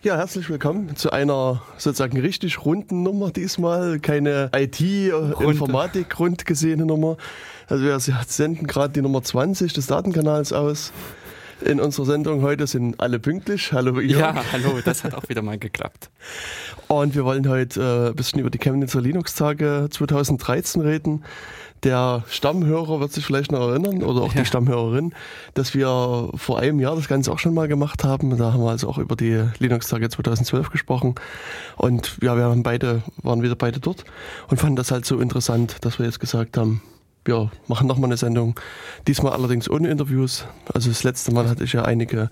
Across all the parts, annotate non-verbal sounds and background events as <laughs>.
Ja, herzlich willkommen zu einer sozusagen richtig runden Nummer diesmal. Keine IT-Informatik-rund gesehene Nummer. Also wir senden gerade die Nummer 20 des Datenkanals aus. In unserer Sendung heute sind alle pünktlich. Hallo Jörg. Ja, hallo, das hat auch wieder mal geklappt. Und wir wollen heute äh, ein bisschen über die Chemnitzer Linux-Tage 2013 reden. Der Stammhörer wird sich vielleicht noch erinnern oder auch ja. die Stammhörerin, dass wir vor einem Jahr das Ganze auch schon mal gemacht haben. Da haben wir also auch über die Linux-Tage 2012 gesprochen. Und ja, wir haben beide, waren wieder beide dort und fanden das halt so interessant, dass wir jetzt gesagt haben, wir machen nochmal eine Sendung. Diesmal allerdings ohne Interviews. Also das letzte Mal hatte ich ja einige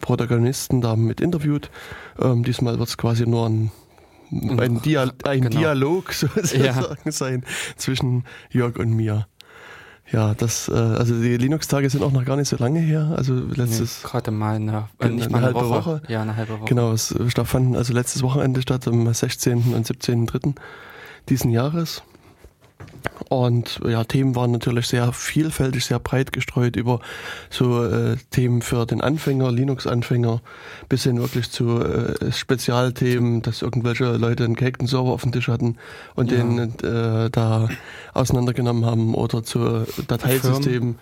Protagonisten da mit interviewt. Ähm, diesmal wird es quasi nur ein ein, Dia ein genau. Dialog <laughs> sozusagen ja. sein zwischen Jörg und mir. Ja, das, äh, also die Linux-Tage sind auch noch gar nicht so lange her. Also letztes. Nee, Gerade mal eine, äh, nicht eine, eine halbe Woche. Woche. Ja, eine halbe Woche. Genau, es fanden also letztes Wochenende statt, am 16. und 17.3. diesen Jahres. Und ja, Themen waren natürlich sehr vielfältig, sehr breit gestreut über so äh, Themen für den Anfänger, Linux-Anfänger, bis hin wirklich zu äh, Spezialthemen, dass irgendwelche Leute einen gehackten Server auf dem Tisch hatten und ja. den äh, da auseinandergenommen haben oder zu Dateisystemen,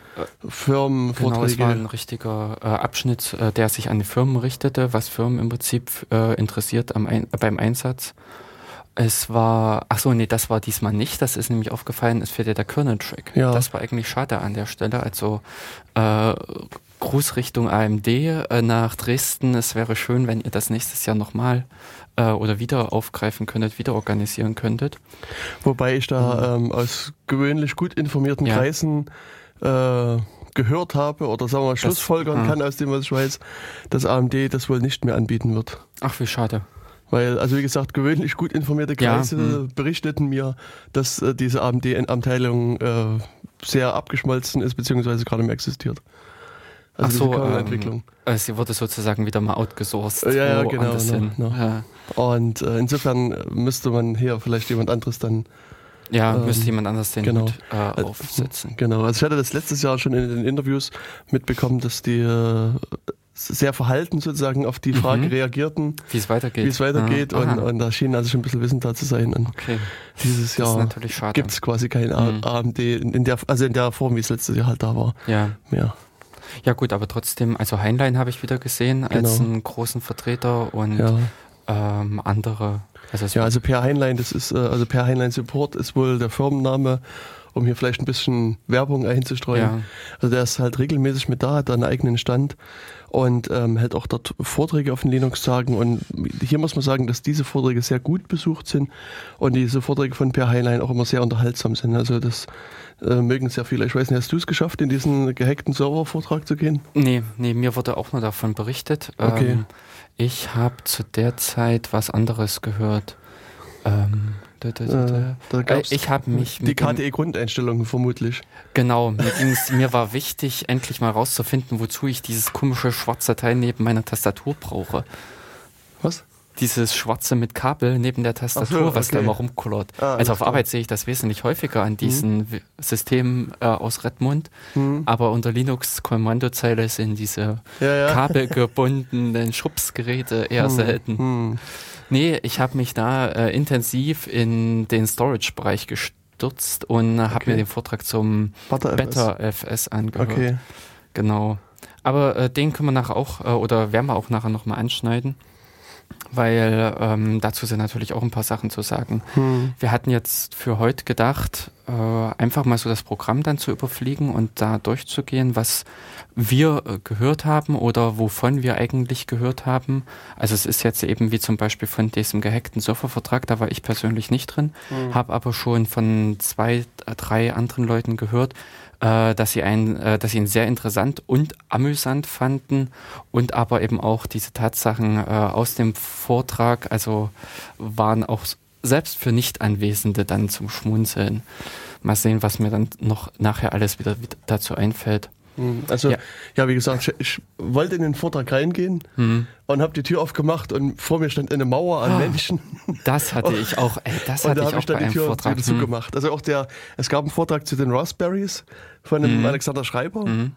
Firmen, genau, Vorträge. Genau, das war ein richtiger äh, Abschnitt, äh, der sich an die Firmen richtete, was Firmen im Prinzip äh, interessiert am beim Einsatz. Es war, ach so, nee, das war diesmal nicht. Das ist nämlich aufgefallen, es fehlt ja der Kernel-Track. Ja. Das war eigentlich schade an der Stelle. Also äh, Gruß Richtung AMD äh, nach Dresden. Es wäre schön, wenn ihr das nächstes Jahr nochmal äh, oder wieder aufgreifen könntet, wieder organisieren könntet. Wobei ich da mhm. ähm, aus gewöhnlich gut informierten ja. Kreisen äh, gehört habe oder sagen wir mal Schlussfolgern das, ah. kann aus dem, was ich weiß, dass AMD das wohl nicht mehr anbieten wird. Ach, wie schade. Weil, also wie gesagt, gewöhnlich gut informierte Kreise ja, hm. berichteten mir, dass äh, diese AMD-Abteilung äh, sehr abgeschmolzen ist, beziehungsweise gerade mehr existiert. Also Ach so, ähm, Entwicklung. Also sie wurde sozusagen wieder mal outgesourced. Ja, ja genau. No, no. Ja. Und äh, insofern müsste man hier vielleicht jemand anderes dann ja, ähm, müsste jemand anders den genau. Hut, äh, aufsetzen. Genau, also ich hatte das letztes Jahr schon in den Interviews mitbekommen, dass die äh, sehr verhalten sozusagen auf die Frage mhm. reagierten, wie es weitergeht. Wie es weitergeht. und, und, da schien also schon ein bisschen Wissen da zu sein. Und okay. dieses Jahr gibt es quasi kein mhm. AMD in der, also in der Form, wie es letztes Jahr halt da war. Ja. Mehr. Ja gut, aber trotzdem, also Heinlein habe ich wieder gesehen genau. als einen großen Vertreter und ja. ähm, andere. Also ja, also Per Heinlein, das ist, äh, also Per Heinlein Support ist wohl der Firmenname um hier vielleicht ein bisschen Werbung einzustreuen. Ja. Also der ist halt regelmäßig mit da, hat einen eigenen Stand und ähm, hält auch dort Vorträge auf den Linux-Tagen. Und hier muss man sagen, dass diese Vorträge sehr gut besucht sind und diese Vorträge von Per Heinlein auch immer sehr unterhaltsam sind. Also das äh, mögen sehr viele. Ich weiß nicht, hast du es geschafft, in diesen gehackten Server-Vortrag zu gehen? Nee, nee, mir wurde auch nur davon berichtet. Okay. Ähm, ich habe zu der Zeit was anderes gehört. Ähm, da, da, da, da äh, ich habe mich die KDE-Grundeinstellungen vermutlich. Genau, mir, <laughs> mir war wichtig, endlich mal rauszufinden, wozu ich dieses komische schwarze Teil neben meiner Tastatur brauche. Was? Dieses schwarze mit Kabel neben der Tastatur, so, okay. was da immer rumkullert. Ah, also auf klar. Arbeit sehe ich das wesentlich häufiger an diesen mhm. Systemen äh, aus Redmond, mhm. aber unter Linux-Kommandozeile sind diese ja, ja. kabelgebundenen <laughs> Schubsgeräte eher mhm. selten. Nee, ich habe mich da äh, intensiv in den Storage-Bereich gestürzt und okay. habe mir den Vortrag zum Better FS angehört. Okay. Genau. Aber äh, den können wir nachher auch, äh, oder werden wir auch nachher nochmal anschneiden weil ähm, dazu sind natürlich auch ein paar Sachen zu sagen. Hm. Wir hatten jetzt für heute gedacht, äh, einfach mal so das Programm dann zu überfliegen und da durchzugehen, was wir äh, gehört haben oder wovon wir eigentlich gehört haben. Also es ist jetzt eben wie zum Beispiel von diesem gehackten Surfervertrag, da war ich persönlich nicht drin, hm. habe aber schon von zwei, drei anderen Leuten gehört, äh, dass sie einen, äh, dass sie ihn sehr interessant und amüsant fanden und aber eben auch diese Tatsachen äh, aus dem Vortrag, also waren auch selbst für Nichtanwesende dann zum Schmunzeln. Mal sehen, was mir dann noch nachher alles wieder dazu einfällt. Hm, also, ja. ja, wie gesagt, ich, ich, wollte in den Vortrag reingehen mhm. und habe die Tür aufgemacht und vor mir stand eine Mauer an oh, Menschen. Das hatte ich auch, ey, das hatte und da ich auch ich dann bei die Tür Vortrag. wieder zugemacht. Also auch der, es gab einen Vortrag zu den Raspberries von einem mhm. Alexander Schreiber. Mhm.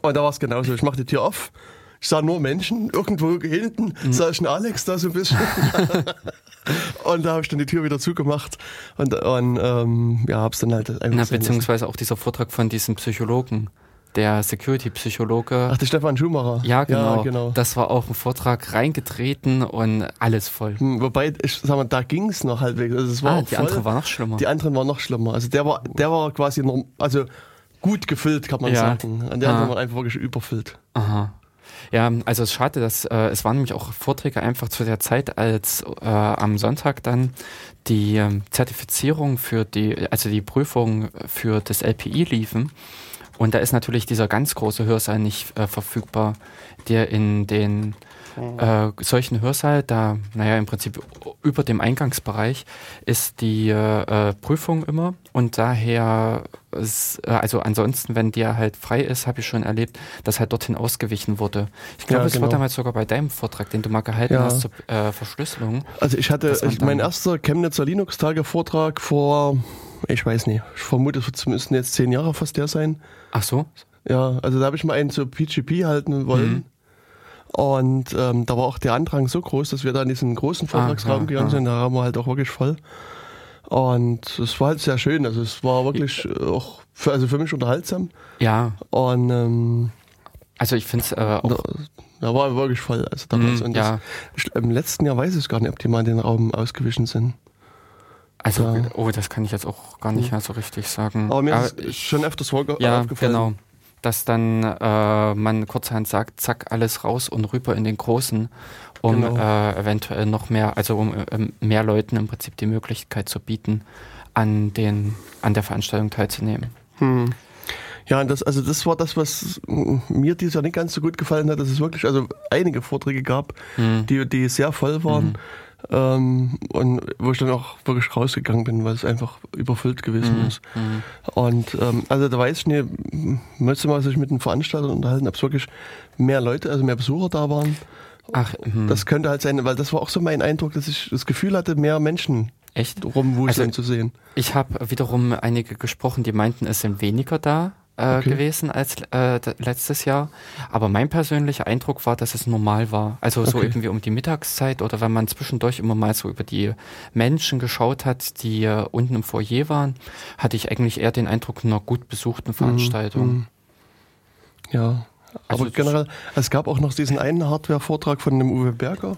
Und da war es genauso. Ich mache die Tür auf Ich sah nur Menschen. Irgendwo hinten mhm. sah ich einen Alex da so ein bisschen. <laughs> und da habe ich dann die Tür wieder zugemacht und, und ähm, ja, hab's dann halt einfach. Na, beziehungsweise auch dieser Vortrag von diesem Psychologen der Security-Psychologe. Ach, der Stefan Schumacher. Ja genau. ja, genau. Das war auch ein Vortrag reingetreten und alles voll. Hm, wobei, ich sag mal, da ging es noch halbwegs. Also es war ah, die voll, andere war noch schlimmer. Die anderen waren noch schlimmer. Also der war, der war quasi, noch, also gut gefüllt, kann man ja. sagen. Und der ah. andere war einfach wirklich überfüllt. Aha. Ja, also es ist schade, dass äh, es waren nämlich auch Vorträge einfach zu der Zeit, als äh, am Sonntag dann die äh, Zertifizierung für die, also die Prüfung für das LPI liefen. Und da ist natürlich dieser ganz große Hörsaal nicht äh, verfügbar, der in den äh, solchen Hörsaal, da, naja, im Prinzip über dem Eingangsbereich ist die äh, Prüfung immer und daher, ist, äh, also ansonsten, wenn der halt frei ist, habe ich schon erlebt, dass halt dorthin ausgewichen wurde. Ich glaube, ja, es genau. war damals sogar bei deinem Vortrag, den du mal gehalten ja. hast zur äh, Verschlüsselung. Also ich hatte, ich, mein erster Chemnitzer Linux-Tage-Vortrag vor, ich weiß nicht, ich vermute, es müssten jetzt zehn Jahre fast der sein. Ach so? Ja, also da habe ich mal einen zur PGP halten wollen. Mhm. Und ähm, da war auch der Andrang so groß, dass wir da in diesen großen Vortragsraum ah, gegangen ja. sind. Da haben wir halt auch wirklich voll. Und es war halt sehr schön. Also es war wirklich auch für, also für mich unterhaltsam. Ja. Und ähm, also ich finde es äh, auch. Da, da, war wirklich voll. Also damals. Mm, und ja. das, Im letzten Jahr weiß ich gar nicht, ob die mal in den Raum ausgewichen sind. Also, ja. oh, das kann ich jetzt auch gar nicht mehr so richtig sagen. Aber mir Aber ist schon öfters vorge ja, aufgefallen. Genau dass dann äh, man kurzerhand sagt, zack, alles raus und rüber in den Großen, um genau. äh, eventuell noch mehr, also um äh, mehr Leuten im Prinzip die Möglichkeit zu bieten, an, den, an der Veranstaltung teilzunehmen. Hm. Ja, das, also das war das, was mir dieses Jahr nicht ganz so gut gefallen hat, dass es wirklich also einige Vorträge gab, hm. die, die sehr voll waren. Hm. Ähm, und wo ich dann auch wirklich rausgegangen bin, weil es einfach überfüllt gewesen mhm. ist. Mhm. Und ähm, also da weiß ich nicht, müsste man sich mit den Veranstaltern unterhalten, ob es wirklich mehr Leute, also mehr Besucher da waren. Ach, mh. das könnte halt sein, weil das war auch so mein Eindruck, dass ich das Gefühl hatte, mehr Menschen Echt? rumwuseln also, zu sehen. Ich habe wiederum einige gesprochen, die meinten, es sind weniger da äh, okay. gewesen als äh, letztes Jahr. Aber mein persönlicher Eindruck war, dass es normal war. Also so okay. irgendwie um die Mittagszeit oder wenn man zwischendurch immer mal so über die Menschen geschaut hat, die äh, unten im Foyer waren, hatte ich eigentlich eher den Eindruck einer gut besuchten mhm, Veranstaltung. Mhm. Ja, also aber generell, es gab auch noch diesen einen Hardware-Vortrag von dem Uwe Berger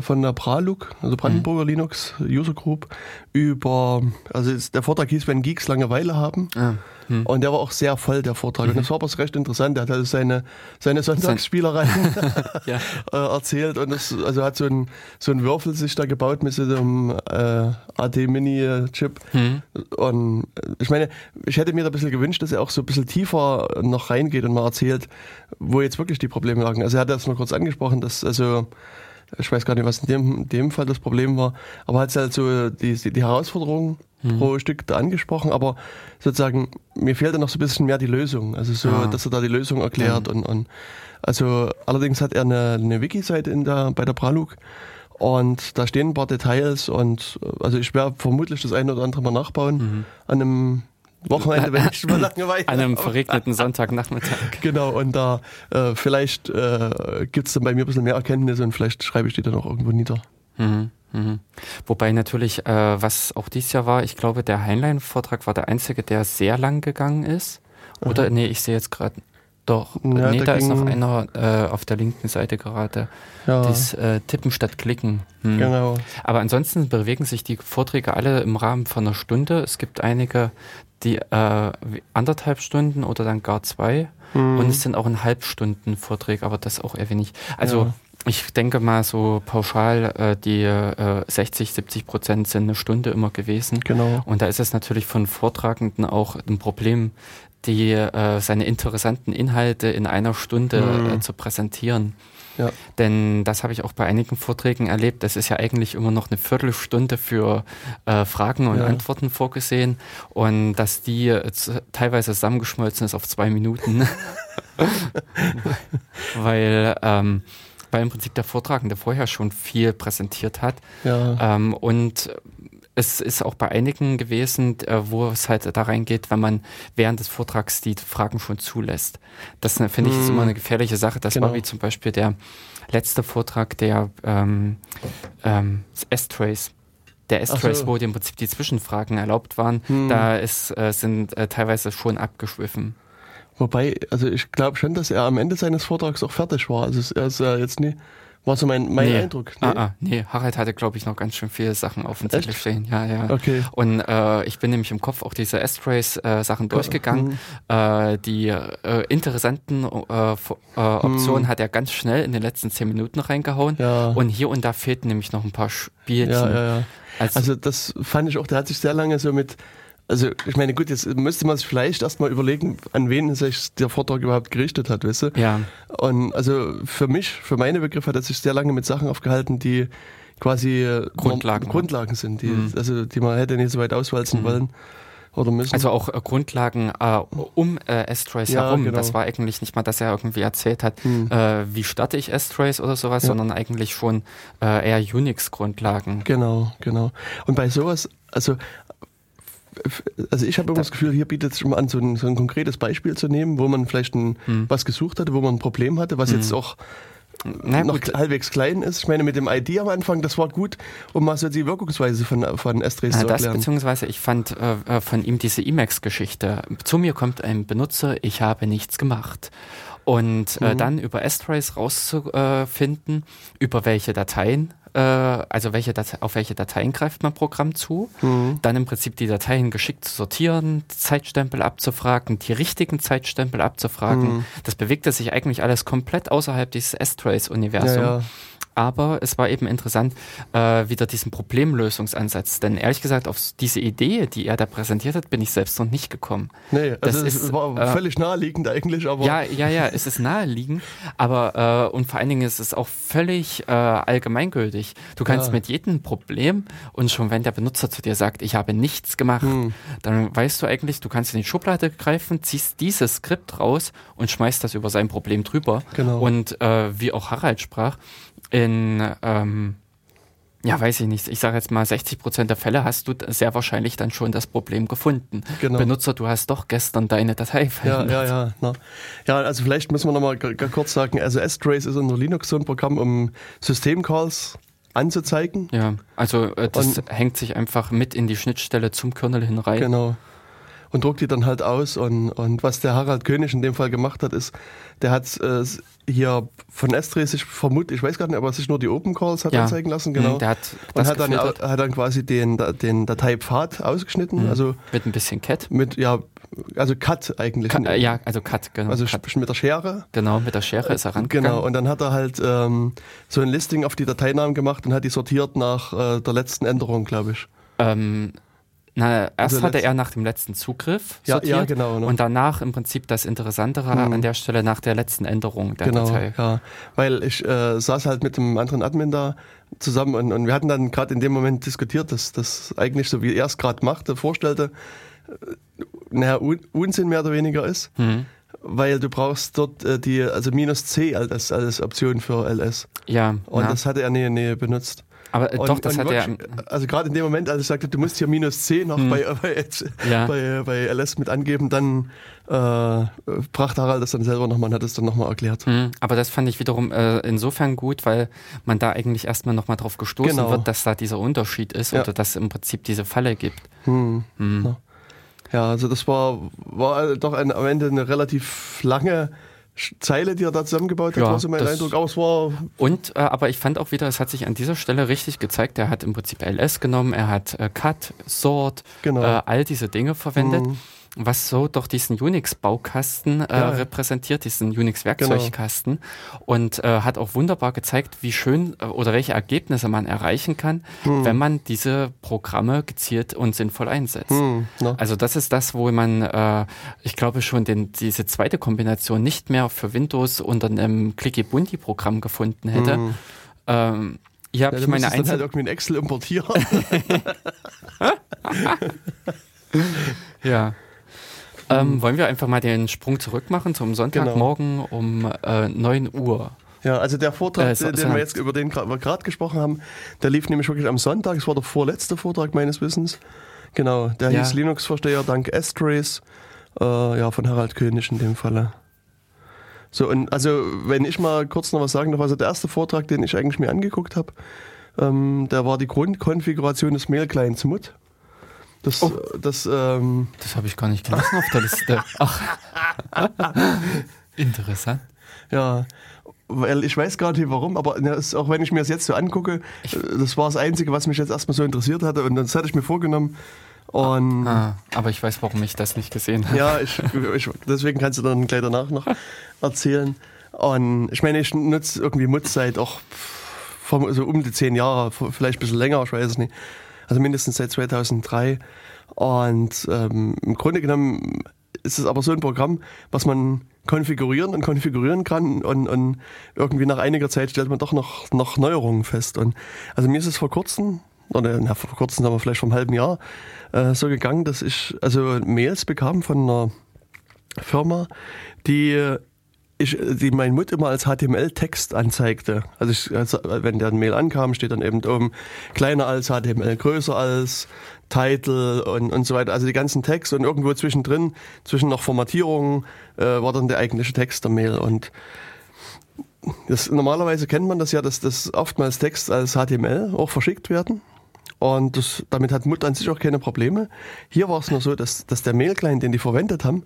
von der Praluk, also Brandenburger mhm. Linux User Group, über, also der Vortrag hieß, wenn Geeks Langeweile haben. Ah. Hm. Und der war auch sehr voll, der Vortrag. Mhm. Und das war aber recht interessant. Er hat also seine, seine Sonntagsspielereien <laughs> <laughs> ja. Äh, erzählt und das, also hat so ein, so ein Würfel sich da gebaut mit so einem äh, AD-Mini-Chip. Mhm. Und ich meine, ich hätte mir da ein bisschen gewünscht, dass er auch so ein bisschen tiefer noch reingeht und mal erzählt, wo jetzt wirklich die Probleme lagen. Also er hat das nur kurz angesprochen, dass also ich weiß gar nicht, was in dem, in dem Fall das Problem war, aber hat halt so die, die Herausforderungen mhm. pro Stück angesprochen, aber sozusagen, mir fehlt da noch so ein bisschen mehr die Lösung. Also so, ah. dass er da die Lösung erklärt mhm. und, und also allerdings hat er eine, eine Wiki-Seite in der, bei der Praluk und da stehen ein paar Details und also ich werde vermutlich das eine oder andere mal nachbauen mhm. an einem Wochenende, wenn ich mal Langeweile An einem verregneten Sonntagnachmittag. <laughs> Genau, und da äh, vielleicht äh, gibt es dann bei mir ein bisschen mehr Erkenntnisse und vielleicht schreibe ich die dann auch irgendwo nieder. Mhm, mhm. Wobei natürlich, äh, was auch dieses Jahr war, ich glaube, der Heinlein-Vortrag war der einzige, der sehr lang gegangen ist. Oder, Aha. nee, ich sehe jetzt gerade, doch, ja, nee, da ist noch einer äh, auf der linken Seite gerade. Ja. Das äh, Tippen statt Klicken. Hm. Genau. Aber ansonsten bewegen sich die Vorträge alle im Rahmen von einer Stunde. Es gibt einige, die äh, anderthalb Stunden oder dann gar zwei. Mhm. Und es sind auch ein Halbstunden Vorträge, aber das auch eher wenig. Also ja. ich denke mal so pauschal, äh, die äh, 60, 70 Prozent sind eine Stunde immer gewesen. Genau. Und da ist es natürlich von Vortragenden auch ein Problem, die äh, seine interessanten Inhalte in einer Stunde mhm. äh, zu präsentieren. Ja. Denn das habe ich auch bei einigen Vorträgen erlebt. Das ist ja eigentlich immer noch eine Viertelstunde für äh, Fragen und ja. Antworten vorgesehen und dass die äh, teilweise zusammengeschmolzen ist auf zwei Minuten. <laughs> weil, ähm, weil im Prinzip der Vortragende vorher schon viel präsentiert hat. Ja. Ähm, und es ist auch bei einigen gewesen, äh, wo es halt da reingeht, wenn man während des Vortrags die Fragen schon zulässt. Das finde ich ist immer hm. eine gefährliche Sache. Das genau. war wie zum Beispiel der letzte Vortrag der ähm, ähm, S-Trace der S-Trace, so. wo im Prinzip die Zwischenfragen erlaubt waren, hm. da ist, äh, sind äh, teilweise schon abgeschwiffen. Wobei, also ich glaube schon, dass er am Ende seines Vortrags auch fertig war. Also er ist ja jetzt nie, war so mein, mein nee. Eindruck. Nee? Ah, ah, nee, Harald hatte, glaube ich, noch ganz schön viele Sachen auf dem Zettel stehen. Ja, ja. Okay. Und äh, ich bin nämlich im Kopf auch diese S-Trace-Sachen äh, durchgegangen. Hm. Äh, die äh, interessanten äh, äh, Optionen hm. hat er ganz schnell in den letzten zehn Minuten reingehauen. Ja. Und hier und da fehlten nämlich noch ein paar Spielchen. Ja, ja, ja. Also, also das fand ich auch, der hat sich sehr lange so mit also ich meine, gut, jetzt müsste man sich vielleicht erstmal überlegen, an wen sich der Vortrag überhaupt gerichtet hat, weißt du? Ja. Und also für mich, für meine Begriffe hat er sich sehr lange mit Sachen aufgehalten, die quasi äh, Grundlagen, Grundlagen sind, die, mhm. also die man hätte nicht so weit auswalzen mhm. wollen. Oder müssen. Also auch äh, Grundlagen äh, um äh, S-Trace ja, herum. Genau. Das war eigentlich nicht mal, dass er irgendwie erzählt hat, mhm. äh, wie starte ich S-Trace oder sowas, ja. sondern eigentlich schon äh, eher Unix-Grundlagen. Genau, genau. Und bei sowas, also also ich habe immer das Gefühl, hier bietet es schon an, so ein, so ein, konkretes Beispiel zu nehmen, wo man vielleicht ein, hm. was gesucht hatte, wo man ein Problem hatte, was hm. jetzt auch Na, noch gut. halbwegs klein ist. Ich meine, mit dem ID am Anfang, das war gut, um mal so die Wirkungsweise von, von S-Trace zu erklären. Das, beziehungsweise ich fand äh, äh, von ihm diese Emacs-Geschichte. Zu mir kommt ein Benutzer, ich habe nichts gemacht. Und äh, mhm. dann über S-Trace rauszufinden, über welche Dateien äh, also welche Datei, auf welche Dateien greift man Programm zu, mhm. dann im Prinzip die Dateien geschickt zu sortieren, Zeitstempel abzufragen, die richtigen Zeitstempel abzufragen. Mhm. Das bewegte sich eigentlich alles komplett außerhalb dieses S-Trace-Universums. Ja, ja aber es war eben interessant, äh, wieder diesen Problemlösungsansatz. Denn ehrlich gesagt, auf diese Idee, die er da präsentiert hat, bin ich selbst noch nicht gekommen. Nee, also das ist, war äh, völlig naheliegend eigentlich, aber. Ja, ja, ja, es ist naheliegend, aber äh, und vor allen Dingen ist es auch völlig äh, allgemeingültig. Du kannst ja. mit jedem Problem und schon wenn der Benutzer zu dir sagt, ich habe nichts gemacht, hm. dann weißt du eigentlich, du kannst in die Schublade greifen, ziehst dieses Skript raus und schmeißt das über sein Problem drüber. Genau. Und äh, wie auch Harald sprach, in, ähm, ja, weiß ich nicht, ich sage jetzt mal, 60 Prozent der Fälle hast du sehr wahrscheinlich dann schon das Problem gefunden. Genau. Benutzer, du hast doch gestern deine Datei verändert. Ja, ja, ja. Na. Ja, also vielleicht müssen wir nochmal kurz sagen, also S-Trace ist unter Linux so ein Programm, um Systemcalls anzuzeigen. Ja, also äh, das Und, hängt sich einfach mit in die Schnittstelle zum Kernel hin rein. Genau und druckt die dann halt aus. Und, und was der Harald König in dem Fall gemacht hat, ist, der hat äh, hier von S3 sich vermutet, ich weiß gar nicht, aber sich nur die Open Calls hat ja. anzeigen lassen, genau. Mhm, der hat und hat dann, hat dann quasi den, den Dateipfad ausgeschnitten. Mhm. Also mit ein bisschen Cat. Mit, ja, also Cut eigentlich. Cut, äh, ja, also Cut, genau. Also Cut. mit der Schere. Genau, mit der Schere ist er rangegangen. Genau, und dann hat er halt ähm, so ein Listing auf die Dateinamen gemacht und hat die sortiert nach äh, der letzten Änderung, glaube ich. Ähm, na, erst hatte er nach dem letzten Zugriff ja, sortiert ja, genau, ne? und danach im Prinzip das Interessantere mhm. an der Stelle nach der letzten Änderung der genau, Datei. Ja, weil ich äh, saß halt mit einem anderen Admin da zusammen und, und wir hatten dann gerade in dem Moment diskutiert, dass das eigentlich so wie er es gerade machte, vorstellte, äh, naja, Un Unsinn mehr oder weniger ist. Mhm. Weil du brauchst dort äh, die, also minus C als, als Option für LS. Ja. Und ja. das hatte er nie, nie benutzt. Aber äh, doch, das hat er. Also gerade in dem Moment, als ich sagte, du musst hier minus 10 noch hm. bei, <laughs> bei, ja. bei, bei, LS mit angeben, dann äh, brachte Harald das dann selber nochmal und hat es dann nochmal erklärt. Hm. Aber das fand ich wiederum äh, insofern gut, weil man da eigentlich erstmal nochmal drauf gestoßen genau. wird, dass da dieser Unterschied ist ja. oder dass es im Prinzip diese Falle gibt. Hm. hm. Ja. ja. also das war, war doch ein, am Ende eine relativ lange Zeile, die er da zusammengebaut hat, ja, war so mein Eindruck. Aber war und, äh, aber ich fand auch wieder, es hat sich an dieser Stelle richtig gezeigt, er hat im Prinzip LS genommen, er hat äh, Cut, Sort, genau. äh, all diese Dinge verwendet. Mhm was so doch diesen Unix-Baukasten äh, ja. repräsentiert, diesen Unix-Werkzeugkasten genau. und äh, hat auch wunderbar gezeigt, wie schön äh, oder welche Ergebnisse man erreichen kann, hm. wenn man diese Programme gezielt und sinnvoll einsetzt. Hm, also das ist das, wo man, äh, ich glaube schon, den, diese zweite Kombination nicht mehr für Windows unter einem Clicky-Bunti-Programm gefunden hätte. Hm. Ähm, hier habe ja, ich meine Einzel... halt irgendwie ein Excel importieren. <laughs> ja. Ähm, wollen wir einfach mal den Sprung zurück machen zum Sonntagmorgen genau. um äh, 9 Uhr? Ja, also der Vortrag, äh, so, den wir jetzt über den wir gerade gesprochen haben, der lief nämlich wirklich am Sonntag. Es war der vorletzte Vortrag meines Wissens. Genau, der ja. hieß Linux-Versteher dank S-Trace, äh, ja, von Harald König in dem Falle. So, und also, wenn ich mal kurz noch was sagen darf, also der erste Vortrag, den ich eigentlich mir angeguckt habe, ähm, der war die Grundkonfiguration des Mail-Clients MUT. Das, oh. das, ähm, das habe ich gar nicht gelesen auf der Liste. Ach. Interessant. Ja, weil ich weiß gar nicht warum, aber auch wenn ich mir das jetzt so angucke, das war das Einzige, was mich jetzt erstmal so interessiert hatte und das hatte ich mir vorgenommen. Und ah, aber ich weiß, warum ich das nicht gesehen habe. Ja, ich, ich, deswegen kannst du dann gleich danach noch <laughs> erzählen. Und ich meine, ich nutze irgendwie Mutz seit auch so um die zehn Jahre, vielleicht ein bisschen länger, ich weiß es nicht. Also mindestens seit 2003. Und ähm, im Grunde genommen ist es aber so ein Programm, was man konfigurieren und konfigurieren kann und, und irgendwie nach einiger Zeit stellt man doch noch, noch Neuerungen fest. Und also mir ist es vor kurzem, oder na, vor kurzem, aber vielleicht vor einem halben Jahr, äh, so gegangen, dass ich also Mails bekam von einer Firma, die ich, die mein Mut immer als HTML-Text anzeigte. Also, ich, also wenn der Mail ankam, steht dann eben oben kleiner als HTML, größer als Title und, und so weiter. Also die ganzen Texte und irgendwo zwischendrin, zwischen noch Formatierungen, äh, war dann der eigentliche Text der Mail. Und das, normalerweise kennt man das ja, dass das oftmals Text als HTML auch verschickt werden. Und das, damit hat Mut an sich auch keine Probleme. Hier war es nur so, dass, dass der Mail-Client, den die verwendet haben,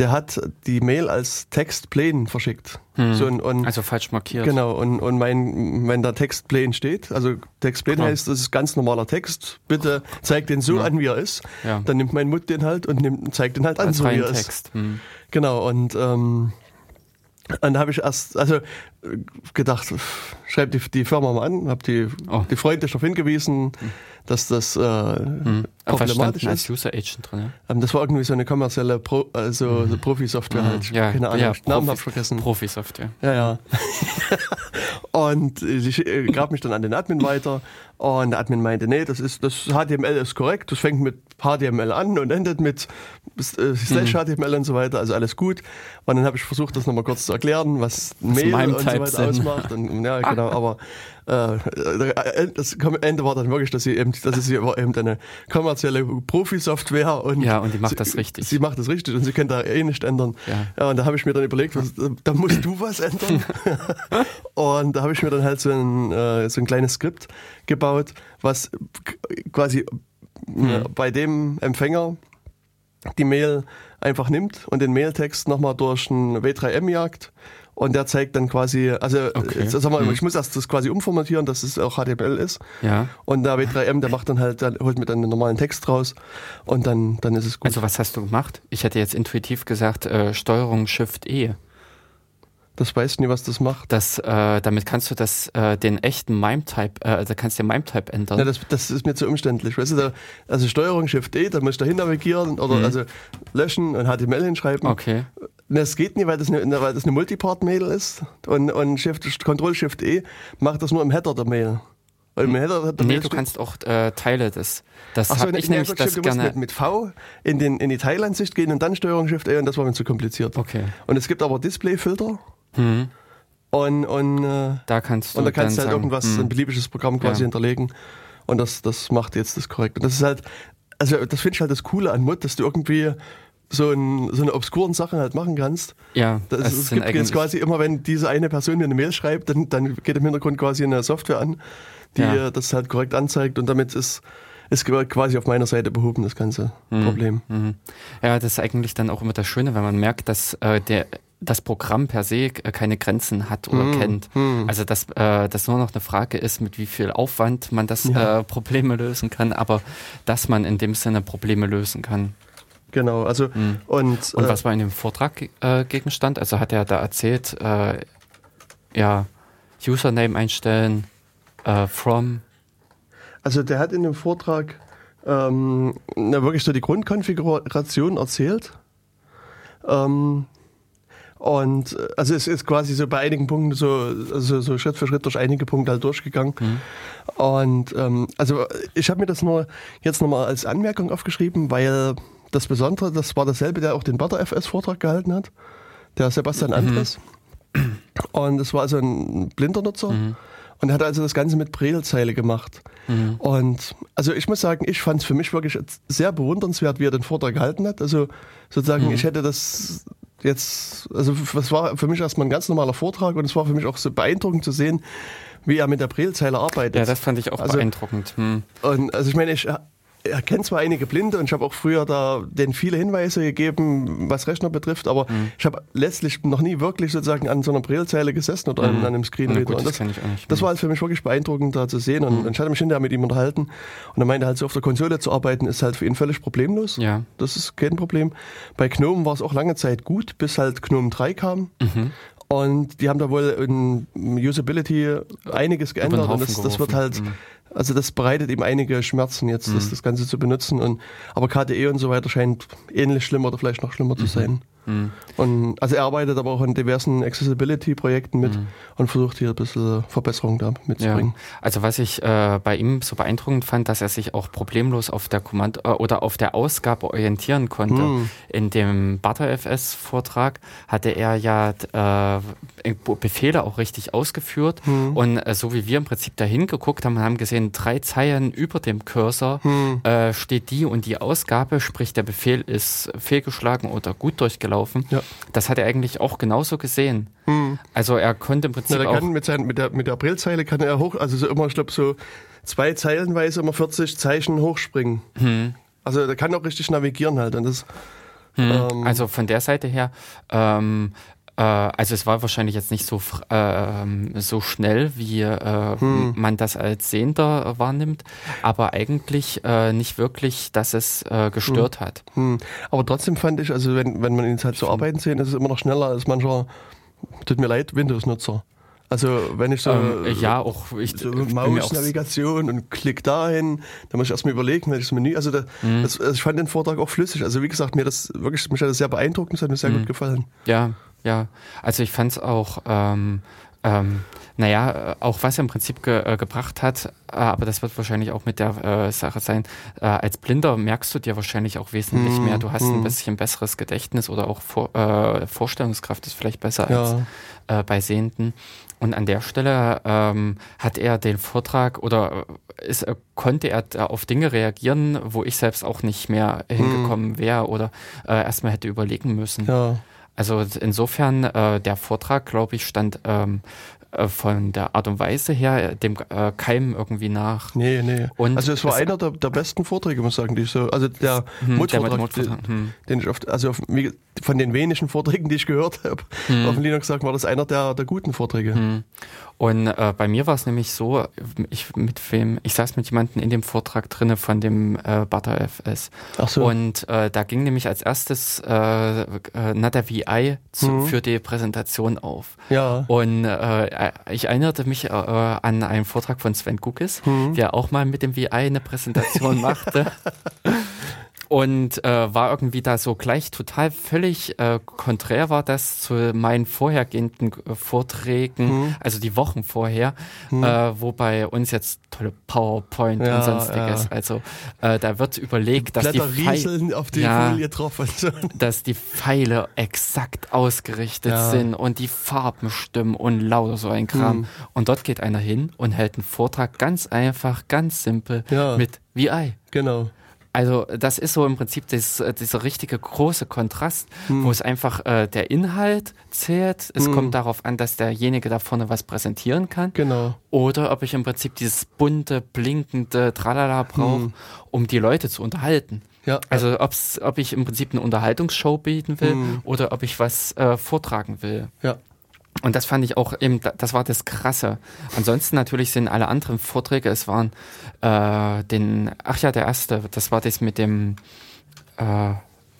der hat die Mail als Text plain verschickt. Hm. So, und, und, also falsch markiert. Genau, und, und mein, wenn da Text plain steht, also Text plain heißt, das ist ganz normaler Text, bitte zeig den so ja. an, wie er ist. Ja. Dann nimmt mein Mut den halt und nimmt, zeigt den halt an, als so wie er Text. ist. Hm. Genau, und ähm, und da habe ich erst also gedacht, schreib die, die Firma mal an, habe die, oh. die freundlich darauf hingewiesen, hm dass das äh, hm. problematisch ist. als User Agent drin. Ja? Ähm, das war irgendwie so eine kommerzielle Pro, also mhm. so Profi-Software mhm. halt. Ja, keine Ahnung, ja, Namen habe ich vergessen. Profi-Software. Ja, ja. <laughs> und ich äh, gab mich dann an den Admin weiter und der Admin meinte, nee, das ist das HTML ist korrekt, das fängt mit HTML an und endet mit äh, Slash mhm. HTML und so weiter, also alles gut. Und dann habe ich versucht, das nochmal kurz zu erklären, was Mail und so weiter ausmacht. Und, ja, genau, <laughs> aber äh, äh, das Ende war dann wirklich, dass sie eben, das ist eben eine kommerzielle Profi-Software und ja, und die macht sie, das richtig. Sie macht das richtig und sie können da eh nicht ändern. Ja, ja und da habe ich mir dann überlegt, was, da musst du was ändern. <laughs> und da habe ich mir dann halt so ein, äh, so ein kleines Skript gebaut, was quasi mhm. bei dem Empfänger die Mail einfach nimmt und den Mailtext nochmal durch ein W3M jagt und der zeigt dann quasi, also okay. sag mal, mhm. ich muss erst das quasi umformatieren, dass es auch HTML ist. Ja. Und der W3M, der macht dann halt, der holt mir dann einen normalen Text raus und dann, dann ist es gut. Also was hast du gemacht? Ich hätte jetzt intuitiv gesagt, äh, Steuerung Shift E. Das weiß ich nie, was das macht. Das, äh, damit kannst du das, äh, den echten MIME-Type, äh, also kannst du den MIME-Type ändern. Ja, das, das ist mir zu umständlich. Weißt du, da, also Steuerung Shift E, da muss ich da hin navigieren oder mhm. also löschen und HTML hinschreiben. Okay. Das geht nicht, weil das eine, weil das eine Multipart-Mail ist und, und Shift, Control Shift E macht das nur im Header der Mail. Weil im Header der nee, Mail du kannst auch äh, Teile des. Das Ach so, ich nämlich das du gerne. Mit, mit V in, den, in die Teilansicht gehen und dann Steuerung Shift E und das war mir zu kompliziert. Okay. Und es gibt aber Display-Filter. Mhm. Und, und, äh, da kannst du und da kannst du halt sagen, irgendwas, mh. ein beliebiges Programm quasi ja. hinterlegen. Und das, das macht jetzt das korrekt. Und das ist halt, also das finde ich halt das Coole an Mod, dass du irgendwie so, ein, so eine obskuren Sachen halt machen kannst. Ja, das, das es gibt jetzt quasi immer, wenn diese eine Person mir eine Mail schreibt, dann, dann geht im Hintergrund quasi eine Software an, die ja. das halt korrekt anzeigt und damit ist ist quasi auf meiner Seite behoben, das ganze mhm. Problem. Mhm. Ja, das ist eigentlich dann auch immer das Schöne, wenn man merkt, dass äh, der das Programm per se äh, keine Grenzen hat oder hm, kennt. Hm. Also dass äh, das nur noch eine Frage ist, mit wie viel Aufwand man das ja. äh, Probleme lösen kann, aber dass man in dem Sinne Probleme lösen kann. Genau, also hm. und, und was war in dem Vortrag äh, Gegenstand? Also hat er da erzählt, äh, ja, Username einstellen, äh, from. Also der hat in dem Vortrag ähm, wirklich so die Grundkonfiguration erzählt. Ähm, und äh, also es ist quasi so bei einigen Punkten so, also so Schritt für Schritt durch einige Punkte halt durchgegangen. Mhm. Und ähm, also ich habe mir das nur jetzt nochmal als Anmerkung aufgeschrieben, weil das Besondere, das war dasselbe, der auch den Butter FS Vortrag gehalten hat, der Sebastian mhm. Andres. Und es war also ein blinder Nutzer. Mhm. Und er hat also das Ganze mit Bredelzeile gemacht. Mhm. Und also ich muss sagen, ich fand es für mich wirklich sehr bewundernswert, wie er den Vortrag gehalten hat. Also sozusagen, mhm. ich hätte das jetzt, also das war für mich erstmal ein ganz normaler Vortrag und es war für mich auch so beeindruckend zu sehen, wie er mit der Bredelzeile arbeitet. Ja, das fand ich auch also, beeindruckend. Hm. Und also ich meine, ich er kennt zwar einige Blinde und ich habe auch früher da denen viele Hinweise gegeben, was Rechner betrifft, aber mhm. ich habe letztlich noch nie wirklich sozusagen an so einer Brillzeile gesessen oder mhm. an, einem Screenreader. Gut, das, das, das, war halt für mich wirklich beeindruckend da zu sehen und, mhm. und ich hatte mich hinterher mit ihm unterhalten und er meinte halt so auf der Konsole zu arbeiten ist halt für ihn völlig problemlos. Ja. Das ist kein Problem. Bei GNOME war es auch lange Zeit gut, bis halt GNOME 3 kam. Mhm. Und die haben da wohl in Usability einiges geändert und das, das, wird halt mhm. Also das bereitet ihm einige Schmerzen jetzt, mhm. das, das Ganze zu benutzen. Und, aber KDE und so weiter scheint ähnlich schlimm oder vielleicht noch schlimmer mhm. zu sein. Mhm. Und, also er arbeitet aber auch an diversen Accessibility-Projekten mit mhm. und versucht hier ein bisschen Verbesserung da mitzubringen. Ja. Also was ich äh, bei ihm so beeindruckend fand, dass er sich auch problemlos auf der Kommand äh, oder auf der Ausgabe orientieren konnte. Mhm. In dem ButterFS-Vortrag hatte er ja äh, Befehle auch richtig ausgeführt mhm. und äh, so wie wir im Prinzip dahin geguckt haben, haben gesehen, drei Zeilen über dem Cursor mhm. äh, steht die und die Ausgabe, sprich der Befehl ist fehlgeschlagen oder gut durchgelaufen gelaufen. Ja. Das hat er eigentlich auch genauso gesehen. Hm. Also er konnte im Prinzip Na, auch mit, sein, mit, der, mit der Aprilzeile kann er hoch, also so immer, ich glaube so zwei Zeilenweise immer 40 Zeichen hochspringen. Hm. Also der kann auch richtig navigieren halt. Und das, hm. ähm, also von der Seite her ähm, äh, also es war wahrscheinlich jetzt nicht so, äh, so schnell, wie äh, hm. man das als Sehender wahrnimmt, aber eigentlich äh, nicht wirklich, dass es äh, gestört hm. hat. Hm. Aber trotzdem fand ich, also wenn, wenn man ihn halt so arbeiten sehen, ist es immer noch schneller als mancher, tut mir leid, Windows-Nutzer. Also wenn ich so ähm, ja auch ich, so Maus-Navigation und klick dahin, dann muss ich erstmal überlegen, welches Menü. Also, da, mhm. das, also ich fand den Vortrag auch flüssig. Also wie gesagt, mir das wirklich, mich hat das sehr beeindruckt und es hat mir sehr mhm. gut gefallen. Ja, ja, also ich fand es auch, ähm, ähm, naja, auch was er im Prinzip ge äh, gebracht hat, äh, aber das wird wahrscheinlich auch mit der äh, Sache sein, äh, als Blinder merkst du dir wahrscheinlich auch wesentlich mm, mehr. Du hast mm. ein mhm. bisschen besseres Gedächtnis oder auch Vor äh, Vorstellungskraft ist vielleicht besser ja. als äh, bei Sehenden. Und an der Stelle ähm, hat er den Vortrag oder ist, konnte er auf Dinge reagieren, wo ich selbst auch nicht mehr mhm. hingekommen wäre oder erstmal hätte überlegen müssen. Ja. Also insofern, äh, der Vortrag, glaube ich, stand ähm, äh, von der Art und Weise her dem äh, Keim irgendwie nach. Nee, nee. Und also es war einer der, der, besten Vorträge, muss ich sagen, die ich so, also der hm, Mutvortrag, den, hm. den ich oft, also auf, von den wenigen Vorträgen, die ich gehört <laughs> habe, hm. auf dem Linux sagen, war das einer der, der guten Vorträge. Hm. Und äh, bei mir war es nämlich so, ich mit wem, ich saß mit jemandem in dem Vortrag drinne von dem äh, ButterFS. Ach so. Und äh, da ging nämlich als erstes äh, äh, Nada VI zu, mhm. für die Präsentation auf. Ja. Und äh, ich erinnerte mich äh, an einen Vortrag von Sven Kukis, mhm. der auch mal mit dem VI eine Präsentation <laughs> machte. Und äh, war irgendwie da so gleich total völlig äh, konträr war das zu meinen vorhergehenden äh, Vorträgen, mhm. also die Wochen vorher, mhm. äh, wo bei uns jetzt tolle PowerPoint ja, und sonstiges. Ja. Also äh, da wird überlegt, dass die, Pfeile, auf die ja, Folie drauf dass die Pfeile exakt ausgerichtet ja. sind und die Farben stimmen und lauter so ein Kram. Mhm. Und dort geht einer hin und hält einen Vortrag ganz einfach, ganz simpel mit VI. Genau. Also das ist so im Prinzip das, äh, dieser richtige große Kontrast, hm. wo es einfach äh, der Inhalt zählt. Es hm. kommt darauf an, dass derjenige da vorne was präsentieren kann. Genau. Oder ob ich im Prinzip dieses bunte, blinkende Tralala brauche, hm. um die Leute zu unterhalten. Ja. Also ob's, ob ich im Prinzip eine Unterhaltungsshow bieten will hm. oder ob ich was äh, vortragen will. Ja. Und das fand ich auch eben, das war das Krasse. Ansonsten natürlich sind alle anderen Vorträge, es waren äh, den, ach ja, der erste, das war das mit dem, äh,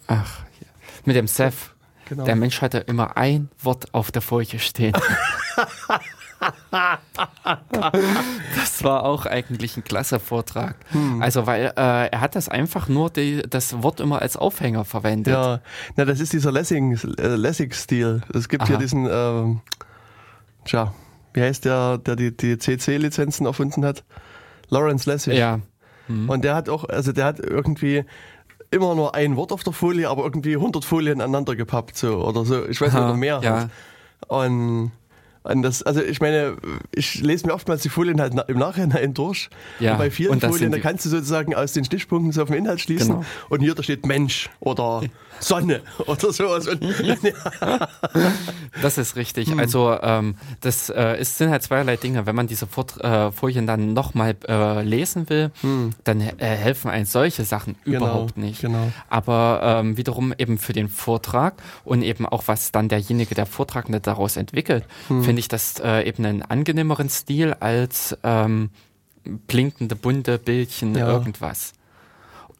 ach, mit dem Seth. Genau. Der Mensch hatte immer ein Wort auf der Folie stehen. <laughs> das war auch eigentlich ein klasse Vortrag. Hm. Also, weil äh, er hat das einfach nur die, das Wort immer als Aufhänger verwendet. Ja, na, das ist dieser Lessing-Stil. Äh, Lessing es gibt Aha. hier diesen, ähm, tja, wie heißt der, der die, die CC-Lizenzen erfunden hat? Lawrence Lessig. Ja. Hm. Und der hat auch, also der hat irgendwie immer nur ein Wort auf der Folie, aber irgendwie 100 Folien aneinander gepappt, so oder so. Ich weiß nicht, oder mehr. Ja. Halt. Und an das, also ich meine, ich lese mir oftmals die Folien halt im Nachhinein durch. Ja, und bei vielen und Folien, da kannst du sozusagen aus den Stichpunkten so auf den Inhalt schließen. Genau. Und hier da steht Mensch oder <laughs> Sonne oder sowas. Und, <laughs> ja. Das ist richtig. Hm. Also ähm, das äh, ist, sind halt zweierlei Dinge. Wenn man diese Fort, äh, Folien dann nochmal äh, lesen will, hm. dann äh, helfen einem solche Sachen genau, überhaupt nicht. Genau. Aber ähm, wiederum eben für den Vortrag und eben auch was dann derjenige, der Vortragende daraus entwickelt, hm finde ich das äh, eben einen angenehmeren Stil als ähm, blinkende, bunte Bildchen, ja. irgendwas.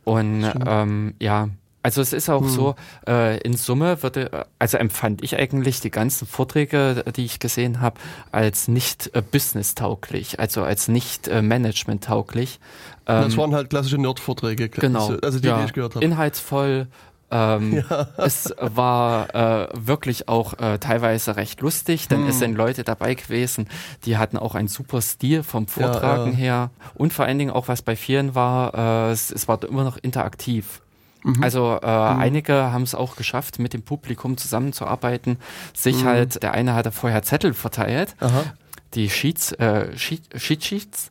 Und ähm, ja, also es ist auch hm. so, äh, in Summe würde, also empfand ich eigentlich die ganzen Vorträge, die ich gesehen habe, als nicht äh, business-tauglich, also als nicht äh, management-tauglich. Ähm, das waren halt klassische Nerd-Vorträge, genau, also die, ja, die ich gehört habe. Inhaltsvoll, ähm, ja. Es war äh, wirklich auch äh, teilweise recht lustig, denn hm. es sind Leute dabei gewesen, die hatten auch einen super Stil vom Vortragen ja, ja. her und vor allen Dingen auch was bei vielen war, äh, es, es war immer noch interaktiv. Mhm. Also äh, mhm. einige haben es auch geschafft, mit dem Publikum zusammenzuarbeiten. Sich mhm. halt, der eine hatte vorher Zettel verteilt, Aha. die Sheets, äh, Sheet, Sheet Sheets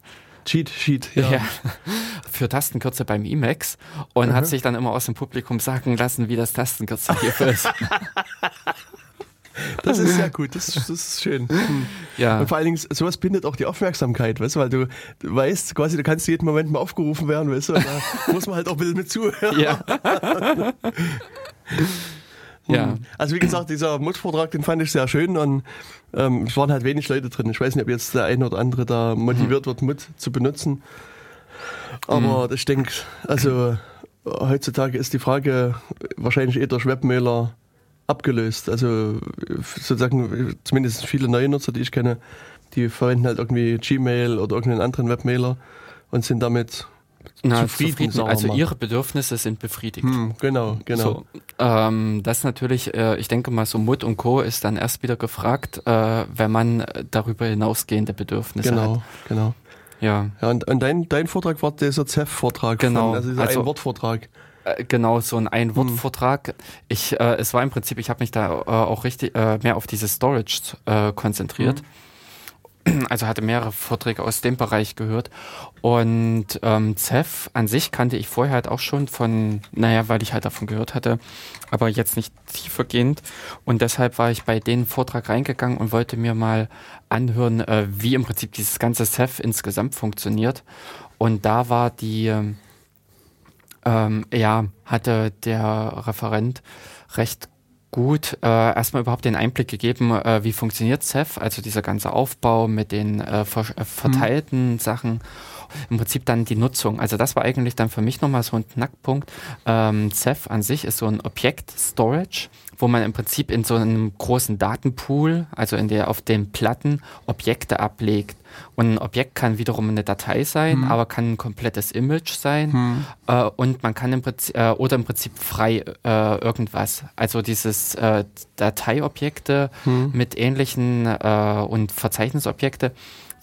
Cheat Sheet, ja. ja. <laughs> Für Tastenkürze beim Emacs und mhm. hat sich dann immer aus dem Publikum sagen lassen, wie das Tastenkürzel hier <laughs> ist. Das ist sehr gut, das, das ist schön. Hm. Ja. Und vor allen Dingen, sowas bindet auch die Aufmerksamkeit, weißt du, weil du, du weißt, quasi, du kannst jeden Moment mal aufgerufen werden, weißt du, da <laughs> muss man halt auch ein bisschen mit zuhören. Ja. Ja. Hm. Also wie gesagt, dieser Mutvortrag, den fand ich sehr schön und ähm, es waren halt wenig Leute drin. Ich weiß nicht, ob jetzt der eine oder andere da motiviert mhm. wird, Mut zu benutzen. Aber mhm. ich denke, also heutzutage ist die Frage wahrscheinlich eher durch Webmailer abgelöst. Also sozusagen zumindest viele neue Nutzer, die ich kenne, die verwenden halt irgendwie Gmail oder irgendeinen anderen Webmailer und sind damit na, zufrieden, zufrieden. Also ihre Bedürfnisse sind befriedigt. Hm, genau, genau. So, ähm, das natürlich, äh, ich denke mal, so Mut und Co. ist dann erst wieder gefragt, äh, wenn man darüber hinausgehende Bedürfnisse genau, hat. Genau, genau. Ja. ja und, und dein, dein Vortrag war dieser ZEF-Vortrag, genau. Von, also dieser also, Ein-Wort-Vortrag. Äh, genau, so ein Ein-Wort-Vortrag. Ich, äh, es war im Prinzip, ich habe mich da äh, auch richtig äh, mehr auf diese Storage äh, konzentriert. Mhm <clears throat> also hatte mehrere Vorträge aus dem Bereich gehört. Und ähm, Zef an sich kannte ich vorher halt auch schon von, naja, weil ich halt davon gehört hatte, aber jetzt nicht tiefergehend. Und deshalb war ich bei den Vortrag reingegangen und wollte mir mal anhören, äh, wie im Prinzip dieses ganze Zef insgesamt funktioniert. Und da war die, ähm, ja, hatte der Referent recht gut äh, erstmal überhaupt den Einblick gegeben, äh, wie funktioniert Ceph, also dieser ganze Aufbau mit den äh, ver äh, verteilten mhm. Sachen. Im Prinzip dann die Nutzung. Also das war eigentlich dann für mich nochmal so ein Knackpunkt. Ähm, Ceph an sich ist so ein Objekt-Storage wo man im Prinzip in so einem großen Datenpool, also in der auf den Platten Objekte ablegt. Und ein Objekt kann wiederum eine Datei sein, hm. aber kann ein komplettes Image sein. Hm. Äh, und man kann im Prinzip, äh, oder im Prinzip frei äh, irgendwas. Also dieses äh, Dateiobjekte hm. mit ähnlichen äh, und Verzeichnisobjekte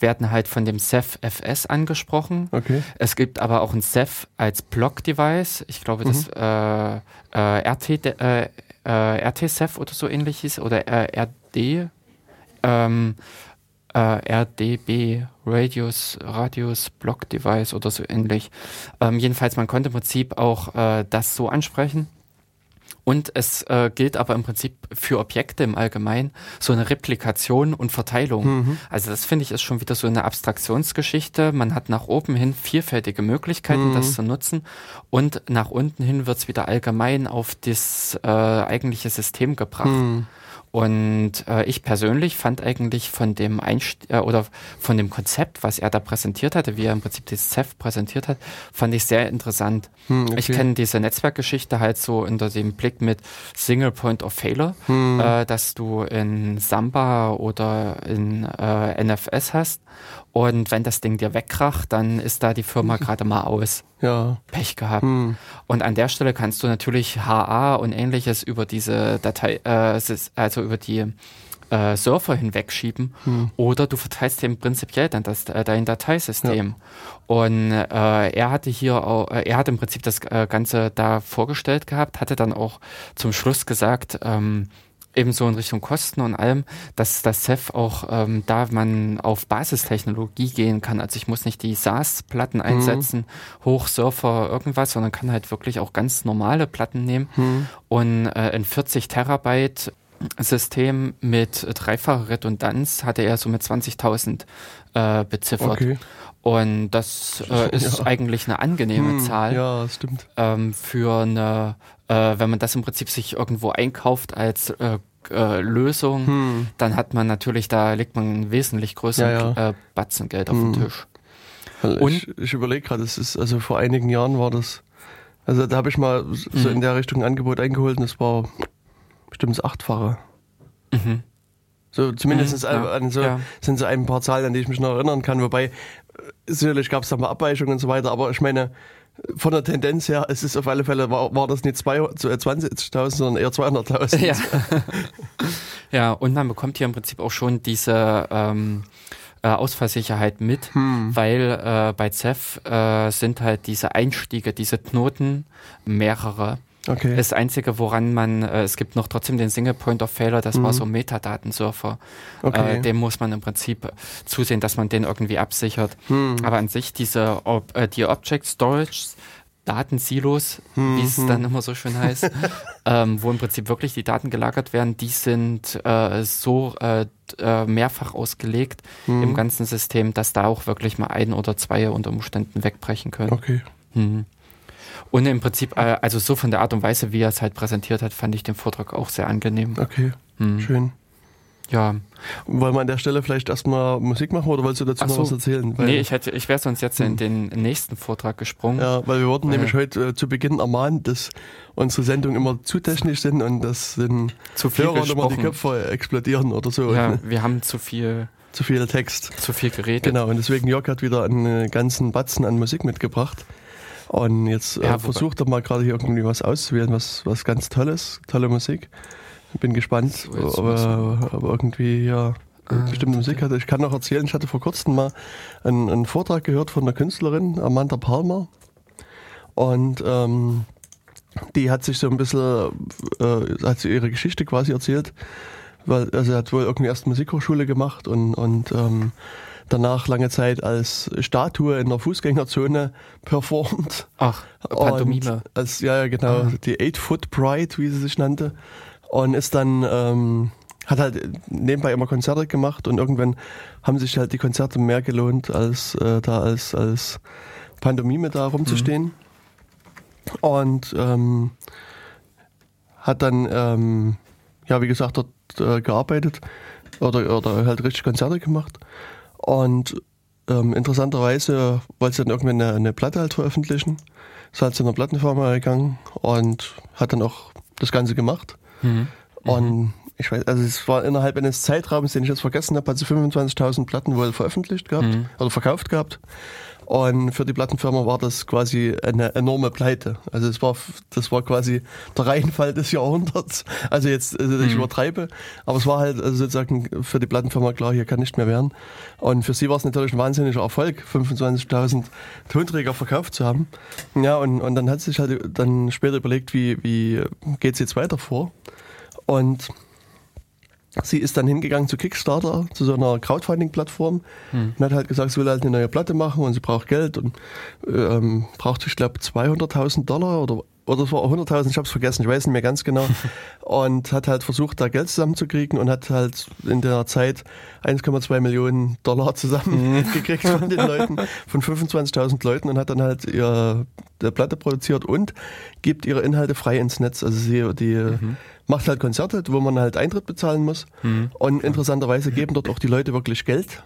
werden halt von dem Ceph FS angesprochen. Okay. Es gibt aber auch ein Ceph als Block-Device. Ich glaube, das mhm. äh, RT, RTSEF oder so ähnlich hieß oder RD. Ähm, äh, RDB, Radius, Radius Block Device oder so ähnlich. Ähm, jedenfalls, man konnte im Prinzip auch äh, das so ansprechen. Und es äh, gilt aber im Prinzip für Objekte im Allgemeinen so eine Replikation und Verteilung. Mhm. Also das finde ich ist schon wieder so eine Abstraktionsgeschichte. Man hat nach oben hin vielfältige Möglichkeiten, mhm. das zu nutzen. Und nach unten hin wird es wieder allgemein auf das äh, eigentliche System gebracht. Mhm. Und äh, ich persönlich fand eigentlich von dem Einst äh, oder von dem Konzept, was er da präsentiert hatte, wie er im Prinzip das CEF präsentiert hat, fand ich sehr interessant. Hm, okay. Ich kenne diese Netzwerkgeschichte halt so unter dem Blick mit Single Point of Failure, hm. äh, dass du in Samba oder in äh, NFS hast und wenn das Ding dir wegkracht, dann ist da die Firma gerade mal aus. Ja. Pech gehabt. Hm. Und an der Stelle kannst du natürlich HA und ähnliches über diese Datei, äh, also über die äh, Surfer hinwegschieben hm. oder du verteilst dem prinzipiell dann das, äh, dein Dateisystem. Ja. Und äh, er hatte hier auch, äh, er hat im Prinzip das äh, Ganze da vorgestellt gehabt, hatte dann auch zum Schluss gesagt, ähm, ebenso in Richtung Kosten und allem, dass das CEF auch, ähm, da man auf Basistechnologie gehen kann, also ich muss nicht die SaaS-Platten mhm. einsetzen, mhm. Hochsurfer, irgendwas, sondern kann halt wirklich auch ganz normale Platten nehmen mhm. und äh, in 40 Terabyte System mit dreifacher Redundanz hatte er so mit 20.000 äh, beziffert. Okay. Und das <laughs> äh, ist ja. eigentlich eine angenehme hm, Zahl. Ja. Ähm, für eine, äh, wenn man das im Prinzip sich irgendwo einkauft als äh, äh, Lösung, hm. dann hat man natürlich, da legt man einen wesentlich größeren ja, ja. Äh, Batzen Geld auf hm. den Tisch. Also Und ich, ich überlege gerade, es ist, also vor einigen Jahren war das, also da habe ich mal so in mhm. der Richtung ein Angebot eingeholt und es war bestimmt das Achtfache. Mhm. So zumindest mhm, ja, an so, ja. sind so ein paar Zahlen, an die ich mich noch erinnern kann. Wobei, sicherlich gab es da mal Abweichungen und so weiter, aber ich meine, von der Tendenz her, es ist auf alle Fälle, war, war das nicht 20.000, sondern eher 200.000. Ja. <laughs> ja, und man bekommt hier im Prinzip auch schon diese ähm, äh, Ausfallsicherheit mit, hm. weil äh, bei CEF äh, sind halt diese Einstiege, diese Knoten mehrere. Okay. Das Einzige, woran man, äh, es gibt noch trotzdem den Single Point of Failure, das mhm. war so Metadatensurfer. Okay. Äh, dem muss man im Prinzip zusehen, dass man den irgendwie absichert. Mhm. Aber an sich diese Ob äh, die Object Storage Datensilos, mhm. wie es dann immer so schön heißt, <laughs> ähm, wo im Prinzip wirklich die Daten gelagert werden, die sind äh, so äh, äh mehrfach ausgelegt mhm. im ganzen System, dass da auch wirklich mal ein oder zwei unter Umständen wegbrechen können. Okay. Mhm. Und im Prinzip, äh, also so von der Art und Weise, wie er es halt präsentiert hat, fand ich den Vortrag auch sehr angenehm. Okay, hm. schön. Ja. Wollen wir an der Stelle vielleicht erstmal Musik machen oder wolltest du dazu so. noch was erzählen? Weil nee, ich, hätte, ich wäre sonst jetzt in hm. den nächsten Vortrag gesprungen. Ja, weil wir wurden äh, nämlich heute äh, zu Beginn ermahnt, dass unsere Sendungen immer zu technisch sind und dass den zu viel Hörern immer die Köpfe explodieren oder so. Ja, wir haben zu viel zu viel Text. Zu viel geredet. Genau, und deswegen Jörg hat wieder einen ganzen Batzen an Musik mitgebracht. Und jetzt äh, ja, versucht er mal gerade hier irgendwie was auszuwählen, was, was ganz Tolles, tolle Musik. Bin gespannt, so, ob, er, ob irgendwie ja äh, bestimmte Musik hatte. Ich kann noch erzählen, ich hatte vor kurzem mal einen, einen Vortrag gehört von der Künstlerin Amanda Palmer. Und ähm, die hat sich so ein bisschen, äh, hat sie ihre Geschichte quasi erzählt, weil also sie hat wohl irgendwie erst Musikhochschule gemacht und, und ähm, danach lange Zeit als Statue in der Fußgängerzone performt. Ach, Pantomime. als, ja, genau, ah. die Eight Foot Bride, wie sie sich nannte. Und ist dann, ähm, hat halt nebenbei immer Konzerte gemacht und irgendwann haben sich halt die Konzerte mehr gelohnt, als äh, da als, als Pantomime da rumzustehen. Mhm. Und ähm, hat dann, ähm, ja, wie gesagt, dort äh, gearbeitet oder, oder halt richtig Konzerte gemacht. Und ähm, interessanterweise wollte sie dann irgendwann eine, eine Platte halt veröffentlichen. Ist halt zu einer Plattenfirma gegangen und hat dann auch das Ganze gemacht. Mhm. Und ich weiß, also es war innerhalb eines Zeitraums, den ich jetzt vergessen habe, hat sie 25.000 Platten wohl veröffentlicht gehabt mhm. oder verkauft gehabt. Und für die Plattenfirma war das quasi eine enorme Pleite. Also es war, das war quasi der Reihenfall des Jahrhunderts. Also jetzt, also ich mhm. übertreibe, aber es war halt also sozusagen für die Plattenfirma klar, hier kann nicht mehr werden. Und für sie war es natürlich ein wahnsinniger Erfolg, 25.000 Tonträger verkauft zu haben. Ja, und, und dann hat sie sich halt dann später überlegt, wie, wie geht's jetzt weiter vor? Und Sie ist dann hingegangen zu Kickstarter, zu so einer Crowdfunding-Plattform hm. und hat halt gesagt, sie will halt eine neue Platte machen und sie braucht Geld und ähm, braucht, ich glaube, 200.000 Dollar oder oder es war 100.000, ich habe es vergessen, ich weiß nicht mehr ganz genau. <laughs> und hat halt versucht, da Geld zusammenzukriegen und hat halt in der Zeit 1,2 Millionen Dollar zusammengekriegt <laughs> mhm. von den Leuten, von 25.000 Leuten und hat dann halt ihre Platte produziert und gibt ihre Inhalte frei ins Netz. Also sie die mhm. Macht halt Konzerte, wo man halt Eintritt bezahlen muss. Mhm. Und interessanterweise geben dort auch die Leute wirklich Geld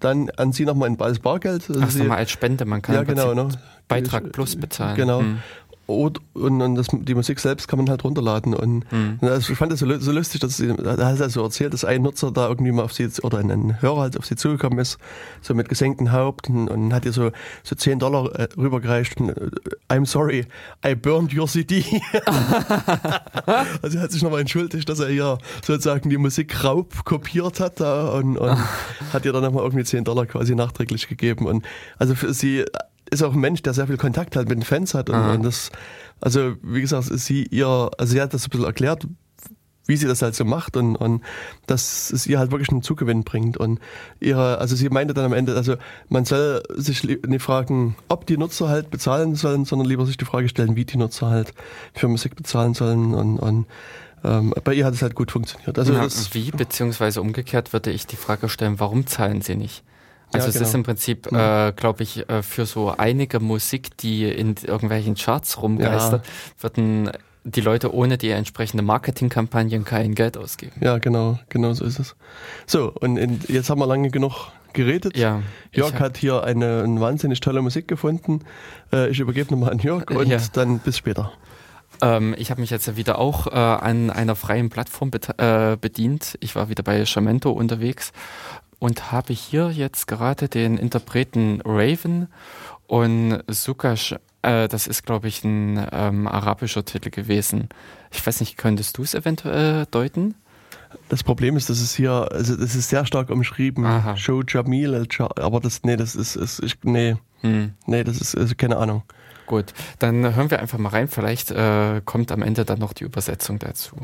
dann an sie nochmal als Bargeld. Also Ach, sie, als Spende, man kann ja, genau, ne? Beitrag plus bezahlen. Genau. Mhm. Und, und, und das, die Musik selbst kann man halt runterladen. Und, mhm. also ich fand das so, so lustig, dass sie, da hat er so erzählt, dass ein Nutzer da irgendwie mal auf sie, oder ein Hörer halt auf sie zugekommen ist, so mit gesenktem Haupt und, und hat ihr so, so 10 Dollar äh, rübergereicht. Und, äh, I'm sorry, I burned your CD. <laughs> also er hat sich nochmal entschuldigt, dass er ihr sozusagen die Musik raub kopiert hat da und, und <laughs> hat ihr dann nochmal irgendwie 10 Dollar quasi nachträglich gegeben. Und also für sie ist auch ein Mensch, der sehr viel Kontakt halt mit den Fans hat. Und, und, das, also wie gesagt, sie ihr, also sie hat das ein bisschen erklärt, wie sie das halt so macht und, und dass es ihr halt wirklich einen Zugewinn bringt. Und ihre, also sie meinte dann am Ende, also man soll sich nicht fragen, ob die Nutzer halt bezahlen sollen, sondern lieber sich die Frage stellen, wie die Nutzer halt für Musik bezahlen sollen und, und ähm, bei ihr hat es halt gut funktioniert. Also Na, wie, beziehungsweise umgekehrt würde ich die Frage stellen, warum zahlen sie nicht? Also ja, es ist genau. im Prinzip, mhm. äh, glaube ich, äh, für so einige Musik, die in irgendwelchen Charts rumgeistert, ja. würden die Leute ohne die entsprechende Marketingkampagnen kein Geld ausgeben. Ja, genau, genau so ist es. So, und in, jetzt haben wir lange genug geredet. Ja, Jörg hat hier eine, eine, wahnsinnig tolle Musik gefunden. Äh, ich übergebe nochmal an Jörg und ja. dann bis später. Ähm, ich habe mich jetzt wieder auch äh, an einer freien Plattform äh, bedient. Ich war wieder bei Shamento unterwegs und habe hier jetzt gerade den Interpreten Raven und Sukash, äh, das ist glaube ich ein ähm, arabischer Titel gewesen. Ich weiß nicht, könntest du es eventuell deuten? Das Problem ist, dass es hier, also das ist sehr stark umschrieben. Aha. Show Jamil, aber das, nee, das ist, ist ich, nee, hm. nee, das ist, also keine Ahnung. Gut, dann hören wir einfach mal rein. Vielleicht äh, kommt am Ende dann noch die Übersetzung dazu.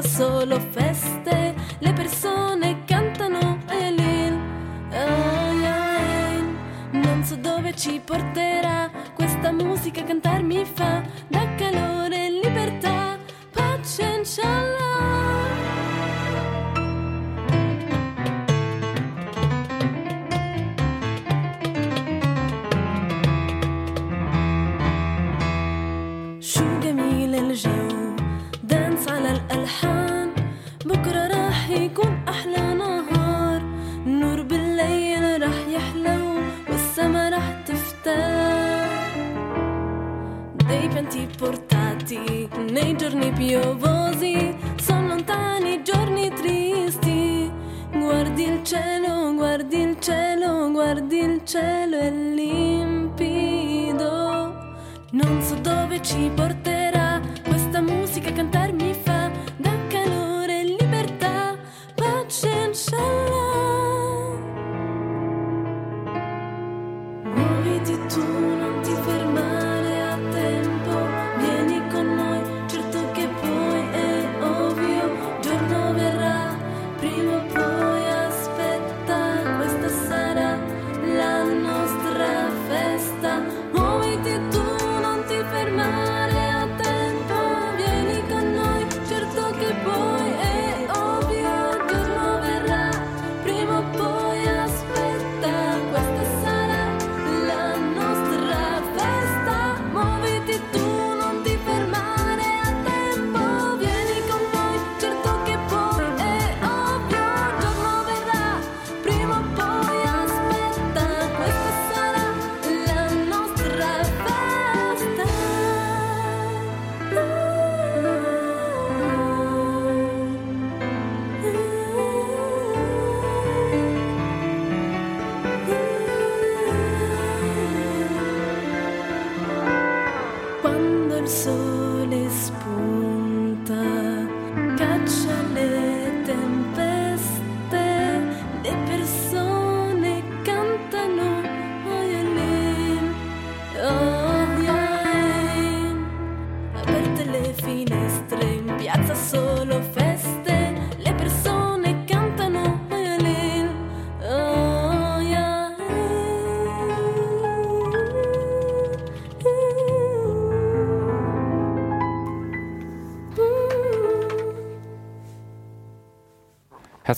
Piazza solo feste, le persone cantano Ayalil, Ayalil, non so dove ci porterà questa musica, cantar mi fa da calore libertà, pace inshallah. Pianti portati nei giorni piovosi, sono lontani i giorni tristi. Guardi il cielo, guardi il cielo, guardi il cielo è limpido. Non so dove ci porterà questa musica, cantarmi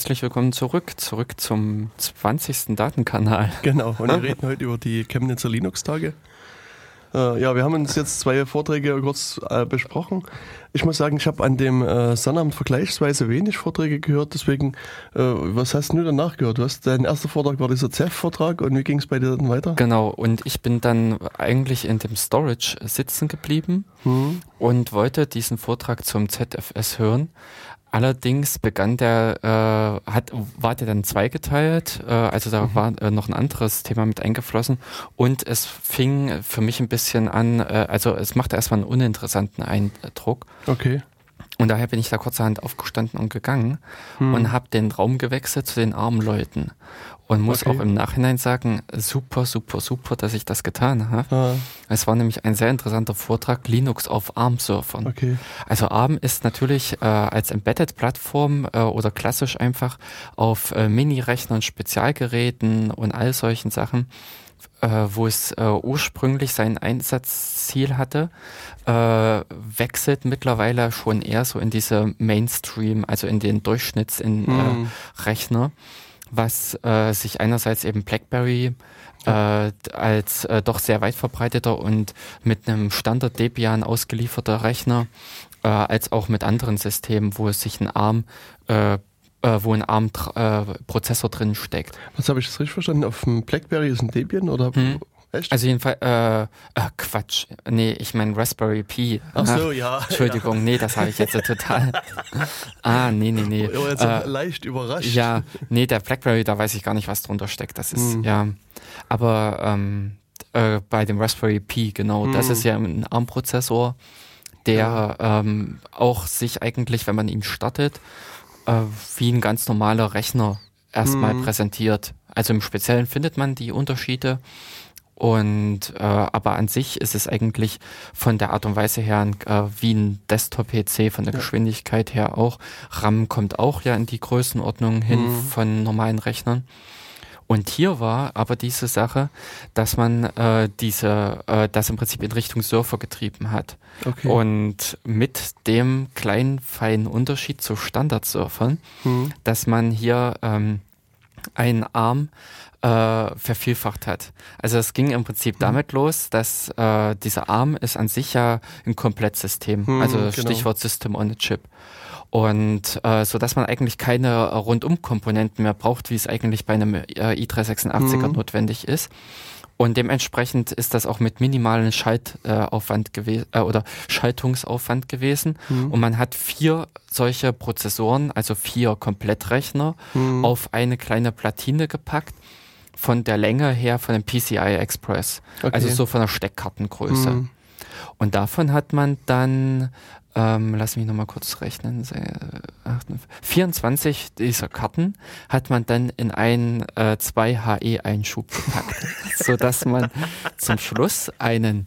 Herzlich willkommen zurück, zurück zum 20. Datenkanal. <laughs> Genau, und wir <laughs> reden heute über die Chemnitzer Linux-Tage. Äh, ja, wir haben uns jetzt zwei Vorträge kurz äh, besprochen. Ich muss sagen, ich habe an dem äh, Sonnabend vergleichsweise wenig Vorträge gehört, deswegen, äh, was hast du danach gehört? Du hast, dein erster Vortrag war dieser CEF-Vortrag und wie ging es bei dir dann weiter? Genau, und ich bin dann eigentlich in dem Storage sitzen geblieben hm. und wollte diesen Vortrag zum ZFS hören Allerdings begann der, äh, hat, war der dann zweigeteilt, äh, also da mhm. war äh, noch ein anderes Thema mit eingeflossen und es fing für mich ein bisschen an, äh, also es machte erstmal einen uninteressanten Eindruck. Okay. Und daher bin ich da kurzerhand aufgestanden und gegangen hm. und habe den Raum gewechselt zu den armen Leuten. Und muss okay. auch im Nachhinein sagen, super, super, super, dass ich das getan habe. Ah. Es war nämlich ein sehr interessanter Vortrag, Linux auf ARM-Surfern. Okay. Also ARM ist natürlich äh, als Embedded-Plattform äh, oder klassisch einfach auf äh, Mini-Rechnern, Spezialgeräten und all solchen Sachen wo es äh, ursprünglich sein Einsatzziel hatte, äh, wechselt mittlerweile schon eher so in diese Mainstream, also in den Durchschnittsrechner, mhm. was äh, sich einerseits eben BlackBerry äh, als äh, doch sehr weit verbreiteter und mit einem Standard Debian ausgelieferter Rechner, äh, als auch mit anderen Systemen, wo es sich ein ARM äh, wo ein ARM-Prozessor äh, drin steckt. Was habe ich jetzt richtig verstanden? Auf dem BlackBerry ist ein Debian oder? Hm. Echt? Also jedenfalls, äh, äh, Quatsch. Nee, ich meine Raspberry Pi. Ach so, ja. Entschuldigung, ja. nee, das habe ich jetzt total. <laughs> ah, nee, nee, nee. Ich war jetzt äh, leicht überrascht. Ja, nee, der BlackBerry, da weiß ich gar nicht, was drunter steckt. Das ist, hm. ja. Aber ähm, äh, bei dem Raspberry Pi, genau, hm. das ist ja ein ARM-Prozessor, der ja. ähm, auch sich eigentlich, wenn man ihn startet, äh, wie ein ganz normaler Rechner erstmal mhm. präsentiert. Also im Speziellen findet man die Unterschiede. Und äh, aber an sich ist es eigentlich von der Art und Weise her äh, wie ein Desktop-PC, von der ja. Geschwindigkeit her auch. RAM kommt auch ja in die Größenordnung hin mhm. von normalen Rechnern. Und hier war aber diese Sache, dass man äh, diese, äh, das im Prinzip in Richtung Surfer getrieben hat. Okay. Und mit dem kleinen, feinen Unterschied zu Standardsurfern, mhm. dass man hier ähm, einen Arm äh, vervielfacht hat. Also es ging im Prinzip mhm. damit los, dass äh, dieser Arm ist an sich ja ein Komplettsystem, mhm, also genau. Stichwort System on a Chip. Und äh, so dass man eigentlich keine Rundum-Komponenten mehr braucht, wie es eigentlich bei einem äh, i386er mhm. notwendig ist. Und dementsprechend ist das auch mit minimalen Schaltaufwand äh, gewesen äh, oder Schaltungsaufwand gewesen. Mhm. Und man hat vier solche Prozessoren, also vier Komplettrechner, mhm. auf eine kleine Platine gepackt. Von der Länge her von dem PCI Express. Okay. Also so von der Steckkartengröße. Mhm. Und davon hat man dann ähm, lass mich nochmal kurz rechnen, 24 dieser Karten hat man dann in einen äh, 2HE-Einschub gepackt, <laughs> sodass man zum Schluss einen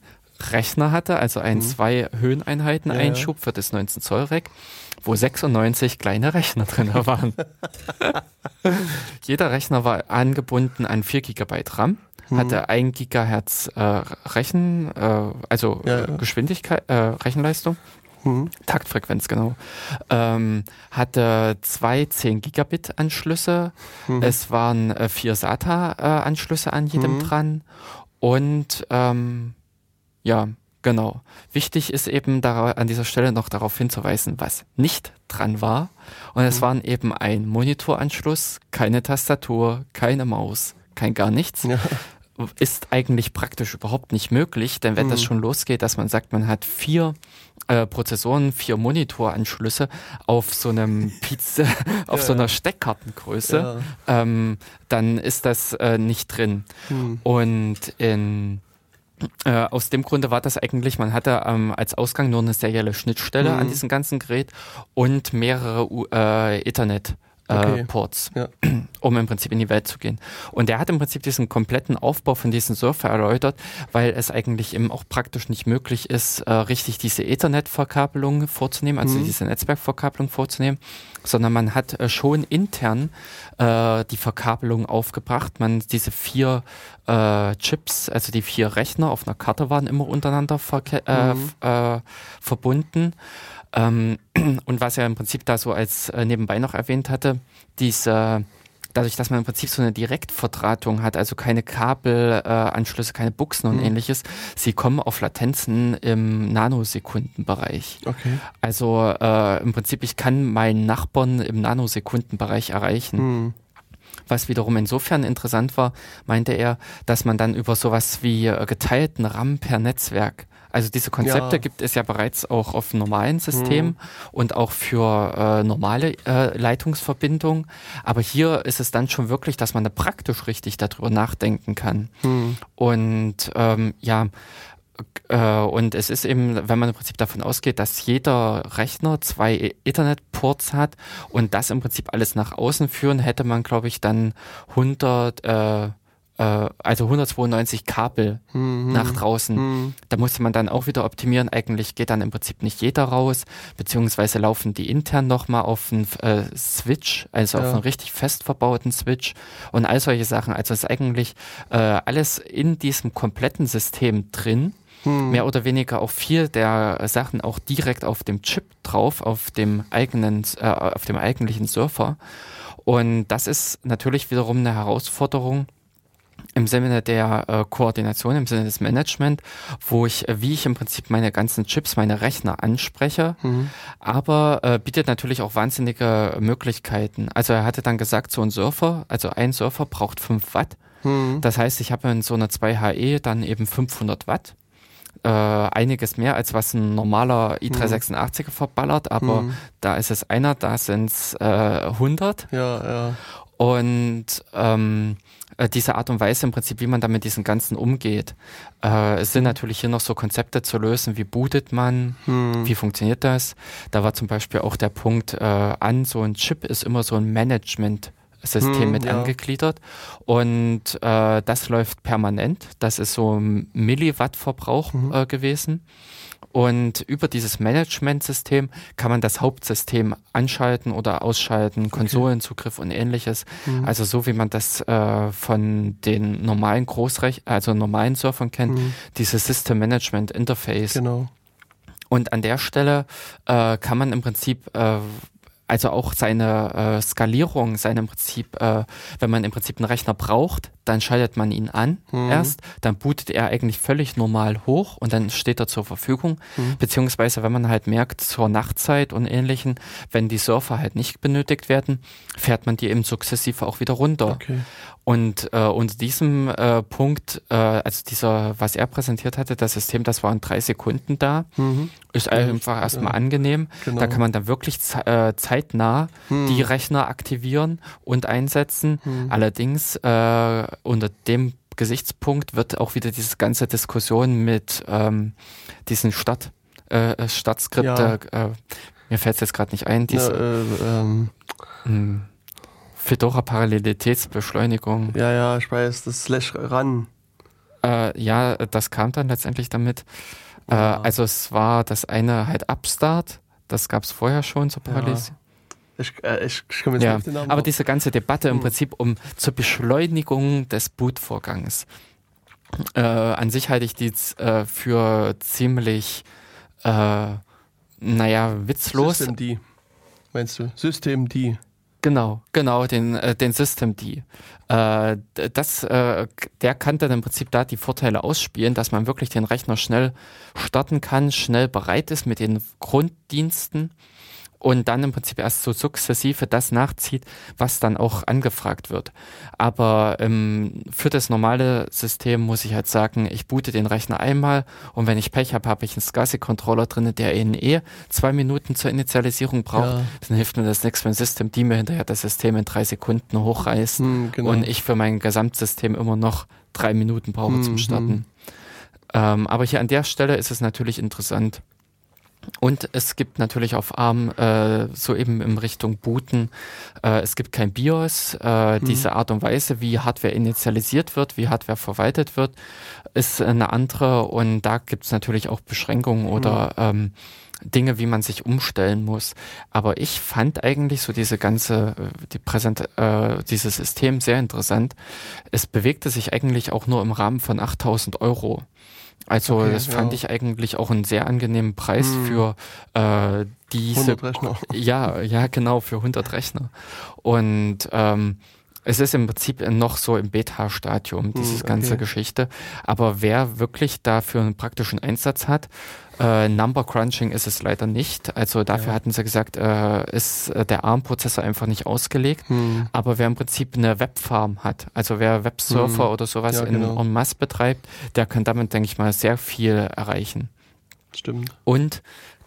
Rechner hatte, also einen mhm. zwei Höheneinheiten-Einschub ja. für das 19 Zoll Rack, wo 96 kleine Rechner drin <laughs> waren. Jeder Rechner war angebunden an 4 GB RAM, mhm. hatte 1 Gigahertz äh, Rechen, äh, also ja, ja. Geschwindigkeit, äh, Rechenleistung Mhm. Taktfrequenz, genau. Ähm, hatte zwei 10 Gigabit Anschlüsse. Mhm. Es waren äh, vier SATA äh, an jedem mhm. dran. Und ähm, ja, genau. Wichtig ist eben da, an dieser Stelle noch darauf hinzuweisen, was nicht dran war. Und es mhm. waren eben ein Monitoranschluss, keine Tastatur, keine Maus, kein gar nichts. Ja ist eigentlich praktisch überhaupt nicht möglich, denn wenn mhm. das schon losgeht, dass man sagt, man hat vier äh, Prozessoren, vier Monitoranschlüsse auf so einem <laughs> Pizza, auf ja, so einer Steckkartengröße, ja. ähm, dann ist das äh, nicht drin. Mhm. Und in äh, aus dem Grunde war das eigentlich, man hatte ähm, als Ausgang nur eine serielle Schnittstelle mhm. an diesem ganzen Gerät und mehrere äh, Ethernet okay. äh, Ports, ja. um im Prinzip in die Welt zu gehen. Und er hat im Prinzip diesen kompletten Aufbau von diesem Surfer erläutert, weil es eigentlich eben auch praktisch nicht möglich ist, äh, richtig diese Ethernet-Verkabelung vorzunehmen, also mhm. diese Netzwerkverkabelung vorzunehmen, sondern man hat äh, schon intern äh, die Verkabelung aufgebracht. Man diese vier äh, Chips, also die vier Rechner auf einer Karte waren immer untereinander mhm. verbunden. Ähm, <clears throat> und was er im Prinzip da so als äh, nebenbei noch erwähnt hatte, diese dadurch, dass man im Prinzip so eine Direktverdrahtung hat, also keine Kabelanschlüsse, äh, keine Buchsen und mhm. ähnliches, sie kommen auf Latenzen im Nanosekundenbereich. Okay. Also äh, im Prinzip, ich kann meinen Nachbarn im Nanosekundenbereich erreichen. Mhm. Was wiederum insofern interessant war, meinte er, dass man dann über sowas wie äh, geteilten RAM per Netzwerk Also diese Konzepte ja. gibt es ja bereits auch auf normalen Systemen mhm. und auch für äh, normale äh, Leitungsverbindungen. Aber hier ist es dann schon wirklich, dass man da praktisch richtig darüber nachdenken kann. Mhm. Und ähm, ja, äh, und es ist eben, wenn man im Prinzip davon ausgeht, dass jeder Rechner zwei Ethernet-Ports hat und das im Prinzip alles nach außen führen, hätte man, glaube ich, dann 100, äh, äh, also 192 Kabel mhm. nach draußen. Mhm. Da musste man dann auch wieder optimieren. Eigentlich geht dann im Prinzip nicht jeder raus, beziehungsweise laufen die intern nochmal auf einen äh, Switch, also ja. auf einen richtig fest verbauten Switch und all solche Sachen. Also ist eigentlich äh, alles in diesem kompletten System drin hm. mehr oder weniger auch viel der Sachen auch direkt auf dem Chip drauf, auf dem eigenen, äh, auf dem eigentlichen Surfer. Und das ist natürlich wiederum eine Herausforderung, im Sinne der äh, Koordination, im Sinne des Management, wo ich, äh, wie ich im Prinzip meine ganzen Chips, meine Rechner anspreche, mhm. aber äh, bietet natürlich auch wahnsinnige Möglichkeiten. Also er hatte dann gesagt, so ein Surfer, also ein Surfer braucht 5 Watt. Mhm. Das heißt, ich habe in so einer 2HE dann eben 500 Watt äh, einiges mehr, als was ein normaler i386er verballert, aber mhm. da ist es einer, da sind es äh, 100. Ja, ja. Und ähm, äh, diese Art und Weise im Prinzip, wie man da mit diesen ganzen umgeht. Äh, es sind natürlich hier noch so Konzepte zu lösen, wie bootet man, hm. wie funktioniert das. Da war zum Beispiel auch der Punkt äh, an, so ein Chip ist immer so ein Management. System hm, mit ja. angegliedert. Und äh, das läuft permanent. Das ist so ein Milliwatt-Verbrauch mhm. äh, gewesen. Und über dieses Management-System kann man das Hauptsystem anschalten oder ausschalten, Konsolenzugriff und ähnliches. Mhm. Also so wie man das äh, von den normalen Großrech also normalen Surfern kennt, mhm. dieses System Management Interface. Genau. Und an der Stelle äh, kann man im Prinzip äh, also auch seine äh, Skalierung, seine Prinzip, äh, wenn man im Prinzip einen Rechner braucht, dann schaltet man ihn an mhm. erst, dann bootet er eigentlich völlig normal hoch und dann steht er zur Verfügung. Mhm. Beziehungsweise, wenn man halt merkt, zur Nachtzeit und ähnlichen, wenn die Surfer halt nicht benötigt werden, fährt man die eben sukzessive auch wieder runter. Okay. Und äh, unter diesem äh, Punkt, äh, also dieser, was er präsentiert hatte, das System, das war in drei Sekunden da, mhm. ist einfach erstmal ja. angenehm. Genau. Da kann man dann wirklich äh, zeitnah mhm. die Rechner aktivieren und einsetzen. Mhm. Allerdings äh, unter dem Gesichtspunkt wird auch wieder diese ganze Diskussion mit ähm, diesen Stadt, äh, Stadtskripte, ja. äh, mir fällt es jetzt gerade nicht ein, diese ja, äh, ähm. Fedora-Parallelitätsbeschleunigung. Ja, ja, ich weiß, das Slash ran. Äh, ja, das kam dann letztendlich damit. Ja. Äh, also es war das eine halt Upstart, das gab es vorher schon zur Parallelisierung. Ja. Ich, äh, ich, ich komme jetzt ja, auf den Namen. Aber diese ganze Debatte im hm. Prinzip um zur Beschleunigung des Bootvorgangs. Äh, an sich halte ich die äh, für ziemlich, äh, naja, witzlos. System D, meinst du? System D. Genau, genau, den, äh, den System D. Äh, das, äh, der kann dann im Prinzip da die Vorteile ausspielen, dass man wirklich den Rechner schnell starten kann, schnell bereit ist mit den Grunddiensten und dann im Prinzip erst so sukzessive das nachzieht, was dann auch angefragt wird. Aber ähm, für das normale System muss ich halt sagen, ich boote den Rechner einmal und wenn ich Pech habe, habe ich einen SCSI-Controller drin, der in eh zwei Minuten zur Initialisierung braucht. Ja. Dann hilft mir das nichts, wenn System die mir hinterher das System in drei Sekunden hochreißt hm, genau. und ich für mein Gesamtsystem immer noch drei Minuten brauche hm, zum Starten. Hm. Ähm, aber hier an der Stelle ist es natürlich interessant, und es gibt natürlich auf ARM äh, so eben in Richtung Booten, äh, es gibt kein BIOS. Äh, mhm. Diese Art und Weise, wie Hardware initialisiert wird, wie Hardware verwaltet wird, ist eine andere. Und da gibt es natürlich auch Beschränkungen oder mhm. ähm, Dinge, wie man sich umstellen muss. Aber ich fand eigentlich so diese ganze, äh, die Präsent, äh, dieses System sehr interessant. Es bewegte sich eigentlich auch nur im Rahmen von 8000 Euro. Also okay, das fand ja. ich eigentlich auch einen sehr angenehmen Preis hm. für äh, diese 100 Rechner. Ja, ja, genau, für 100 Rechner. Und ähm, es ist im Prinzip noch so im Beta-Stadium, diese hm, ganze Geschichte. Aber wer wirklich dafür einen praktischen Einsatz hat, äh, Number Crunching ist es leider nicht. Also dafür ja. hatten sie gesagt, äh, ist äh, der ARM-Prozessor einfach nicht ausgelegt. Hm. Aber wer im Prinzip eine Webfarm hat, also wer Websurfer hm. oder sowas ja, genau. in en masse betreibt, der kann damit, denke ich mal, sehr viel erreichen. Stimmt. Und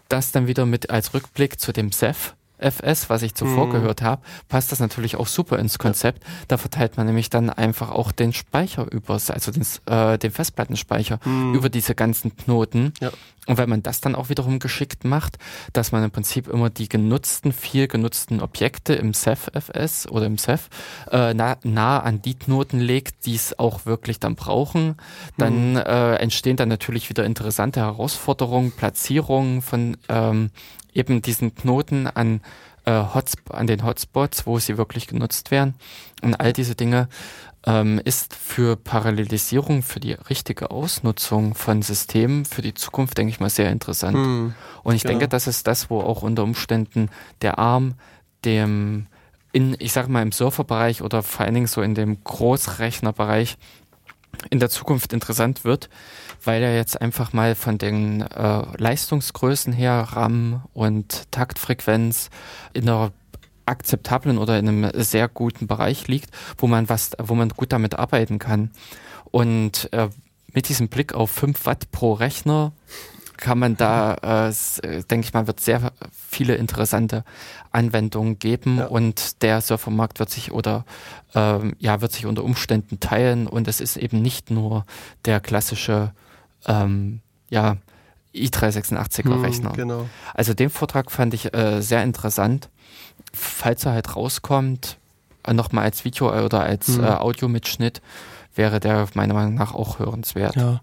das dann wieder mit als Rückblick zu dem SEF FS, was ich zuvor mhm. gehört habe, passt das natürlich auch super ins Konzept. Ja. Da verteilt man nämlich dann einfach auch den Speicher über, also den, äh, den Festplattenspeicher mhm. über diese ganzen Knoten. Ja. Und wenn man das dann auch wiederum geschickt macht, dass man im Prinzip immer die genutzten, viel genutzten Objekte im CEF-FS oder im CEF äh, nah, nah, an die Knoten legt, die es auch wirklich dann brauchen, dann mhm. äh, entstehen dann natürlich wieder interessante Herausforderungen, Platzierungen von ähm, eben diesen Knoten an, äh, Hotspot, an den Hotspots, wo sie wirklich genutzt werden. Und all diese Dinge ähm, ist für Parallelisierung, für die richtige Ausnutzung von Systemen für die Zukunft, denke ich mal, sehr interessant. Hm, Und ich genau. denke, das ist das, wo auch unter Umständen der Arm dem in, ich sage mal, im Surferbereich oder vor allen Dingen so in dem Großrechnerbereich in der Zukunft interessant wird, weil er jetzt einfach mal von den äh, Leistungsgrößen her, RAM und Taktfrequenz in einer akzeptablen oder in einem sehr guten Bereich liegt, wo man was, wo man gut damit arbeiten kann. Und äh, mit diesem Blick auf 5 Watt pro Rechner kann man da, äh, denke ich mal, wird sehr viele interessante Anwendungen geben ja. und der Surfermarkt wird sich oder ähm, ja wird sich unter Umständen teilen und es ist eben nicht nur der klassische ähm, ja i386er hm, Rechner. Genau. Also den Vortrag fand ich äh, sehr interessant. Falls er halt rauskommt, äh, nochmal als Video oder als hm. äh, Audiomitschnitt, wäre der meiner Meinung nach auch hörenswert. Ja,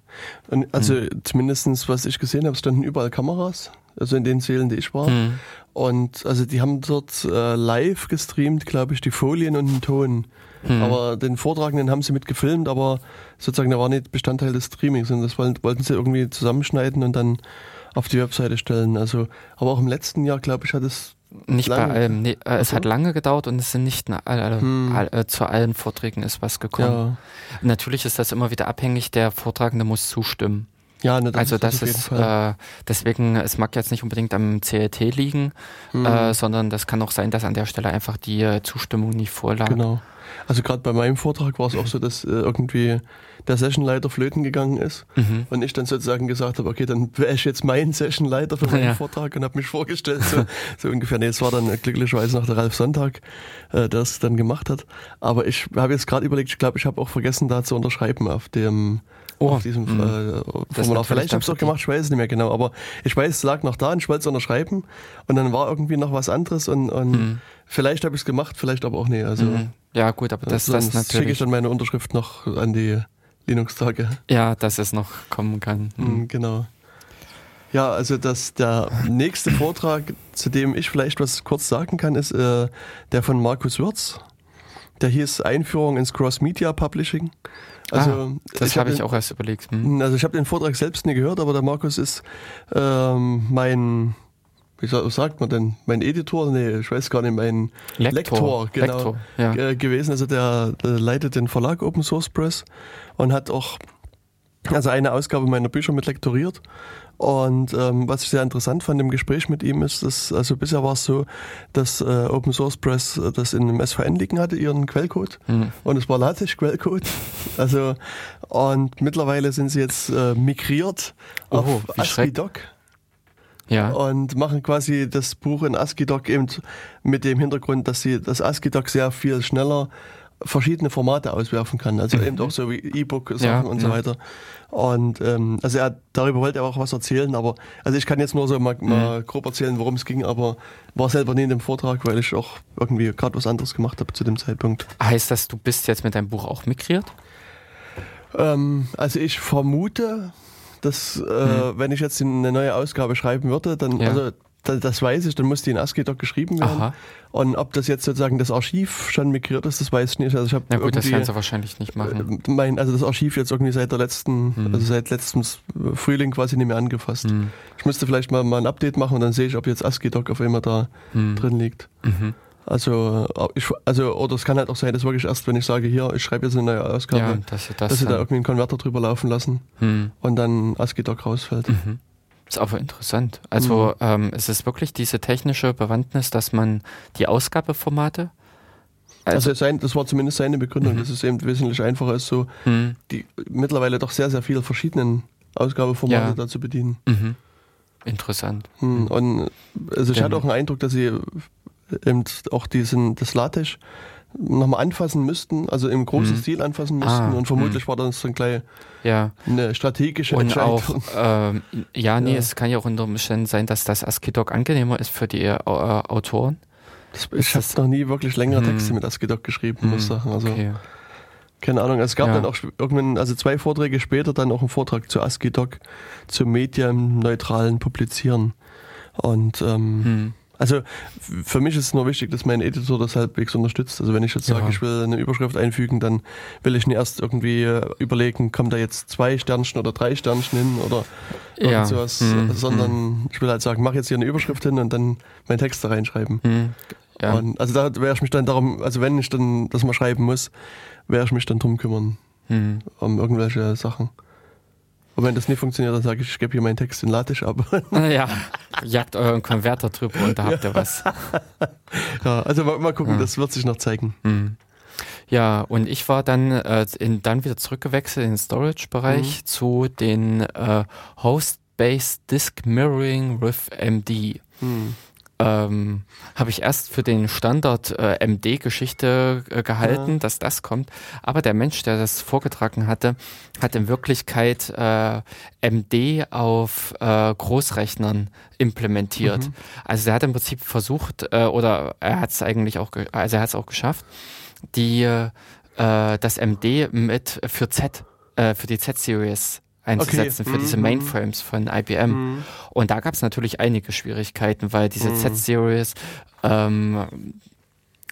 und also hm. zumindestens was ich gesehen habe, standen überall Kameras, also in den Sälen, die ich war. Hm. Und also die haben dort äh, live gestreamt, glaube ich, die Folien und den Ton. Hm. Aber den Vortragenden haben sie mit gefilmt, aber sozusagen der war nicht Bestandteil des Streamings und das wollten, wollten sie irgendwie zusammenschneiden und dann auf die Webseite stellen. Also, aber auch im letzten Jahr, glaube ich, hat es nicht lange. bei allem. Nee, äh, es hat lange gedauert und es sind nicht alle, hm. all, äh, zu allen Vorträgen ist was gekommen. Ja. Natürlich ist das immer wieder abhängig, der Vortragende muss zustimmen. Ja, ne, das also das, ist äh, deswegen, es mag jetzt nicht unbedingt am CLT liegen, hm. äh, sondern das kann auch sein, dass an der Stelle einfach die äh, Zustimmung nicht vorlag. Genau. Also gerade bei meinem Vortrag war es auch so, dass äh, irgendwie der Sessionleiter flöten gegangen ist mhm. und ich dann sozusagen gesagt habe, okay, dann wäre ich jetzt mein Sessionleiter für <laughs> meinen ja. Vortrag und habe mich vorgestellt, so, <laughs> so ungefähr. Nee, es war dann glücklicherweise noch der Ralf Sonntag, äh, der es dann gemacht hat. Aber ich habe jetzt gerade überlegt, ich glaube, ich habe auch vergessen, da zu unterschreiben auf dem oh. auf diesem mhm. äh, Formular. Vielleicht habe ich es auch gemacht, ich weiß es nicht mehr genau, aber ich weiß, es lag noch da und ich wollte es unterschreiben und dann war irgendwie noch was anderes und, und mhm. vielleicht habe ich es gemacht, vielleicht aber auch nicht. Also, mhm. Ja gut, aber das, das natürlich... schicke ich dann meine Unterschrift noch an die Linux-Tage. Ja, dass es noch kommen kann. Mhm. Genau. Ja, also das, der nächste Vortrag, zu dem ich vielleicht was kurz sagen kann, ist äh, der von Markus Würz. Der hieß Einführung ins Cross-Media Publishing. Also, ah, das habe hab ich auch erst überlegt. Hm. Also ich habe den Vortrag selbst nie gehört, aber der Markus ist ähm, mein, wie sagt man denn, mein Editor, nee, ich weiß gar nicht, mein Lektor, Lektor genau, Lektor, ja. gewesen. Also der, der leitet den Verlag Open Source Press und hat auch also eine Ausgabe meiner Bücher mit lektoriert und ähm, was ich sehr interessant fand im Gespräch mit ihm ist, dass, also bisher war es so, dass äh, Open Source Press äh, das in einem SVN liegen hatte, ihren Quellcode. Mhm. Und es war LaTeX-Quellcode. <laughs> Also, und mittlerweile sind sie jetzt äh, migriert oh, auf ASCII-Doc. Ja. Und machen quasi das Buch in ASCII-Doc eben mit dem Hintergrund, dass sie das ASCII-Doc sehr viel schneller verschiedene Formate auswerfen kann. Also <laughs> eben auch so wie E-Book-Sachen ja, und so weiter. Und ähm, also er darüber wollte er auch was erzählen, aber also ich kann jetzt nur so mal, mal mhm. grob erzählen, worum es ging, aber war selber nie in dem Vortrag, weil ich auch irgendwie gerade was anderes gemacht habe zu dem Zeitpunkt. Heißt das, du bist jetzt mit deinem Buch auch migriert? Ähm, also ich vermute, dass äh, hm. wenn ich jetzt eine neue Ausgabe schreiben würde, dann ja. also das weiß ich, dann muss die in ASCII-Doc geschrieben werden. Aha. Und ob das jetzt sozusagen das Archiv schon migriert ist, das weiß ich nicht. Also ich habe Na gut, das kannst du wahrscheinlich nicht machen. Äh, mein, also das Archiv jetzt irgendwie seit der letzten, hm. also seit letztem Frühling quasi nicht mehr angefasst. Hm. Ich müsste vielleicht mal, mal ein Update machen und dann sehe ich, ob jetzt ASCII-Doc auf einmal da hm. drin liegt. Mhm. Also, äh, ich, also, oder es kann halt auch sein, dass wirklich erst, wenn ich sage, hier, ich schreibe jetzt eine neue Ausgabe, ja, dass, das dass sie da irgendwie einen Konverter drüber laufen lassen hm. und dann ASCII-Doc rausfällt. Mhm. Ist aber interessant. Also mhm. ähm, es ist wirklich diese technische Bewandtnis, dass man die Ausgabeformate also, also sein, das war zumindest seine Begründung, mhm. dass es eben wesentlich einfacher ist, so mhm. die mittlerweile doch sehr, sehr viele verschiedenen Ausgabeformate ja. da zu bedienen. Mhm. interessant. Hm, und also ich hatte auch einen Eindruck, dass sie eben auch diesen, das LaTeX nochmal anfassen müssten, also im großen mhm. Stil anfassen müssten ah, und vermutlich mh. war das dann gleich ja. eine strategische und Entscheidung. Auch, ähm, ja, nee, ja. es kann ja auch unter Umständen sein, dass das ASCII-Doc angenehmer ist für die äh, Autoren. Das, ich habe noch nie wirklich längere hm. Texte mit ASCII-Doc geschrieben, hm. muss ich sagen. Also, okay. Keine Ahnung, es gab ja. dann auch irgendwann, also zwei Vorträge später, dann auch einen Vortrag zu ASCII-Doc, zum medienneutralen Publizieren. Und ähm, hm. Also für mich ist es nur wichtig, dass mein Editor das halbwegs unterstützt. Also wenn ich jetzt ja. sage, ich will eine Überschrift einfügen, dann will ich nicht erst irgendwie äh, überlegen, kommen da jetzt zwei Sternchen oder drei Sternchen hin oder ja. sowas, hm. sondern hm. ich will halt sagen, mach jetzt hier eine Überschrift hin und dann meinen Text da reinschreiben. Hm. Ja. Und also da wäre ich mich dann darum, also wenn ich dann das mal schreiben muss, werde ich mich dann drum kümmern. Hm. Um irgendwelche Sachen. Und wenn das nicht funktioniert, dann sage ich, ich gebe hier meinen Text in Latisch ab. Ja, jagt euren Konverter drüber und da habt ihr was. <laughs> Ja, also mal, mal gucken, ja. das wird sich noch zeigen. Mhm. Ja, und ich war dann, äh, in, dann wieder zurückgewechselt in den Storage-Bereich mhm. zu den äh, Host-Based Disk Mirroring with MD. Mhm ähm, habe ich erst für den Standard äh, MD-Geschichte äh, gehalten, ja. dass das kommt. Aber der Mensch, der das vorgetragen hatte, hat in Wirklichkeit äh, MD auf äh, Großrechnern implementiert. Mhm. Also er hat im Prinzip versucht, äh, oder er hat es eigentlich auch, also er hat es auch geschafft, die äh, das MD mit für Z, äh, für die Z-Series einzusetzen okay. für mhm. diese Mainframes von IBM. Mhm. Und da gab es natürlich einige Schwierigkeiten, weil diese mhm. Z-Series, ähm,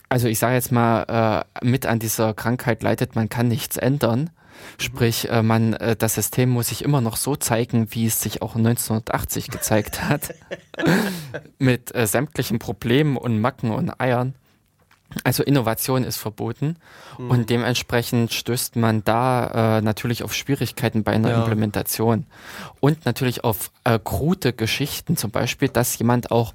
also ich sage jetzt mal, äh, mit an dieser Krankheit leidet, man kann nichts ändern. Sprich, äh, man, äh, das System muss sich immer noch so zeigen, wie es sich auch 1980 gezeigt hat. <laughs> mit äh, sämtlichen Problemen und Macken und Eiern. Also Innovation ist verboten mhm. und dementsprechend stößt man da äh, natürlich auf Schwierigkeiten bei einer ja. Implementation und natürlich auf äh, krute Geschichten, zum Beispiel, dass jemand auch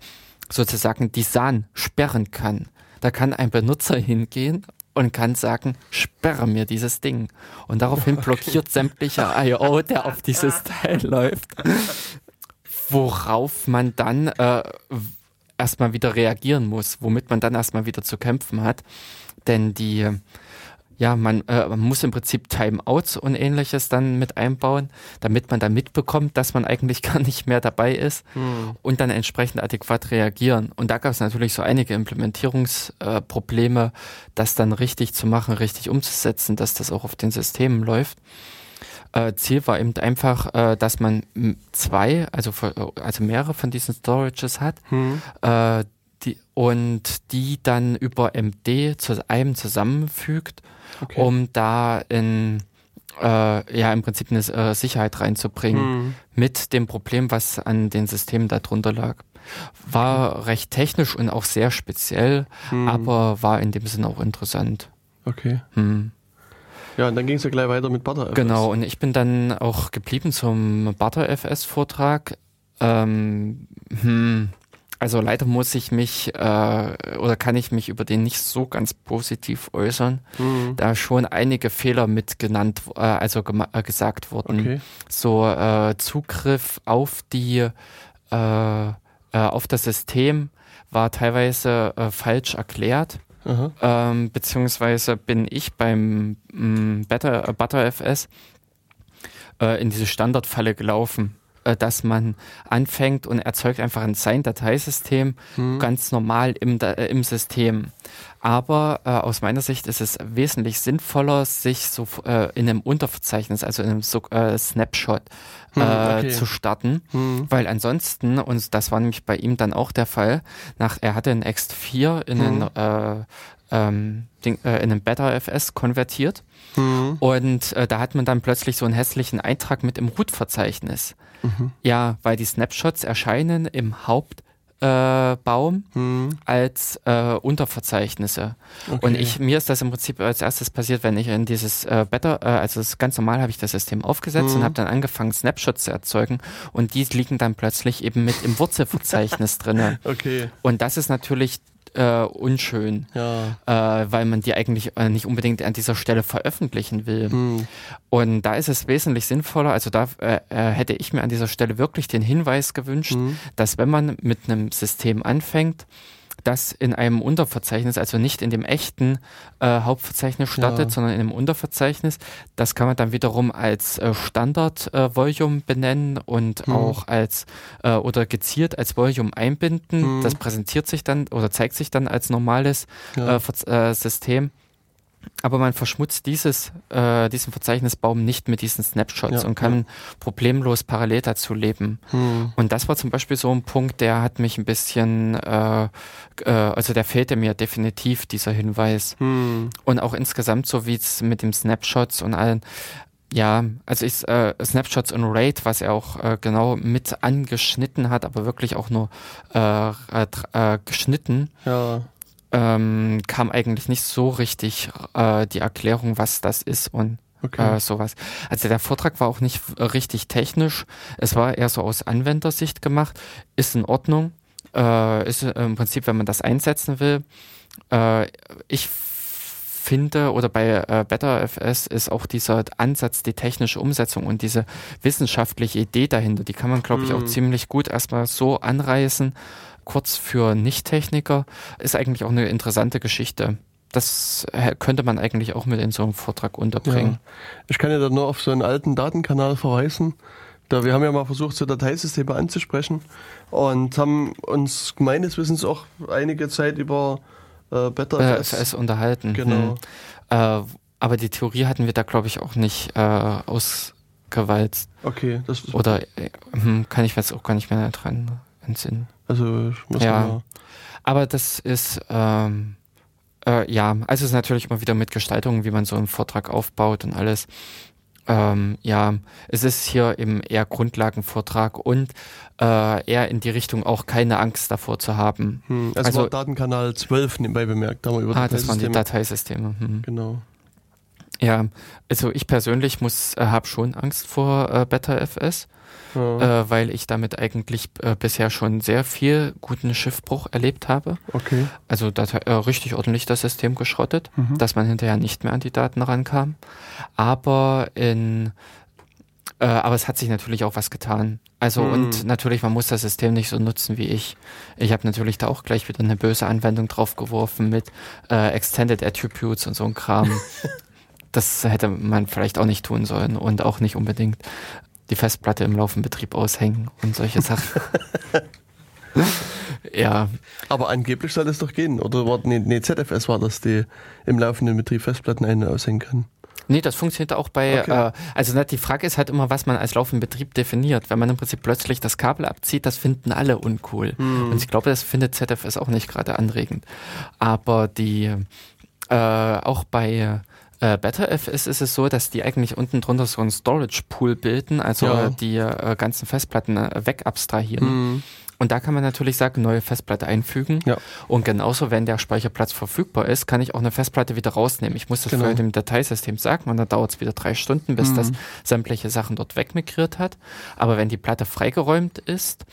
sozusagen die SAN sperren kann. Da kann ein Benutzer <laughs> hingehen und kann sagen, sperre mir dieses Ding. Und daraufhin <laughs> okay. blockiert sämtlicher I.O., der auf dieses <laughs> Teil läuft. Worauf man dann äh, erstmal wieder reagieren muss, womit man dann erstmal wieder zu kämpfen hat. Denn die, ja, man, äh, man muss im Prinzip Timeouts und ähnliches dann mit einbauen, damit man dann mitbekommt, dass man eigentlich <laughs> gar nicht mehr dabei ist hm. und dann entsprechend adäquat reagieren. Und da gab es natürlich so einige Implementierungsprobleme, äh, das dann richtig zu machen, richtig umzusetzen, dass das auch auf den Systemen läuft. Äh, Ziel war eben einfach, äh, dass man zwei, also, also mehrere von diesen Storages hat hm. äh, die, und die dann über MD zu einem zusammenfügt, okay. um da in äh, ja im Prinzip eine äh, Sicherheit reinzubringen hm. mit dem Problem, was an den Systemen darunter lag. War recht technisch und auch sehr speziell, hm. aber war in dem Sinne auch interessant. Okay. Hm. Ja, und dann ging es ja gleich weiter mit ButterFS. Genau, und ich bin dann auch geblieben zum ButterFS-Vortrag. Ähm, hm, also leider muss ich mich äh, oder kann ich mich über den nicht so ganz positiv äußern, mhm. da schon einige Fehler mit genannt, äh, also äh, gesagt wurden. Okay. So äh, Zugriff auf die äh, äh, auf das System war teilweise äh, falsch erklärt. Ähm, beziehungsweise bin ich beim ähm, Better, äh, ButterFS äh, in diese Standardfalle gelaufen, äh, dass man anfängt und erzeugt einfach ein Sein-Dateisystem hm. ganz normal im, äh, im System. Aber äh, aus meiner Sicht ist es wesentlich sinnvoller, sich so äh, in einem Unterverzeichnis, also in einem so, äh, Snapshot hm, okay. zu starten, hm. weil ansonsten, und das war nämlich bei ihm dann auch der Fall, nach er hatte ein X4 in hm. einen ähm, Ding, äh, in einen BetterFS konvertiert. Mhm. Und äh, da hat man dann plötzlich so einen hässlichen Eintrag mit im Root-Verzeichnis. Mhm. Ja, weil die Snapshots erscheinen im Haupt äh, Baum hm. als äh, Unterverzeichnisse. Okay. Und ich, mir ist das im Prinzip als erstes passiert, wenn ich in dieses äh, Better, äh, also ganz normal habe ich das System aufgesetzt hm. und habe dann angefangen, Snapshots zu erzeugen und die liegen dann plötzlich eben mit im Wurzelverzeichnis <laughs> drinne. Okay. Und das ist natürlich äh, unschön, ja. äh, weil man die eigentlich äh, nicht unbedingt an dieser Stelle veröffentlichen will. Hm. Und da ist es wesentlich sinnvoller, also da äh, äh, hätte ich mir an dieser Stelle wirklich den Hinweis gewünscht, hm. dass wenn man mit einem System anfängt, das in einem Unterverzeichnis, also nicht in dem echten äh, Hauptverzeichnis startet, ja. sondern in einem Unterverzeichnis. Das kann man dann wiederum als äh, Standard-Volume äh, benennen und hm. auch als äh, oder gezielt als Volume einbinden. Hm. Das präsentiert sich dann oder zeigt sich dann als normales ja. Äh, System aber man verschmutzt dieses, äh, diesen Verzeichnisbaum nicht mit diesen Snapshots ja, und kann ja. problemlos parallel dazu leben. Hm. Und das war zum Beispiel so ein Punkt, der hat mich ein bisschen, äh, äh, also der fehlte mir definitiv, dieser Hinweis. Hm. Und auch insgesamt, so wie es mit dem Snapshots und allen, ja, also ich, äh, Snapshots und RAID, was er auch äh, genau mit angeschnitten hat, aber wirklich auch nur äh, äh, geschnitten. Ja ähm, kam eigentlich nicht so richtig äh, die Erklärung, was das ist und okay. äh, sowas. Also der Vortrag war auch nicht richtig technisch. Es war eher so aus Anwendersicht gemacht. Ist in Ordnung. Äh, ist im Prinzip, wenn man das einsetzen will. Äh, ich finde, oder bei äh, BetterFS ist auch dieser Ansatz, die technische Umsetzung und diese wissenschaftliche Idee dahinter, die kann man, glaube ich, auch mhm. ziemlich gut erstmal so anreißen kurz für Nicht-Techniker, ist eigentlich auch eine interessante Geschichte. Das könnte man eigentlich auch mit in so einem Vortrag unterbringen. Ja. Ich kann ja da nur auf so einen alten Datenkanal verweisen. Da, wir haben ja mal versucht, so Dateisysteme anzusprechen und haben uns meines Wissens auch einige Zeit über äh, BetterFS äh, unterhalten. Genau. Hm. Äh, aber die Theorie hatten wir da, glaube ich, auch nicht äh, ausgewalzt. Okay, das ist Oder äh, hm, kann ich jetzt auch gar nicht mehr dran entsinnen. Also muss ja. Mal Aber das ist ähm, äh, ja, also es ist natürlich immer wieder mit Gestaltung, wie man so einen Vortrag aufbaut und alles. Ähm, ja, es ist hier eben eher Grundlagenvortrag und äh, eher in die Richtung auch keine Angst davor zu haben. Hm, also, also Datenkanal 12 nebenbei bemerkt, da haben wir über ah, das waren die Dateisysteme. Hm. Genau. Ja, also ich persönlich muss, äh, habe schon Angst vor äh, BetaFS ja. äh, weil ich damit eigentlich äh, bisher schon sehr viel guten Schiffbruch erlebt habe. Okay. Also da äh, richtig ordentlich das System geschrottet, mhm. dass man hinterher nicht mehr an die Daten rankam. Aber in äh, aber es hat sich natürlich auch was getan. Also mhm. und natürlich, man muss das System nicht so nutzen wie ich. Ich habe natürlich da auch gleich wieder eine böse Anwendung draufgeworfen mit äh, Extended Attributes und so ein Kram. <laughs> das hätte man vielleicht auch nicht tun sollen und auch nicht unbedingt die Festplatte im laufenden Betrieb aushängen und solche Sachen. <laughs> ja. Aber angeblich soll es doch gehen. Oder war, nee, nee, ZFS war das, die im laufenden Betrieb Festplatten ein- und aushängen kann. Nee, das funktioniert auch bei, okay. äh, also die Frage ist halt immer, was man als laufenden Betrieb definiert. Wenn man im Prinzip plötzlich das Kabel abzieht, das finden alle uncool. Hm. Und ich glaube, das findet ZFS auch nicht gerade anregend. Aber die, äh, auch bei äh, BetterFS ist es so, dass die eigentlich unten drunter so einen Storage Pool bilden, also ja. die äh, ganzen Festplatten äh, wegabstrahieren. Mhm. Und da kann man natürlich sagen, neue Festplatte einfügen. Ja. Und genauso, wenn der Speicherplatz verfügbar ist, kann ich auch eine Festplatte wieder rausnehmen. Ich muss das genau. vorher dem Dateisystem sagen und dann dauert es wieder drei Stunden, bis mhm. das sämtliche Sachen dort wegmigriert hat. Aber wenn die Platte freigeräumt ist,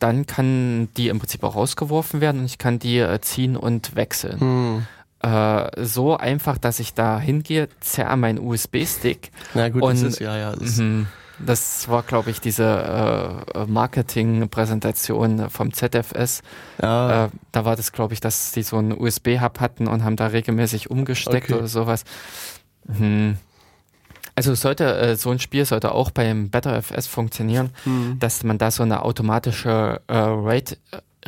dann kann die im Prinzip auch rausgeworfen werden und ich kann die äh, ziehen und wechseln. Mhm äh, so einfach, dass ich da hingehe, zerre meinen USB-Stick. Na gut, und, das ist ja, ja. Das, mh, das war, glaube ich, diese äh, Marketing-Präsentation vom ZFS. Ja. Äh, da war das, glaube ich, dass die so einen USB-Hub hatten und haben da regelmäßig umgesteckt okay. oder sowas. Hm. Also sollte äh, so ein Spiel sollte auch beim BetterFS funktionieren, hm. dass man da so eine automatische äh, Rate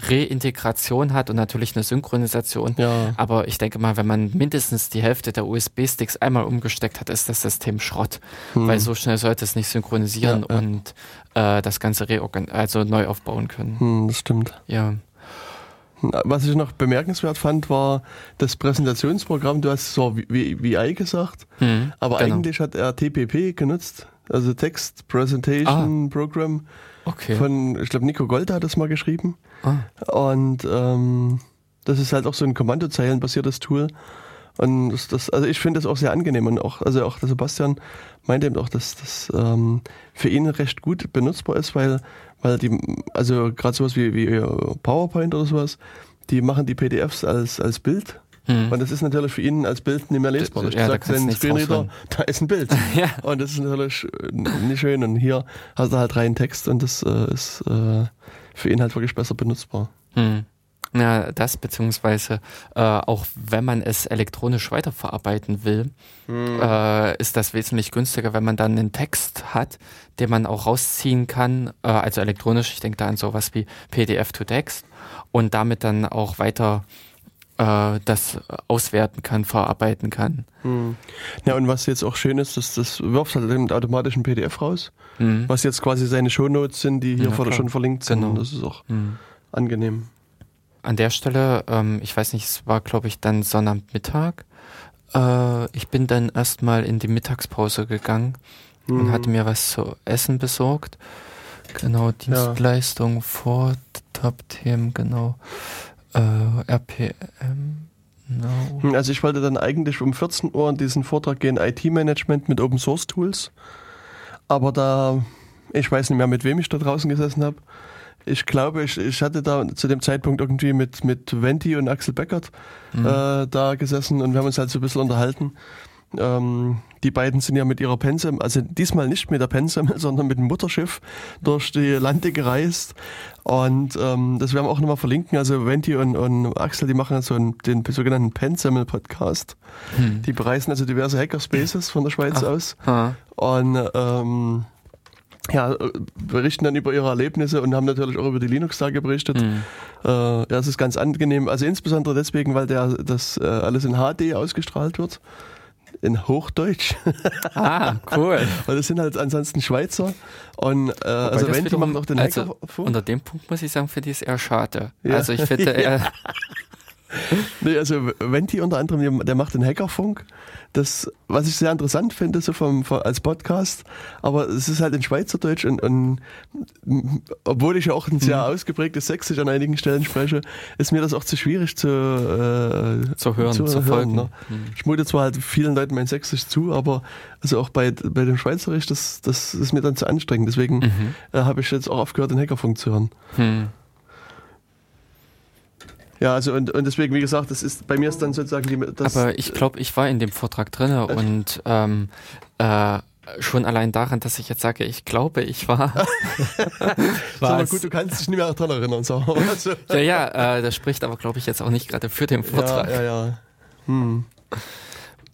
Reintegration hat und natürlich eine Synchronisation. Ja. Aber ich denke mal, wenn man mindestens die Hälfte der USB-Sticks einmal umgesteckt hat, ist das System Schrott. Hm. Weil so schnell sollte es nicht synchronisieren ja, ja. und äh, das Ganze also neu aufbauen können. Hm, das stimmt. Ja. Was ich noch bemerkenswert fand, war das Präsentationsprogramm. Du hast so VI gesagt, hm, aber genau. eigentlich hat er TPP genutzt, also Text Presentation ah. Program. Okay. Von, ich glaube, Nico Gold hat das mal geschrieben. Ah. Und ähm, das ist halt auch so ein Kommandozeilenbasiertes Tool. Und das, das, also ich finde das auch sehr angenehm und auch, also auch der Sebastian meinte eben auch, dass das ähm, für ihn recht gut benutzbar ist, weil, weil die, also gerade sowas wie, wie PowerPoint oder sowas, die machen die PDFs als, als Bild. Hm. Und das ist natürlich für ihn als Bild nicht mehr lesbar. Ich ja, sage seinen Screenreader, da ist ein Bild. <laughs> ja. Und das ist natürlich nicht schön. Und hier hast du halt rein Text und das äh, ist äh, für ihn halt wirklich besser benutzbar. Hm. Ja, das beziehungsweise äh, auch wenn man es elektronisch weiterverarbeiten will, hm. äh, ist das wesentlich günstiger, wenn man dann einen Text hat, den man auch rausziehen kann, äh, also elektronisch, ich denke da an sowas wie PDF to Text und damit dann auch weiter äh, das auswerten kann, verarbeiten kann. Hm. Ja, und was jetzt auch schön ist, dass das wirft halt den automatischen PDF raus, hm. was jetzt quasi seine Shownotes sind, die hier ja, schon verlinkt sind. Genau. Das ist auch hm. angenehm an der Stelle, ähm, ich weiß nicht, es war glaube ich dann Sonnabendmittag. Äh, ich bin dann erstmal in die Mittagspause gegangen mhm. und hatte mir was zu essen besorgt. Genau, Dienstleistung ja. vor Top-Themen, genau. Äh, RPM. No. Hm, also ich wollte dann eigentlich um 14 Uhr in diesen Vortrag gehen, IT-Management mit Open Source Tools. Aber da, ich weiß nicht mehr, mit wem ich da draußen gesessen habe ich glaube, ich, ich hatte da zu dem Zeitpunkt irgendwie mit, mit Venti und Axel Beckert mhm. äh, da gesessen und wir haben uns halt so ein bisschen unterhalten. Ähm, die beiden sind ja mit ihrer Pensem, also diesmal nicht mit der Pensem, <laughs> sondern mit dem Mutterschiff durch die Lande gereist. Und ähm, das werden wir auch nochmal verlinken. Also Venti und, und Axel, die machen so einen, den sogenannten Pensemmel-Podcast. Hm. Die bereisen also diverse Hackerspaces von der Schweiz Ach. aus. Ha. Und ähm, ja, berichten dann über ihre Erlebnisse und haben natürlich auch über die Linux-Tage berichtet. Mhm. Äh, ja, es ist ganz angenehm. Also insbesondere deswegen, weil der, das äh, alles in HD ausgestrahlt wird. In Hochdeutsch. Ah, cool. <laughs> weil das sind halt ansonsten Schweizer. Und äh, also wenn die machen auch den also, vor. Unter dem Punkt muss ich sagen, finde ich es eher schade. Ja. Also ich finde, <laughs> er, nee, also Venti unter anderem, der macht den Hackerfunk. Das, was ich sehr interessant finde, so vom, vom, als Podcast, aber es ist halt in Schweizerdeutsch und, und obwohl ich ja auch ein sehr mhm. ausgeprägtes Sächsisch an einigen Stellen spreche, ist mir das auch zu schwierig zu, äh, zu hören, zu, zu folgen. Ne? Mhm. Ich mute zwar halt vielen Leuten mein Sächsisch zu, aber also auch bei, bei dem Schweizerisch, das, das ist mir dann zu anstrengend. Deswegen mhm. äh, habe ich jetzt auch aufgehört, den Hackerfunk zu hören. Mhm. Ja, also und, und deswegen, wie gesagt, das ist bei mir ist dann sozusagen die. Das, Aber ich glaube, ich war in dem Vortrag drin äh, und ähm, äh, schon allein daran, dass ich jetzt sage, ich glaube, ich war. <laughs> <laughs> war aber gut, du kannst dich nicht mehr daran erinnern. So. <laughs> Also. ja, ja, äh, das spricht aber, glaube ich, jetzt auch nicht gerade für den Vortrag. Ja, ja, ja. Hm.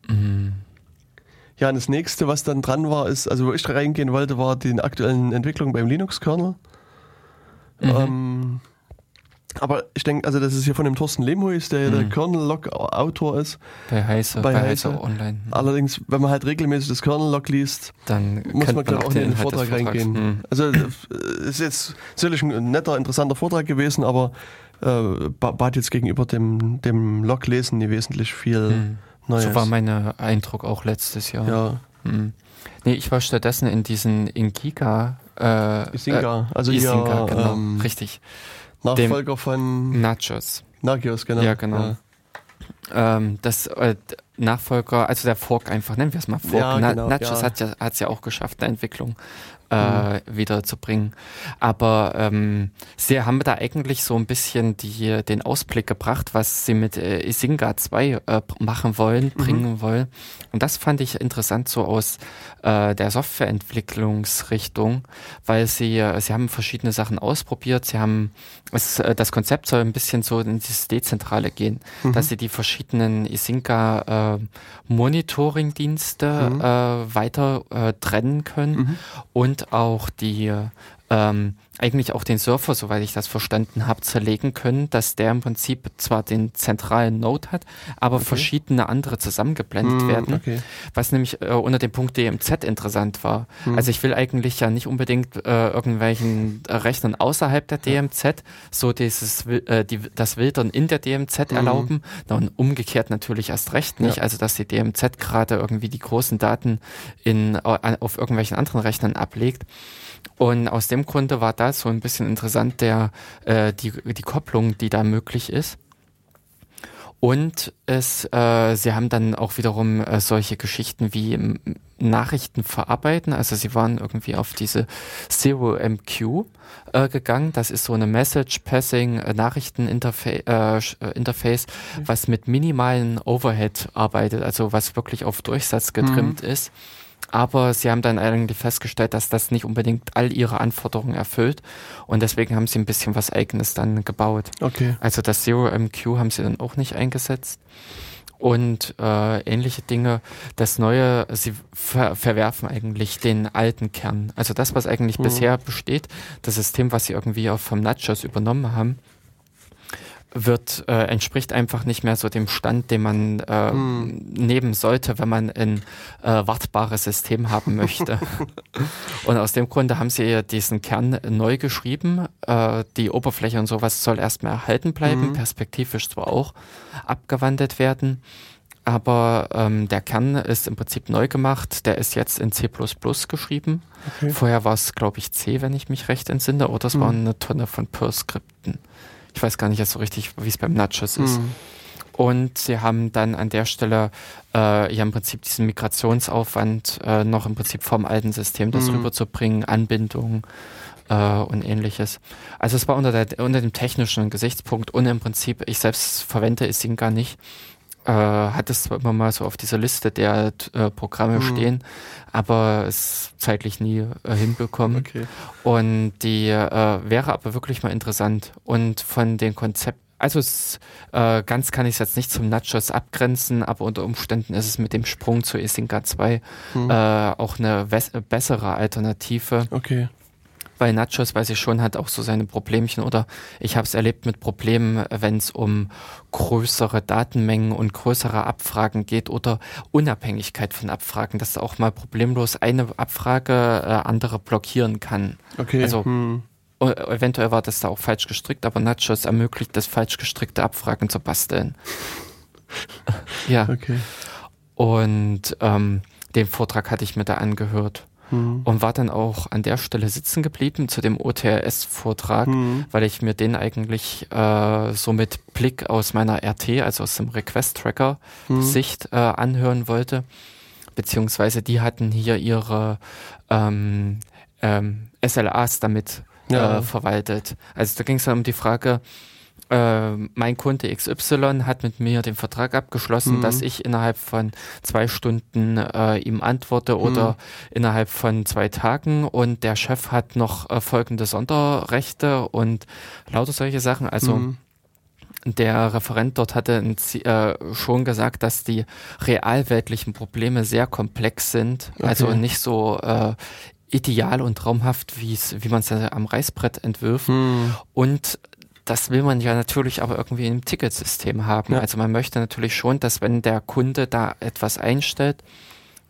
Mhm. Ja, und das nächste, was dann dran war, ist, also wo ich reingehen wollte, war die aktuellen Entwicklungen beim Linux-Kernel. Mhm. Ähm, aber ich denke, also das ist hier von dem Thorsten Lehmhuis, der mhm. der Kernel-Log-Autor ist. Bei Heise, bei, bei Heise, Heise Online. Allerdings, wenn man halt regelmäßig das Kernel-Log liest, dann muss man, glaube auch in den Vortrag reingehen. Mhm. Also ist jetzt sicherlich ein netter, interessanter Vortrag gewesen, aber äh, bat jetzt gegenüber dem, dem Log-Lesen nie wesentlich viel mhm. Neues. So war mein Eindruck auch letztes Jahr. Ja. Mhm. Nee, ich war stattdessen in diesen Inkika. Äh, Isinga, also Isinga, hier, genau, ähm, richtig. Nachfolger von Nachos. Nagios, genau. Ja, genau. Ja. Ähm, das äh, Nachfolger, also der Fork einfach, nennen wir es mal Fork. Ja, genau, Nachos ja. hat ja hat's ja auch geschafft, eine Entwicklung äh, mhm. wiederzubringen. Aber ähm, sie haben da eigentlich so ein bisschen die, den Ausblick gebracht, was sie mit äh, Isinga 2 äh, machen wollen, mhm. bringen wollen. Und das fand ich interessant so aus äh, der Softwareentwicklungsrichtung, weil sie, äh, sie haben verschiedene Sachen ausprobiert. Sie haben, es, äh, das Konzept soll ein bisschen so in dieses Dezentrale gehen, mhm. dass sie die verschiedenen Isinga äh, Monitoring-Dienste mhm. äh, weiter äh, trennen können mhm. Auch die ähm, eigentlich auch den Surfer, soweit ich das verstanden habe, zerlegen können, dass der im Prinzip zwar den zentralen Node hat, aber okay. verschiedene andere zusammengeblendet mm, werden. Okay. Was nämlich äh, unter dem Punkt DMZ interessant war. Mm. Also ich will eigentlich ja nicht unbedingt äh, irgendwelchen äh, Rechnern außerhalb der DMZ so dieses äh, die, das Wildern in der DMZ mm. erlauben. Na, und umgekehrt natürlich erst recht nicht. Ja. Also dass die DMZ gerade irgendwie die großen Daten in, auf irgendwelchen anderen Rechnern ablegt. Und aus dem Grunde war das so ein bisschen interessant, der, äh, die, die Kopplung, die da möglich ist. Und es, äh, sie haben dann auch wiederum äh, solche Geschichten wie Nachrichten verarbeiten. Also sie waren irgendwie auf diese Zero MQ äh, gegangen. Das ist so eine Message Passing äh, Nachrichteninterface, äh, äh, Interface, mhm. was mit minimalen Overhead arbeitet, also was wirklich auf Durchsatz getrimmt mhm. ist. Aber sie haben dann eigentlich festgestellt, dass das nicht unbedingt all ihre Anforderungen erfüllt. Und deswegen haben sie ein bisschen was Eigenes dann gebaut. Okay. Also das Zero MQ haben sie dann auch nicht eingesetzt. Und äh, ähnliche Dinge. Das Neue, sie ver verwerfen eigentlich den alten Kern. Also das, was eigentlich mhm. bisher besteht, das System, was sie irgendwie auch vom Nachos übernommen haben, wird äh, entspricht einfach nicht mehr so dem Stand, den man äh, hm. nehmen sollte, wenn man ein äh, wartbares System haben möchte. <laughs> und aus dem Grunde haben sie diesen Kern neu geschrieben. Äh, die Oberfläche und sowas soll erstmal erhalten bleiben, hm. perspektivisch zwar auch abgewandelt werden. Aber ähm, der Kern ist im Prinzip neu gemacht. Der ist jetzt in C geschrieben. Okay. Vorher war es, glaube ich, C, wenn ich mich recht entsinne, oder es hm. waren eine Tonne von Perl-Skripten. Ich weiß gar nicht jetzt so richtig, wie es beim Nachos ist. Mhm. Und sie haben dann an der Stelle äh, ja im Prinzip diesen Migrationsaufwand äh, noch im Prinzip vom alten System das mhm. rüberzubringen, Anbindung äh, und ähnliches. Also es war unter, der, unter dem technischen Gesichtspunkt und im Prinzip, ich selbst verwende es gar nicht, äh, hat es zwar immer mal so auf dieser Liste der äh, Programme mhm. stehen, aber es zeitlich nie äh, hinbekommen. Okay. Und die äh, wäre aber wirklich mal interessant. Und von den Konzepten also es, äh, ganz kann ich es jetzt nicht zum Nachos abgrenzen, aber unter Umständen ist es mit dem Sprung zu Isinga 2 hm. äh, auch eine bessere Alternative. Okay bei Nachos weiß ich schon, hat auch so seine Problemchen oder ich habe es erlebt mit Problemen, wenn es um größere Datenmengen und größere Abfragen geht oder Unabhängigkeit von Abfragen, dass auch mal problemlos eine Abfrage äh, andere blockieren kann. Okay. Also hm. eventuell war das da auch falsch gestrickt, aber Nachos ermöglicht es, falsch gestrickte Abfragen zu basteln. <laughs> ja. Okay. Und ähm, den Vortrag hatte ich mir da angehört mhm. und war dann auch an der Stelle sitzen geblieben zu dem OTRS-Vortrag, mhm. weil ich mir den eigentlich äh, so mit Blick aus meiner RT, also aus dem Request-Tracker-Sicht mhm. äh, anhören wollte. Beziehungsweise die hatten hier ihre ähm, ähm, SLAs damit ja. äh, verwaltet. Also da ging es dann um die Frage, äh, mein Kunde XY hat mit mir den Vertrag abgeschlossen, mhm. dass ich innerhalb von zwei Stunden äh, ihm antworte oder mhm. innerhalb von zwei Tagen und der Chef hat noch äh, folgende Sonderrechte und lauter solche Sachen. Also mhm. Der Referent dort hatte äh, schon gesagt, dass die realweltlichen Probleme sehr komplex sind, okay. also nicht so äh, ideal und traumhaft, wie man es am Reißbrett entwirft. Hm. Und das will man ja natürlich aber irgendwie im Ticketsystem haben. Ja. Also man möchte natürlich schon, dass wenn der Kunde da etwas einstellt,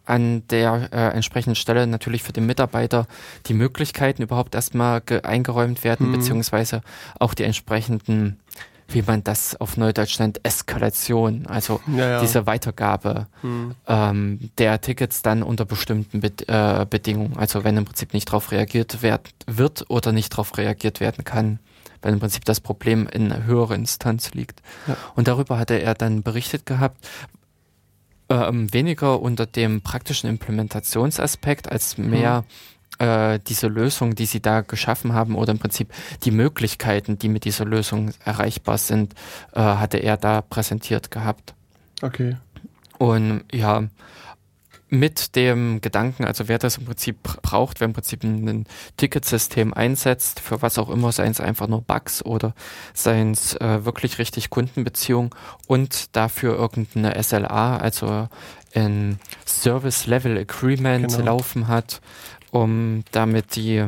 an der äh, entsprechenden Stelle natürlich für den Mitarbeiter die Möglichkeiten überhaupt erstmal eingeräumt werden, mhm. beziehungsweise auch die entsprechenden, wie man das auf Neudeutsch nennt, Eskalation, also ja, ja. diese Weitergabe mhm. ähm, der Tickets dann unter bestimmten Be äh, Bedingungen. Also wenn im Prinzip nicht darauf reagiert werd, wird oder nicht darauf reagiert werden kann weil im Prinzip das Problem in höherer Instanz liegt. Ja. Und darüber hatte er dann berichtet gehabt, ähm, weniger unter dem praktischen Implementationsaspekt als mhm. mehr mhm. äh, diese Lösung, die sie da geschaffen haben oder im Prinzip die Möglichkeiten, die mit dieser Lösung erreichbar sind, äh, hatte er da präsentiert gehabt. Okay. Und ja, mit dem Gedanken, also wer das im Prinzip braucht, wer im Prinzip ein Ticketsystem einsetzt, für was auch immer, seien es einfach nur Bugs oder seien es äh, wirklich richtig Kundenbeziehung und dafür irgendeine SLA, also ein Service Level Agreement genau. laufen hat, um damit die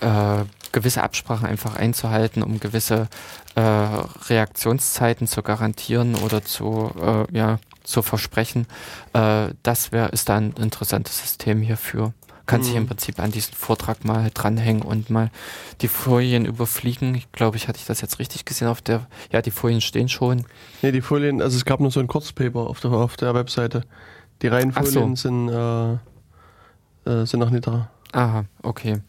äh, gewisse Absprachen einfach einzuhalten, um gewisse äh, Reaktionszeiten zu garantieren oder zu äh, ja, zu versprechen. Äh, das wäre ist da ein interessantes System hierfür. Kann mhm. sich im Prinzip an diesen Vortrag mal dranhängen und mal die Folien überfliegen. Ich glaube, ich hatte ich das jetzt richtig gesehen auf der. Ja, die Folien stehen schon. Nee, die Folien, also es gab nur so ein Kurzpaper auf der, auf der Webseite. Die Reihenfolien so. sind, äh, äh, sind noch nicht da. Aha, okay.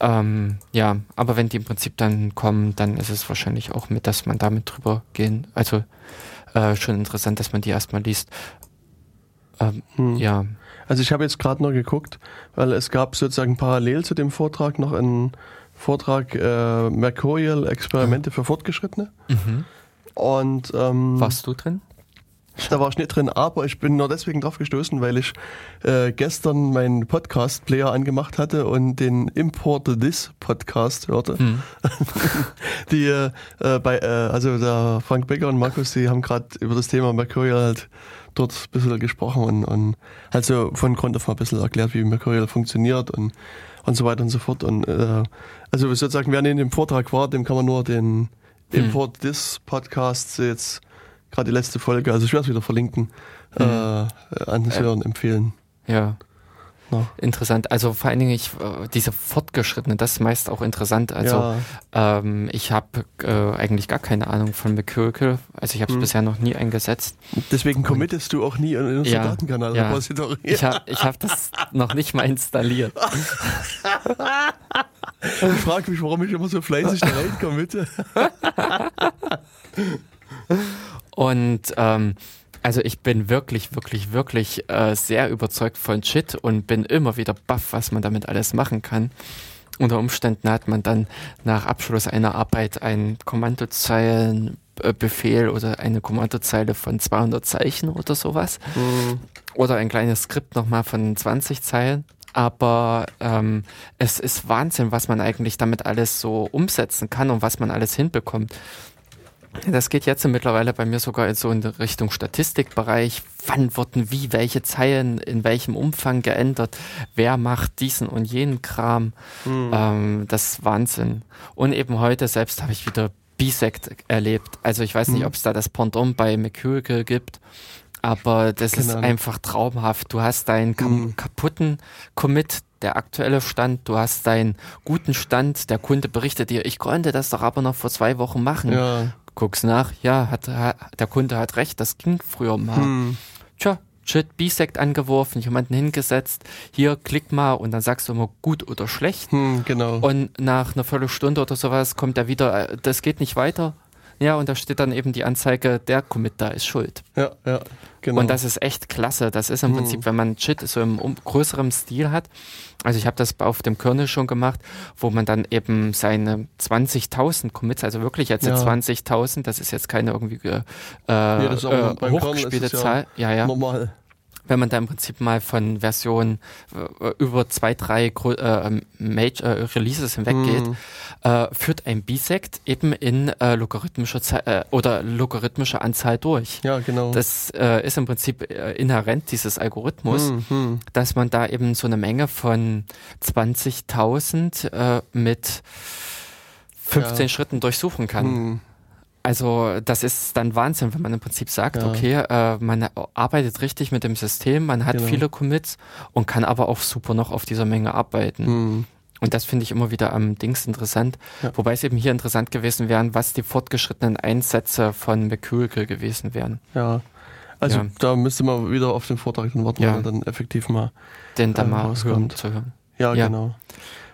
Ähm, ja, aber wenn die im Prinzip dann kommen, dann ist es wahrscheinlich auch mit, dass man damit drüber gehen, also äh, schon interessant, dass man die erstmal liest. Ähm, hm. Ja. Also ich habe jetzt gerade noch geguckt, weil es gab sozusagen parallel zu dem Vortrag noch einen Vortrag äh, Mercurial Experimente ah. für Fortgeschrittene. Mhm. Und ähm, warst du drin? Da war ich nicht drin, aber ich bin nur deswegen drauf gestoßen, weil ich äh, gestern meinen Podcast-Player angemacht hatte und den Import This Podcast hörte. Hm. <laughs> die äh, bei, äh, also der Frank Becker und Markus, die haben gerade über das Thema Mercurial halt dort ein bisschen gesprochen und, und halt so von Grund auf mal ein bisschen erklärt, wie Mercurial funktioniert und, und so weiter und so fort. Und äh, also sozusagen, wer in dem Vortrag war, dem kann man nur den hm. Import This Podcast jetzt gerade die letzte Folge, also ich werde es wieder verlinken, hm. äh, anhören, äh, empfehlen. Ja. No. Interessant. Also vor allen Dingen ich, äh, diese Fortgeschrittene, das ist meist auch interessant. Also ja. ähm, ich habe äh, eigentlich gar keine Ahnung von Mercurial. Also ich habe es hm. bisher noch nie eingesetzt. Deswegen committest du auch nie in unser ja, Datenkanal ja. Ich habe ich hab das noch nicht mal installiert. ich frage mich, warum ich immer so fleißig da rein committe. <laughs> Und ähm, also ich bin wirklich, wirklich, wirklich äh, sehr überzeugt von Shit und bin immer wieder baff, was man damit alles machen kann. Unter Umständen hat man dann nach Abschluss einer Arbeit einen Kommandozeilenbefehl oder eine Kommandozeile von 200 Zeichen oder sowas. Mhm. Oder ein kleines Skript nochmal von 20 Zeilen. Aber ähm, es ist Wahnsinn, was man eigentlich damit alles so umsetzen kann und was man alles hinbekommt. Das geht jetzt mittlerweile bei mir sogar in so in Richtung Statistikbereich. Wann wurden wie welche Zeilen in welchem Umfang geändert? Wer macht diesen und jenen Kram? Mhm. Ähm, das ist Wahnsinn. Und eben heute selbst habe ich wieder Bisect erlebt. Also ich weiß nicht, mhm. ob es da das Pendant bei Mercurial gibt. Aber das genau. ist einfach traumhaft. Du hast deinen mhm. kaputten Commit, der aktuelle Stand, du hast deinen guten Stand, der Kunde berichtet dir, ich konnte das doch aber noch vor zwei Wochen machen. Ja guckst nach, ja, hat, hat, der Kunde hat recht, das ging früher mal. Hm. Tja, Shit, Bisect angeworfen, jemanden hingesetzt, hier klick mal und dann sagst du immer gut oder schlecht. Hm, genau. Und nach einer Viertelstunde oder sowas kommt er wieder, äh, das geht nicht weiter. Ja, und da steht dann eben die Anzeige, der Commit da ist schuld. Ja, ja, genau. Und das ist echt klasse. Das ist im hm. Prinzip, wenn man Shit so im um, größeren Stil hat, also ich habe das auf dem Kernel schon gemacht, wo man dann eben seine 20.000 Commits, also wirklich jetzt ja. 20.000, das ist jetzt keine irgendwie äh, ja, äh, hochgespielte Zahl. Ja, ja. Normal wenn man da im Prinzip mal von Version äh, über zwei, drei äh, Major äh, Releases hinweggeht, mhm. äh, führt ein Bisect eben in äh, logarithmischer Ze äh, oder logarithmischer Anzahl durch. Ja, genau. Das ist im Prinzip inhärent dieses Algorithmus, mhm. dass man da eben so eine Menge von 20.000 äh, mit 15 ja. Schritten durchsuchen kann. Mhm. Also das ist dann Wahnsinn, wenn man im Prinzip sagt, ja. okay, äh, man arbeitet richtig mit dem System, man hat genau. viele Commits und kann aber auch super noch auf dieser Menge arbeiten. Mhm. Und das finde ich immer wieder am Dings interessant. Ja. Wobei es eben hier interessant gewesen wären, was die fortgeschrittenen Einsätze von Mercurial gewesen wären. Ja. Also ja. da müsste man wieder auf den Vortrag dann warten, ja. wenn er dann effektiv mal den dann äh, mal hören, zu hören. Ja, genau.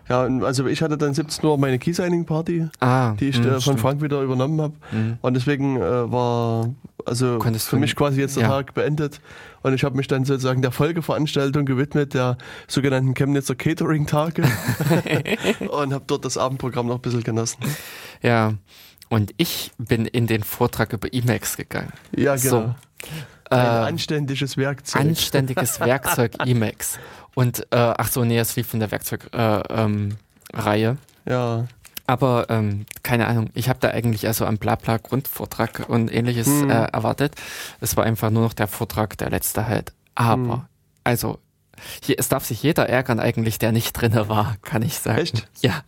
Ja, also ich hatte dann 17 Uhr meine Key-Signing-Party, ah, die ich mh, hm, äh, von stimmt. Frank wieder übernommen habe. Mhm. Und deswegen äh, war also Konntest für mich quasi jetzt der ja. Tag beendet. Und ich habe mich dann sozusagen der Folgeveranstaltung gewidmet, der sogenannten Chemnitzer Catering-Tage. <laughs> <laughs> und habe dort das Abendprogramm noch ein bisschen genossen. Ja, und ich bin in den Vortrag über Emacs gegangen. Ja, genau. So. Ein äh, anständiges Werkzeug. Anständiges <laughs> Werkzeug Emacs. Und, äh, ach so, nee, es lief von der Werkzeugreihe. Äh, ähm, ja. Aber ähm, keine Ahnung, ich habe da eigentlich also einen Blabla-Grundvortrag und ähnliches hm. äh, erwartet. Es war einfach nur noch der Vortrag, der letzte halt. Aber, hm. also, hier, es darf sich jeder ärgern eigentlich, der nicht drinne war, kann ich sagen. Echt? Ja.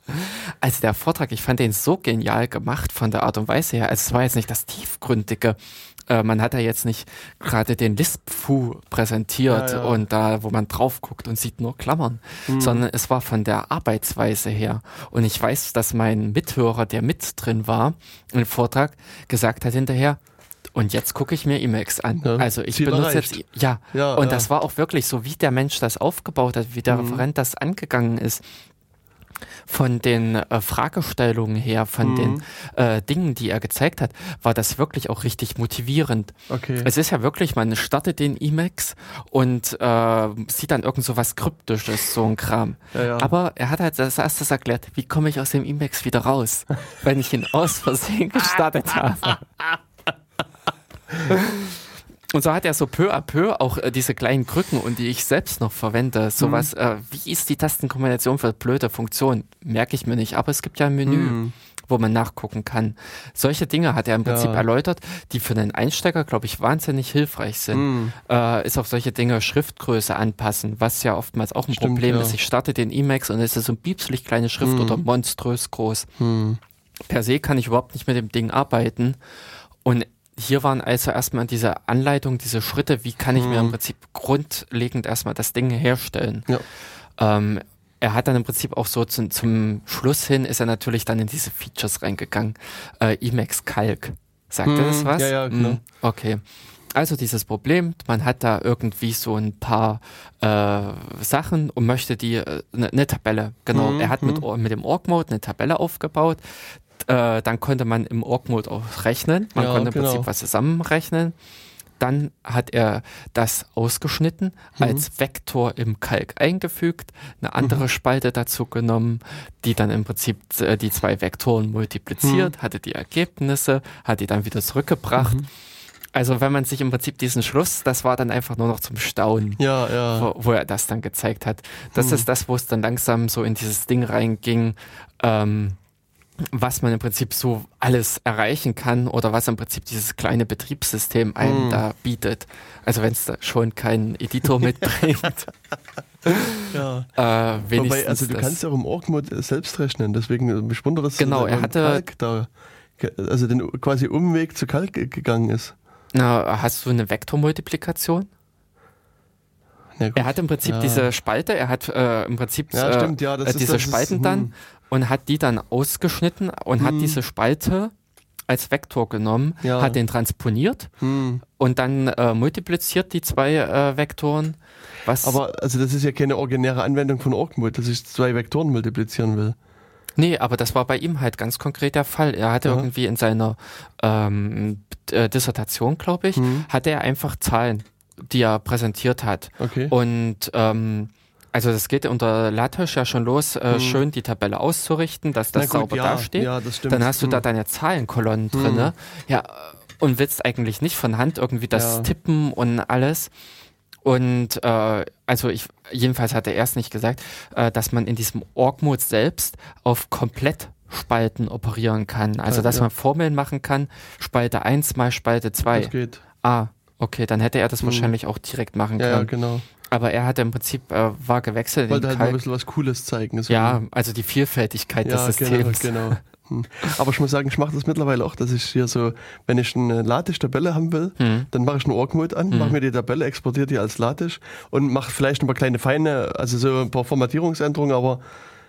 Also der Vortrag, ich fand den so genial gemacht von der Art und Weise her. Also es war jetzt nicht das tiefgründige, äh, man hat ja jetzt nicht gerade den Lisp-Fu präsentiert ja, ja. und da, wo man drauf guckt und sieht nur Klammern, mhm. sondern es war von der Arbeitsweise her. Und ich weiß, dass mein Mithörer, der mit drin war im Vortrag, gesagt hat hinterher, und jetzt gucke ich mir Emacs an. Ja, also ich benutze erreicht. jetzt, ja. ja und ja. das war auch wirklich so, wie der Mensch das aufgebaut hat, wie der mhm. Referent das angegangen ist. Von den äh, Fragestellungen her, von mhm. den äh, Dingen, die er gezeigt hat, war das wirklich auch richtig motivierend. Okay. Es ist ja wirklich, man startet den Emacs und äh, sieht dann irgend so was Kryptisches, so ein Kram. Ja, ja. Aber er hat halt als erstes erklärt, wie komme ich aus dem Emacs wieder raus, wenn ich ihn aus Versehen <laughs> gestartet habe. <laughs> Und so hat er so peu à peu auch äh, diese kleinen Krücken und die ich selbst noch verwende. Sowas, mhm. äh, wie ist die Tastenkombination für blöde Funktion? Merke ich mir nicht, aber es gibt ja ein Menü. Mhm. wo man nachgucken kann. Solche Dinge hat er im Prinzip ja. erläutert, die für den Einsteiger, glaube ich, wahnsinnig hilfreich sind. Mm. Äh, ist auf solche Dinge Schriftgröße anpassen, was ja oftmals auch ein Stimmt, Problem ja. ist. Ich starte den Emacs und es ist so ein piepslich kleine Schrift mm. oder monströs groß. Mm. Per se kann ich überhaupt nicht mit dem Ding arbeiten. Und hier waren also erstmal diese Anleitung, diese Schritte, wie kann ich mhm. mir im mhm. Prinzip grundlegend erstmal das Ding herstellen. Ja. Ähm, er hat dann im Prinzip auch so zum, zum Schluss hin ist er natürlich dann in diese Features reingegangen. Äh, Emacs Calc. Sagt mhm. er das was? Ja, ja, klar. Mhm. Okay. Also dieses Problem, man hat da irgendwie so ein paar äh, Sachen und möchte die, eine äh, ne, ne Tabelle, genau. Mhm. Er hat mit, mhm. mit dem Org-Mode eine Tabelle aufgebaut, äh, dann konnte man im Org-Mode auch rechnen. Man ja, konnte im genau. Prinzip was zusammenrechnen. Dann hat er das ausgeschnitten, mhm. als Vektor im Kalk eingefügt, eine andere mhm. Spalte dazu genommen, die dann im Prinzip äh, die zwei Vektoren multipliziert, mhm. hatte die Ergebnisse, hat die dann wieder zurückgebracht. Mhm. Also wenn man sich im Prinzip diesen Schluss, das war dann einfach nur noch zum Staunen, ja, ja. Wo, wo er das dann gezeigt hat. Das mhm. ist das, wo es dann langsam so in dieses Ding reinging. Ähm, was man im Prinzip so alles erreichen kann oder was im Prinzip dieses kleine Betriebssystem einem mm. da bietet. Also wenn es da schon keinen Editor <laughs> mitbringt. ja. Äh, Wobei, also du das. kannst ja auch im Org-Mode selbst rechnen, deswegen mich wundert, dass genau, er hatte Kalk da, also den quasi Umweg zu Kalk gegangen ist. Na, hast du eine Vektormultiplikation? er hat im Prinzip ja. diese Spalte, er hat äh, im Prinzip ja, stimmt, ja, äh, diese ist, Spalten ist, dann hm und hat die dann ausgeschnitten und hm. hat diese Spalte als Vektor genommen, ja. hat den transponiert hm. und dann äh, multipliziert die zwei äh, Vektoren. Was aber also das ist ja keine originäre Anwendung von Orgmod, dass ich zwei Vektoren multiplizieren will. Nee, aber das war bei ihm halt ganz konkret der Fall. Er hatte ja. irgendwie in seiner ähm, äh, Dissertation, glaube ich, hm. hatte er einfach Zahlen, die er präsentiert hat. Okay. Und ähm, also das geht unter LaTeX ja schon los, äh, hm. schön die Tabelle auszurichten, dass das gut, sauber ja, dasteht. Ja, das stimmt. Dann hast du hm. da deine Zahlenkolonnen hm. drinne. Ja, und willst eigentlich nicht von Hand irgendwie das ja. tippen und alles. Und äh, also ich, jedenfalls hat er erst nicht gesagt, äh, dass man in diesem Org-Mode selbst auf komplett Spalten operieren kann. Also dass ja. man Formeln machen kann, Spalte 1 mal Spalte 2. Das geht. Ah, okay, dann hätte er das hm. wahrscheinlich auch direkt machen können. Ja, genau. Aber er hat im Prinzip, äh, war gewechselt. Wollte halt mal ein bisschen was Cooles zeigen. Ja, also die Vielfältigkeit ja, des genau, Systems. Genau, genau. <laughs> Aber ich muss sagen, ich mache das mittlerweile auch, dass ich hier so, wenn ich eine Latisch-Tabelle haben will, hm. dann mache ich einen Org-Mode an, hm. mache mir die Tabelle, exportiere die als Latisch und mache vielleicht ein paar kleine feine, also so ein paar Formatierungsänderungen, aber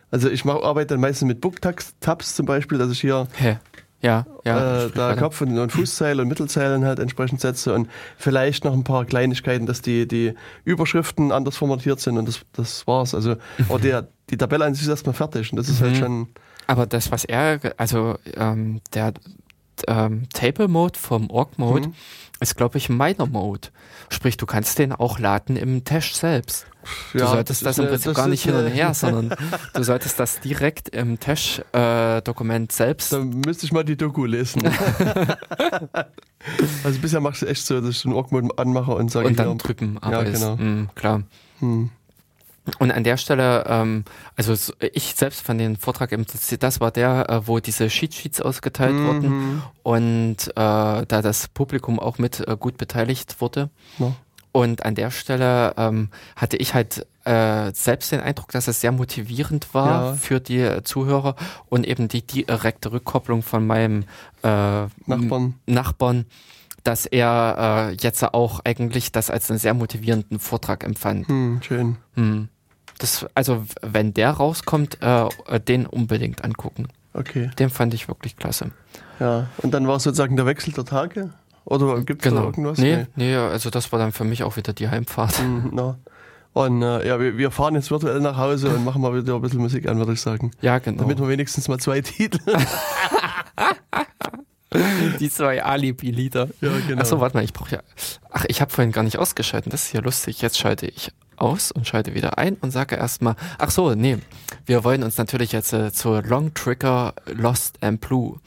also ich mach, arbeite dann meistens mit Book-Tabs zum Beispiel, dass ich hier Hä? Ja, ja. Äh, da Kopf- und, und Fußzeile und Mittelzeilen halt entsprechend setze und vielleicht noch ein paar Kleinigkeiten, dass die, die Überschriften anders formatiert sind und das, das war's. Also, <laughs> aber der, die Tabelle an sich ist erstmal fertig und das ist halt mhm. halt schon. Aber das, was er, also ähm, der ähm, Table Mode vom Org Mode mhm. ist, glaube ich, Minor Mode. Sprich, du kannst den auch laden im Tash selbst. Du ja, solltest das, das im Prinzip gar nicht hin und her, <laughs> sondern du solltest das direkt im Tash-Dokument äh, selbst. Da müsste ich mal die Doku lesen. <laughs> also bisher machst du echt so, dass ich den Org-Mode anmache und sage Und dann drücken, aber ja, genau. ist, mh, klar. Hm. Und an der Stelle, ähm, also ich selbst fand den Vortrag im das war der, äh, wo diese Cheat Sheets ausgeteilt mhm. wurden und äh, da das Publikum auch mit äh, gut beteiligt wurde. Ja. Und an der Stelle ähm, hatte ich halt äh, selbst den Eindruck, dass es sehr motivierend war ja. für die Zuhörer und eben die direkte Rückkopplung von meinem äh, Nachbarn. Nachbarn, dass er äh, jetzt auch eigentlich das als einen sehr motivierenden Vortrag empfand. Hm, schön. Hm. Das, also wenn der rauskommt, äh, den unbedingt angucken. Okay. Den fand ich wirklich klasse. Ja, und dann war sozusagen der Wechsel der Tage? Oder gibt es genau. da irgendwas? Nee, nee, nee, also das war dann für mich auch wieder die Heimfahrt. Mhm, no. Und äh, ja, wir, wir, fahren jetzt virtuell nach Hause und machen mal wieder ein bisschen Musik an, würde ich sagen. Ja, genau. Damit wir wenigstens mal zwei Titel. <laughs> <laughs> Die zwei Alibi-Lieder. Ja, genau. Achso, warte mal, ich brauche ja. Ach, ich habe vorhin gar nicht ausgeschalten. Das ist ja lustig. Jetzt schalte ich aus und schalte wieder ein und sage erstmal, ach so, nee, wir wollen uns natürlich jetzt äh, zur Long Trigger Lost and Blue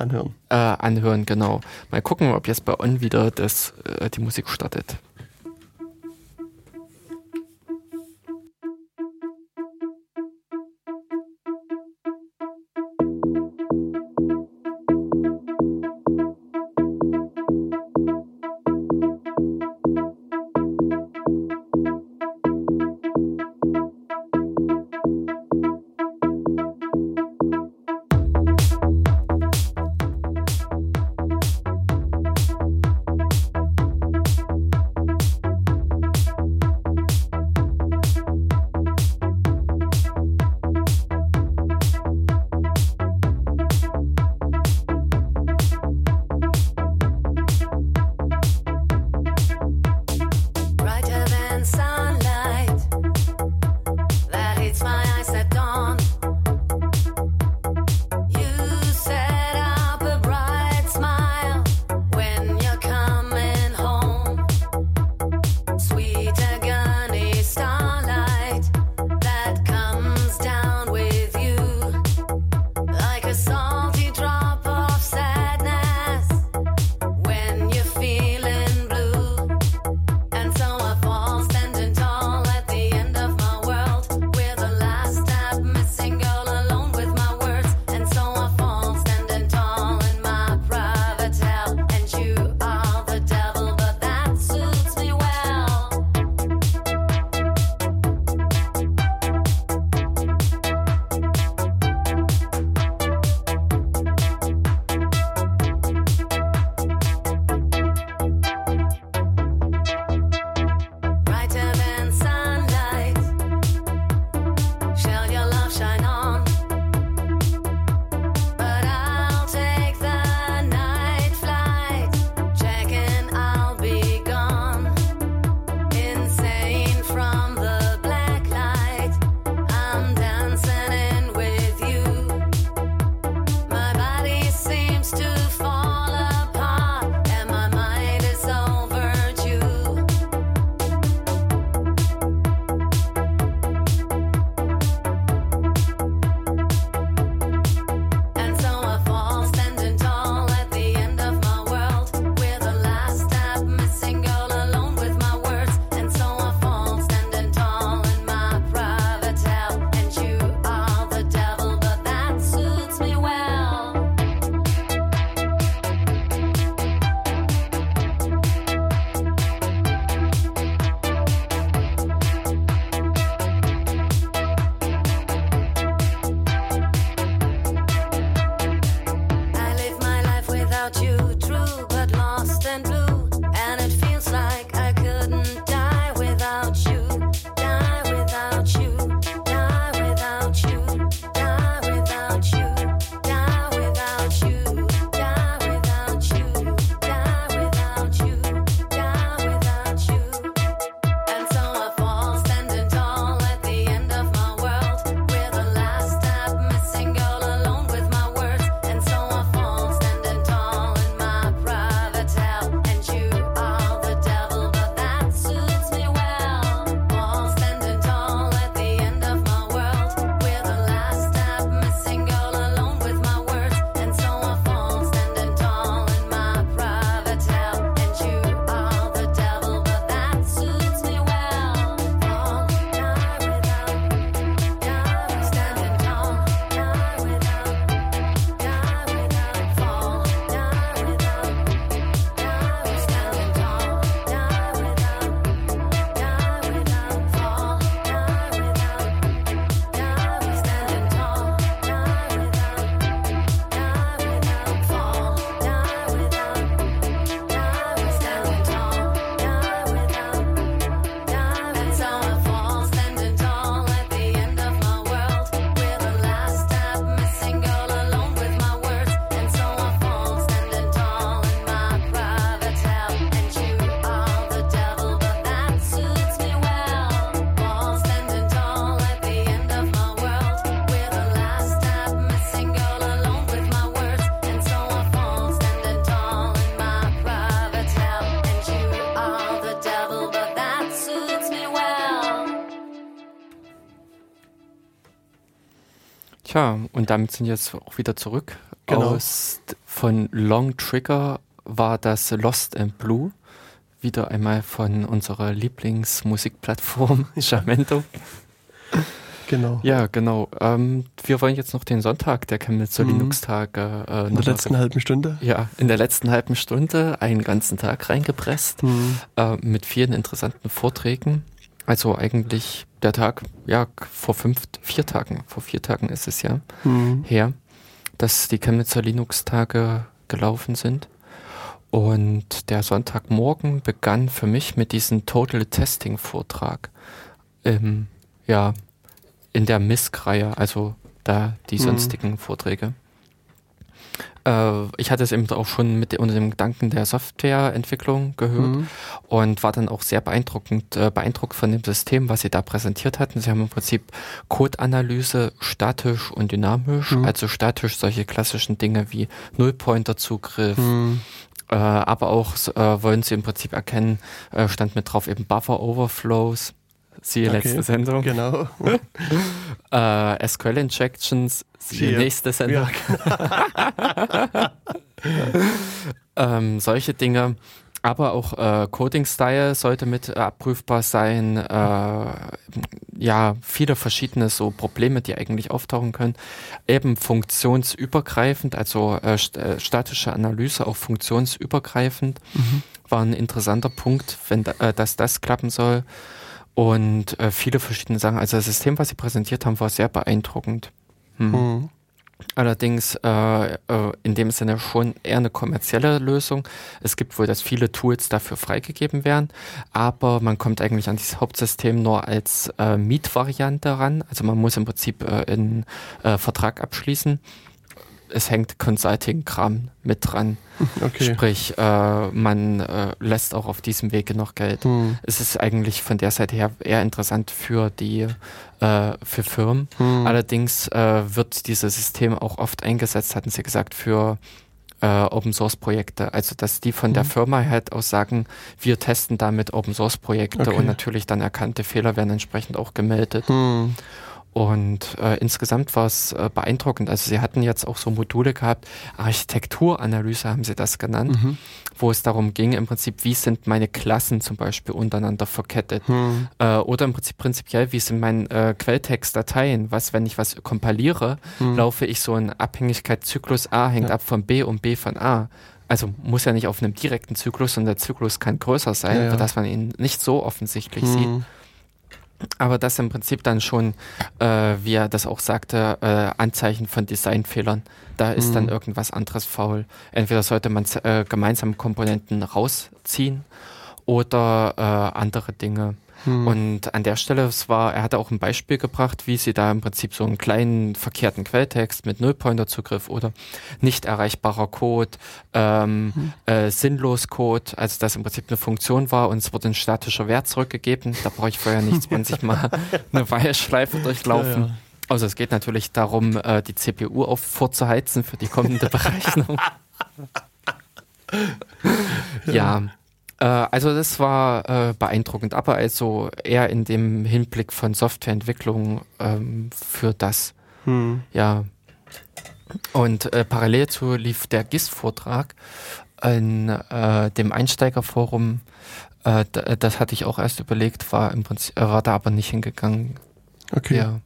anhören. Äh, anhören, genau. Mal gucken, ob jetzt bei On wieder das, äh, die Musik startet. Und damit sind wir jetzt auch wieder zurück. Genau. Aus, von Long Trigger war das Lost and Blue. Wieder einmal von unserer Lieblingsmusikplattform <laughs> Jamento. Genau. Ja, genau. Ähm, wir wollen jetzt noch den Sonntag der Chemnitzer mhm. Linux-Tage. Äh, in der letzten halben Stunde? Ja, in der letzten halben Stunde einen ganzen Tag reingepresst mhm. äh, mit vielen interessanten Vorträgen. Also eigentlich der Tag, ja, vor fünf, vier Tagen, vor vier Tagen ist es ja mhm. her, dass die Chemnitzer Linux-Tage gelaufen sind. Und der Sonntagmorgen begann für mich mit diesem Total Testing Vortrag. Ähm, ja, in der MISC-Reihe, also da die mhm. sonstigen mhm. Vorträge. Äh, ich hatte es eben auch schon mit unter dem Gedanken der Softwareentwicklung gehört mhm. und war dann auch sehr beeindruckend, äh, beeindruckt von dem System, was sie da präsentiert hatten. Sie haben im Prinzip Code-Analyse statisch und dynamisch, mhm. also statisch solche klassischen Dinge wie Nullpointer-Zugriff, mhm. Äh, aber auch äh, wollen sie im Prinzip erkennen, äh, stand mit drauf eben Buffer Overflows, siehe okay, letzte Sendung. Genau. <laughs> äh, SQL Injections, Hier. nächste Sendung. Ja. <laughs> ähm, solche Dinge. Aber auch äh, Coding-Style sollte mit äh, abprüfbar sein. Äh, ja, viele verschiedene so Probleme, die eigentlich auftauchen können. Eben funktionsübergreifend, also äh, st äh, statische Analyse auch funktionsübergreifend, mhm. war ein interessanter Punkt, wenn äh, dass das klappen soll und viele verschiedene Sachen. Also das System, was sie präsentiert haben, war sehr beeindruckend. Hm. Mhm. Allerdings äh, äh, in dem Sinne schon eher eine kommerzielle Lösung. Es gibt wohl, dass viele Tools dafür freigegeben werden, aber man kommt eigentlich an dieses Hauptsystem nur als äh, Mietvariante ran. Also man muss im Prinzip äh, einen äh, Vertrag abschließen es hängt Consulting-Kram mit dran. <laughs> Okay. Sprich, äh, man äh, lässt auch auf diesem Wege noch Geld. Hm. Es ist eigentlich von der Seite her eher interessant für die äh, für Firmen. Hm. Allerdings äh, wird dieses System auch oft eingesetzt, hatten sie gesagt, für äh, Open Source Projekte. Also dass die von hm. der Firma halt aus sagen, wir testen damit Open Source Projekte okay. und natürlich dann erkannte Fehler werden entsprechend auch gemeldet. Und äh, insgesamt war es äh, beeindruckend. Also sie hatten jetzt auch so Module gehabt, Architekturanalyse haben sie das genannt, mhm. wo es darum ging, im Prinzip, wie sind meine Klassen zum Beispiel untereinander verkettet. Mhm. Äh, oder im Prinzip prinzipiell, wie sind meine äh, Quelltextdateien? Was, wenn ich was kompiliere, mhm. laufe ich so in Abhängigkeitszyklus A hängt ja. ab von B und B von A also muss ja nicht auf einem direkten Zyklus und der Zyklus kann größer sein, ja, ja. dass man ihn nicht so offensichtlich mhm. sieht. Aber das im Prinzip dann schon, äh, wie er das auch sagte, äh, Anzeichen von Designfehlern. Da ist mhm. dann irgendwas anderes faul. Entweder sollte man äh, gemeinsam Komponenten rausziehen oder äh, andere Dinge. Hm. Und an der Stelle, es war, er hatte auch ein Beispiel gebracht, wie sie da im Prinzip so einen kleinen verkehrten Quelltext mit Nullpointer-Zugriff oder nicht erreichbarer Code, ähm, hm. äh, sinnlos Code, also das im Prinzip eine Funktion war und es wurde ein statischer Wert zurückgegeben. Da brauche ich vorher nicht 20 Mal <laughs> eine Weilschleife durchlaufen. Ja, ja. Also es geht natürlich darum, äh, die CPU auf vorzuheizen für die kommende <laughs> Berechnung. <laughs> ja. Äh, also das war äh, beeindruckend, aber also eher in dem Hinblick von Softwareentwicklung ähm, für das. Hm. Ja. Und äh, parallel zu lief der GIS-Vortrag in äh, dem Einsteigerforum. Äh, das hatte ich auch erst überlegt, war im Prinzip, war da aber nicht hingegangen. Okay. Ja.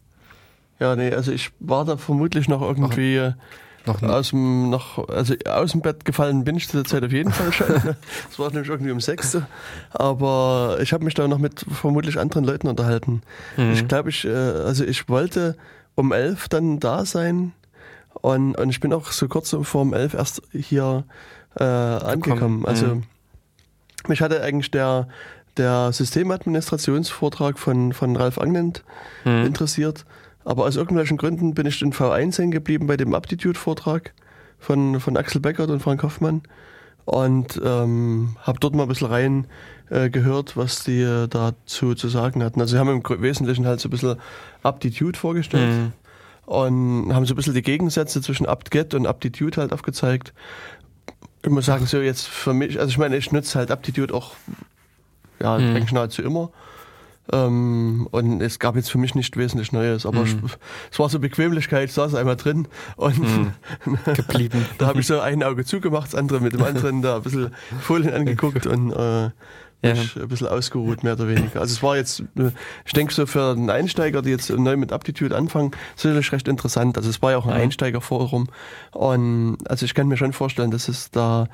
Ja, nee, also ich war da vermutlich noch irgendwie. Ach noch aus dem, noch, also aus dem Bett gefallen bin ich zu der Zeit auf jeden Fall schon. <laughs> Es war nämlich irgendwie um sechs. Aber ich habe mich da noch mit vermutlich anderen Leuten unterhalten. Mhm. Ich glaube, ich, äh, also ich wollte um elf dann da sein. Und, und ich bin auch so kurz vor um elf erst hier äh, angekommen. Also mhm. mich hatte eigentlich der, der Systemadministrationsvortrag von, von Ralf Angnent mhm. interessiert. Aber aus irgendwelchen Gründen bin ich in V1 hängen geblieben bei dem Aptitude-Vortrag von, von Axel Beckert und Frank Hoffmann und ähm, habe dort mal ein bisschen rein äh, gehört, was die äh, dazu zu sagen hatten. Also sie haben im Wesentlichen halt so ein bisschen Aptitude vorgestellt mhm. und haben so ein bisschen die Gegensätze zwischen apt-get und Aptitude halt aufgezeigt. Ich muss sagen, so jetzt für mich, also ich meine, ich nutze halt Aptitude auch ja, mhm. eigentlich nahezu immer. Ähm, und es gab jetzt für mich nicht wesentlich Neues, aber mhm. es war so Bequemlichkeit, ich saß einmal drin und mhm. <laughs> geblieben. da habe ich so ein Auge zugemacht, das andere mit dem anderen da ein bisschen Folien angeguckt und äh, ja. ein bisschen ausgeruht, mehr oder weniger. Also es war jetzt, äh, ich denke so für einen Einsteiger, die jetzt neu mit Aptitude anfangen, sicherlich recht interessant. Also es war ja auch ein mhm. Einsteigerforum und also ich kann mir schon vorstellen, dass es da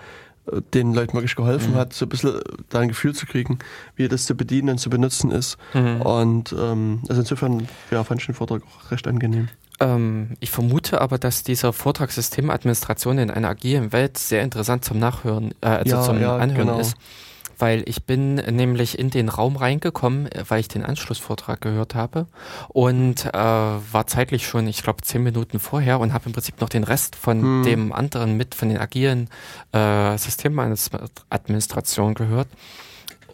den Leuten wirklich geholfen mhm. hat, so ein bisschen da ein Gefühl zu kriegen, wie das zu bedienen und zu benutzen ist. Mhm. Und ähm, also insofern ja, fand ich den Vortrag auch recht angenehm. Ähm, ich vermute aber, dass dieser Vortrag Systemadministration in einer agilen Welt sehr interessant zum Nachhören, äh, also ja, zum ja, Anhören genau. ist weil ich bin nämlich in den Raum reingekommen, weil ich den Anschlussvortrag gehört habe und äh, war zeitlich schon, ich glaube, zehn Minuten vorher und habe im Prinzip noch den Rest von hm. dem anderen mit, von den agilen äh, Systemadministration gehört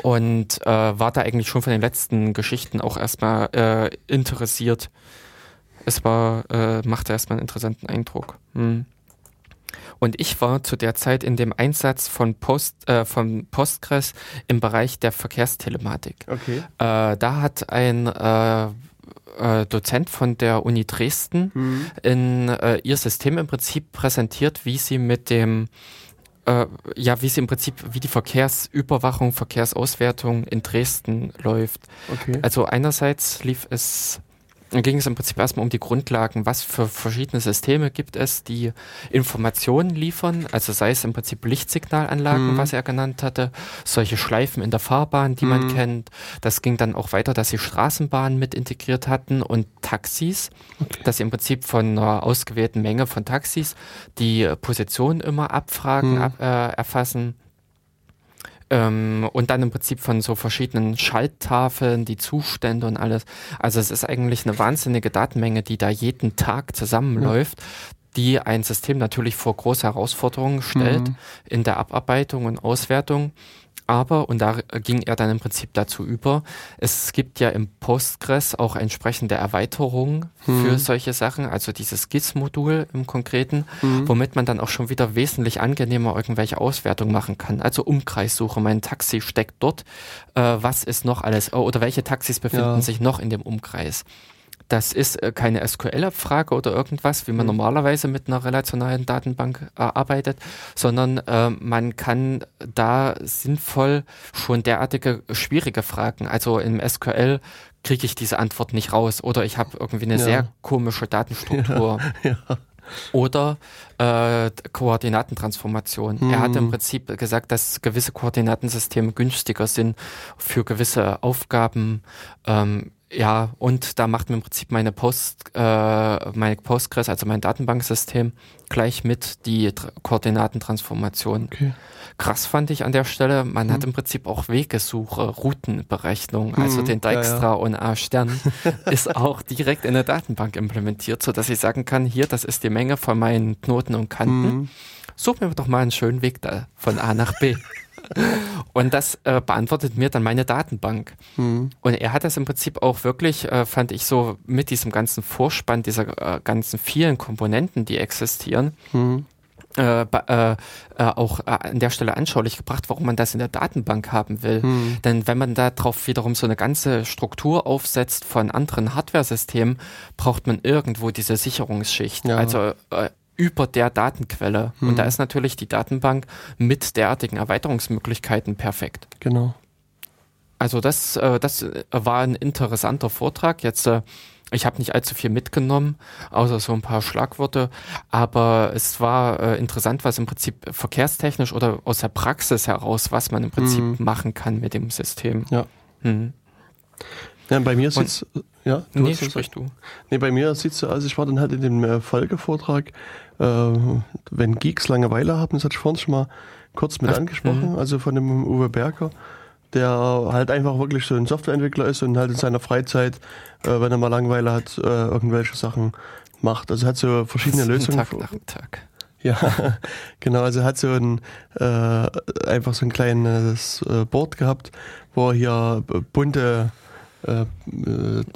und äh, war da eigentlich schon von den letzten Geschichten auch erstmal äh, interessiert. Es war, äh, machte erstmal einen interessanten Eindruck. Hm. Und ich war zu der Zeit in dem Einsatz von, Post, äh, von Postgres im Bereich der Verkehrstelematik. Okay. Äh, da hat ein äh, äh Dozent von der Uni Dresden mhm. in äh, ihr System im Prinzip präsentiert, wie sie mit dem äh, ja, wie sie im Prinzip, wie die Verkehrsüberwachung, Verkehrsauswertung in Dresden läuft. Okay. Also einerseits lief es dann ging es im Prinzip erstmal um die Grundlagen, was für verschiedene Systeme gibt es, die Informationen liefern, also sei es im Prinzip Lichtsignalanlagen, mhm. was er genannt hatte, solche Schleifen in der Fahrbahn, die mhm. man kennt. Das ging dann auch weiter, dass sie Straßenbahnen mit integriert hatten und Taxis, okay. dass sie im Prinzip von einer ausgewählten Menge von Taxis die Position immer abfragen, mhm. ab, äh, erfassen ähm, und dann im Prinzip von so verschiedenen Schalttafeln, die Zustände und alles. Also es ist eigentlich eine wahnsinnige Datenmenge, die da jeden Tag zusammenläuft. Ja die ein System natürlich vor große Herausforderungen stellt mhm. in der Abarbeitung und Auswertung. Aber, und da ging er dann im Prinzip dazu über, es gibt ja im Postgres auch entsprechende Erweiterungen mhm. für solche Sachen, also dieses GIS-Modul im Konkreten, mhm. womit man dann auch schon wieder wesentlich angenehmer irgendwelche Auswertungen machen kann. Also Umkreissuche, mein Taxi steckt dort, äh, was ist noch alles, oder welche Taxis befinden ja. sich noch in dem Umkreis. Das ist äh, keine SQL-Abfrage oder irgendwas, wie man mhm. normalerweise mit einer relationalen Datenbank äh, arbeitet, sondern äh, man kann da sinnvoll schon derartige schwierige Fragen, also im SQL kriege ich diese Antwort nicht raus oder ich habe irgendwie eine ja. sehr komische Datenstruktur. <laughs> Ja, ja. Oder äh, Koordinatentransformation. Mhm. Er hat im Prinzip gesagt, dass gewisse Koordinatensysteme günstiger sind für gewisse Aufgaben. Ähm, ja, und da macht mir im Prinzip meine Post, äh, meine Postgres, also mein Datenbanksystem, gleich mit die Tr Koordinatentransformation. Okay. Krass fand ich an der Stelle, man hm. hat im Prinzip auch Wegesuche, Routenberechnung, hm. also den Dijkstra ja, ja. und A-Stern <laughs> ist auch direkt in der Datenbank implementiert, so dass ich sagen kann, hier, das ist die Menge von meinen Knoten und Kanten. Hm. Such mir doch mal einen schönen Weg da von A nach B. <laughs> Und das äh, beantwortet mir dann meine Datenbank. Mhm. Und er hat das im Prinzip auch wirklich, äh, fand ich so, mit diesem ganzen Vorspann dieser äh, ganzen vielen Komponenten, die existieren, mhm. Äh, äh, auch äh, an der Stelle anschaulich gebracht, warum man das in der Datenbank haben will. Hm. Denn wenn man darauf wiederum so eine ganze Struktur aufsetzt von anderen Hardware-Systemen, braucht man irgendwo diese Sicherungsschicht. Ja. Also äh, über der Datenquelle. Hm. Und da ist natürlich die Datenbank mit derartigen Erweiterungsmöglichkeiten perfekt. Genau. Also das, äh, das war ein interessanter Vortrag. Jetzt, äh, ich habe nicht allzu viel mitgenommen, außer so ein paar Schlagworte, aber es war äh, interessant, was im Prinzip verkehrstechnisch oder aus der Praxis heraus, was man im Prinzip hm. machen kann mit dem System. Ja. Hm. Ja, bei mir Und, ja, du nee, sprich du. Nee, bei mir sieht's so aus, ich war dann halt in dem äh, Folgevortrag, äh, wenn Geeks Langeweile haben, das hatte ich vorhin schon mal kurz mit Ach, angesprochen, mh. also von dem Uwe Berger, der halt einfach wirklich so ein Softwareentwickler ist und halt in seiner Freizeit, äh, wenn er mal Langeweile hat, äh, irgendwelche Sachen macht. Also hat so verschiedene Lösungen. Tag nach Tag. Ja, <laughs> genau. Also hat so ein äh, einfach so ein kleines äh, Board gehabt, wo er hier bunte äh,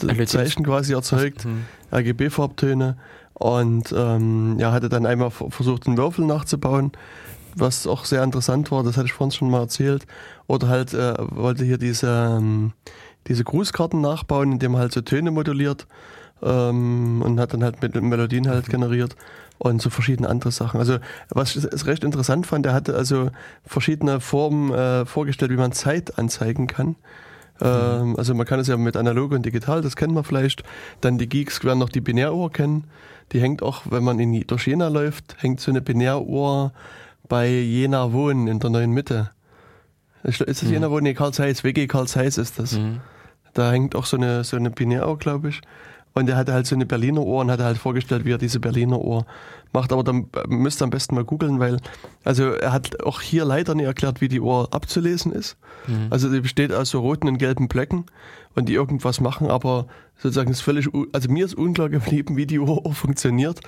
äh, Zeichen quasi erzeugt, mhm. RGB-Farbtöne. Und ähm, ja, hatte dann einmal versucht, einen Würfel nachzubauen, was auch sehr interessant war, das hatte ich vorhin schon mal erzählt. Oder halt äh, wollte hier diese, ähm, diese Grußkarten nachbauen, indem man halt so Töne moduliert ähm, und hat dann halt mit Melodien halt mhm. generiert und so verschiedene andere Sachen. Also was ich recht interessant fand, der hatte also verschiedene Formen äh, vorgestellt, wie man Zeit anzeigen kann. Ähm, also man kann es ja mit analog und digital, das kennt man vielleicht. Dann die Geeks werden noch die Binäruhr kennen. Die hängt auch, wenn man in, durch Jena läuft, hängt so eine Binäruhr bei Jena Wohnen in der neuen Mitte. Ist das mhm. Jena Wohnen? Nee, Karl Zeiss, WG Karl Zeiss ist das. Mhm. Da hängt auch so eine, so eine Binäruhr, glaube ich. Und er hatte halt so eine Berliner Uhr und hatte halt vorgestellt, wie er diese Berliner Uhr macht. Aber dann müsst ihr am besten mal googeln, weil, also er hat auch hier leider nicht erklärt, wie die Uhr abzulesen ist. Mhm. Also die besteht aus so roten und gelben Blöcken und die irgendwas machen, aber sozusagen ist völlig, also mir ist unklar <laughs> geblieben, wie die Uhr funktioniert.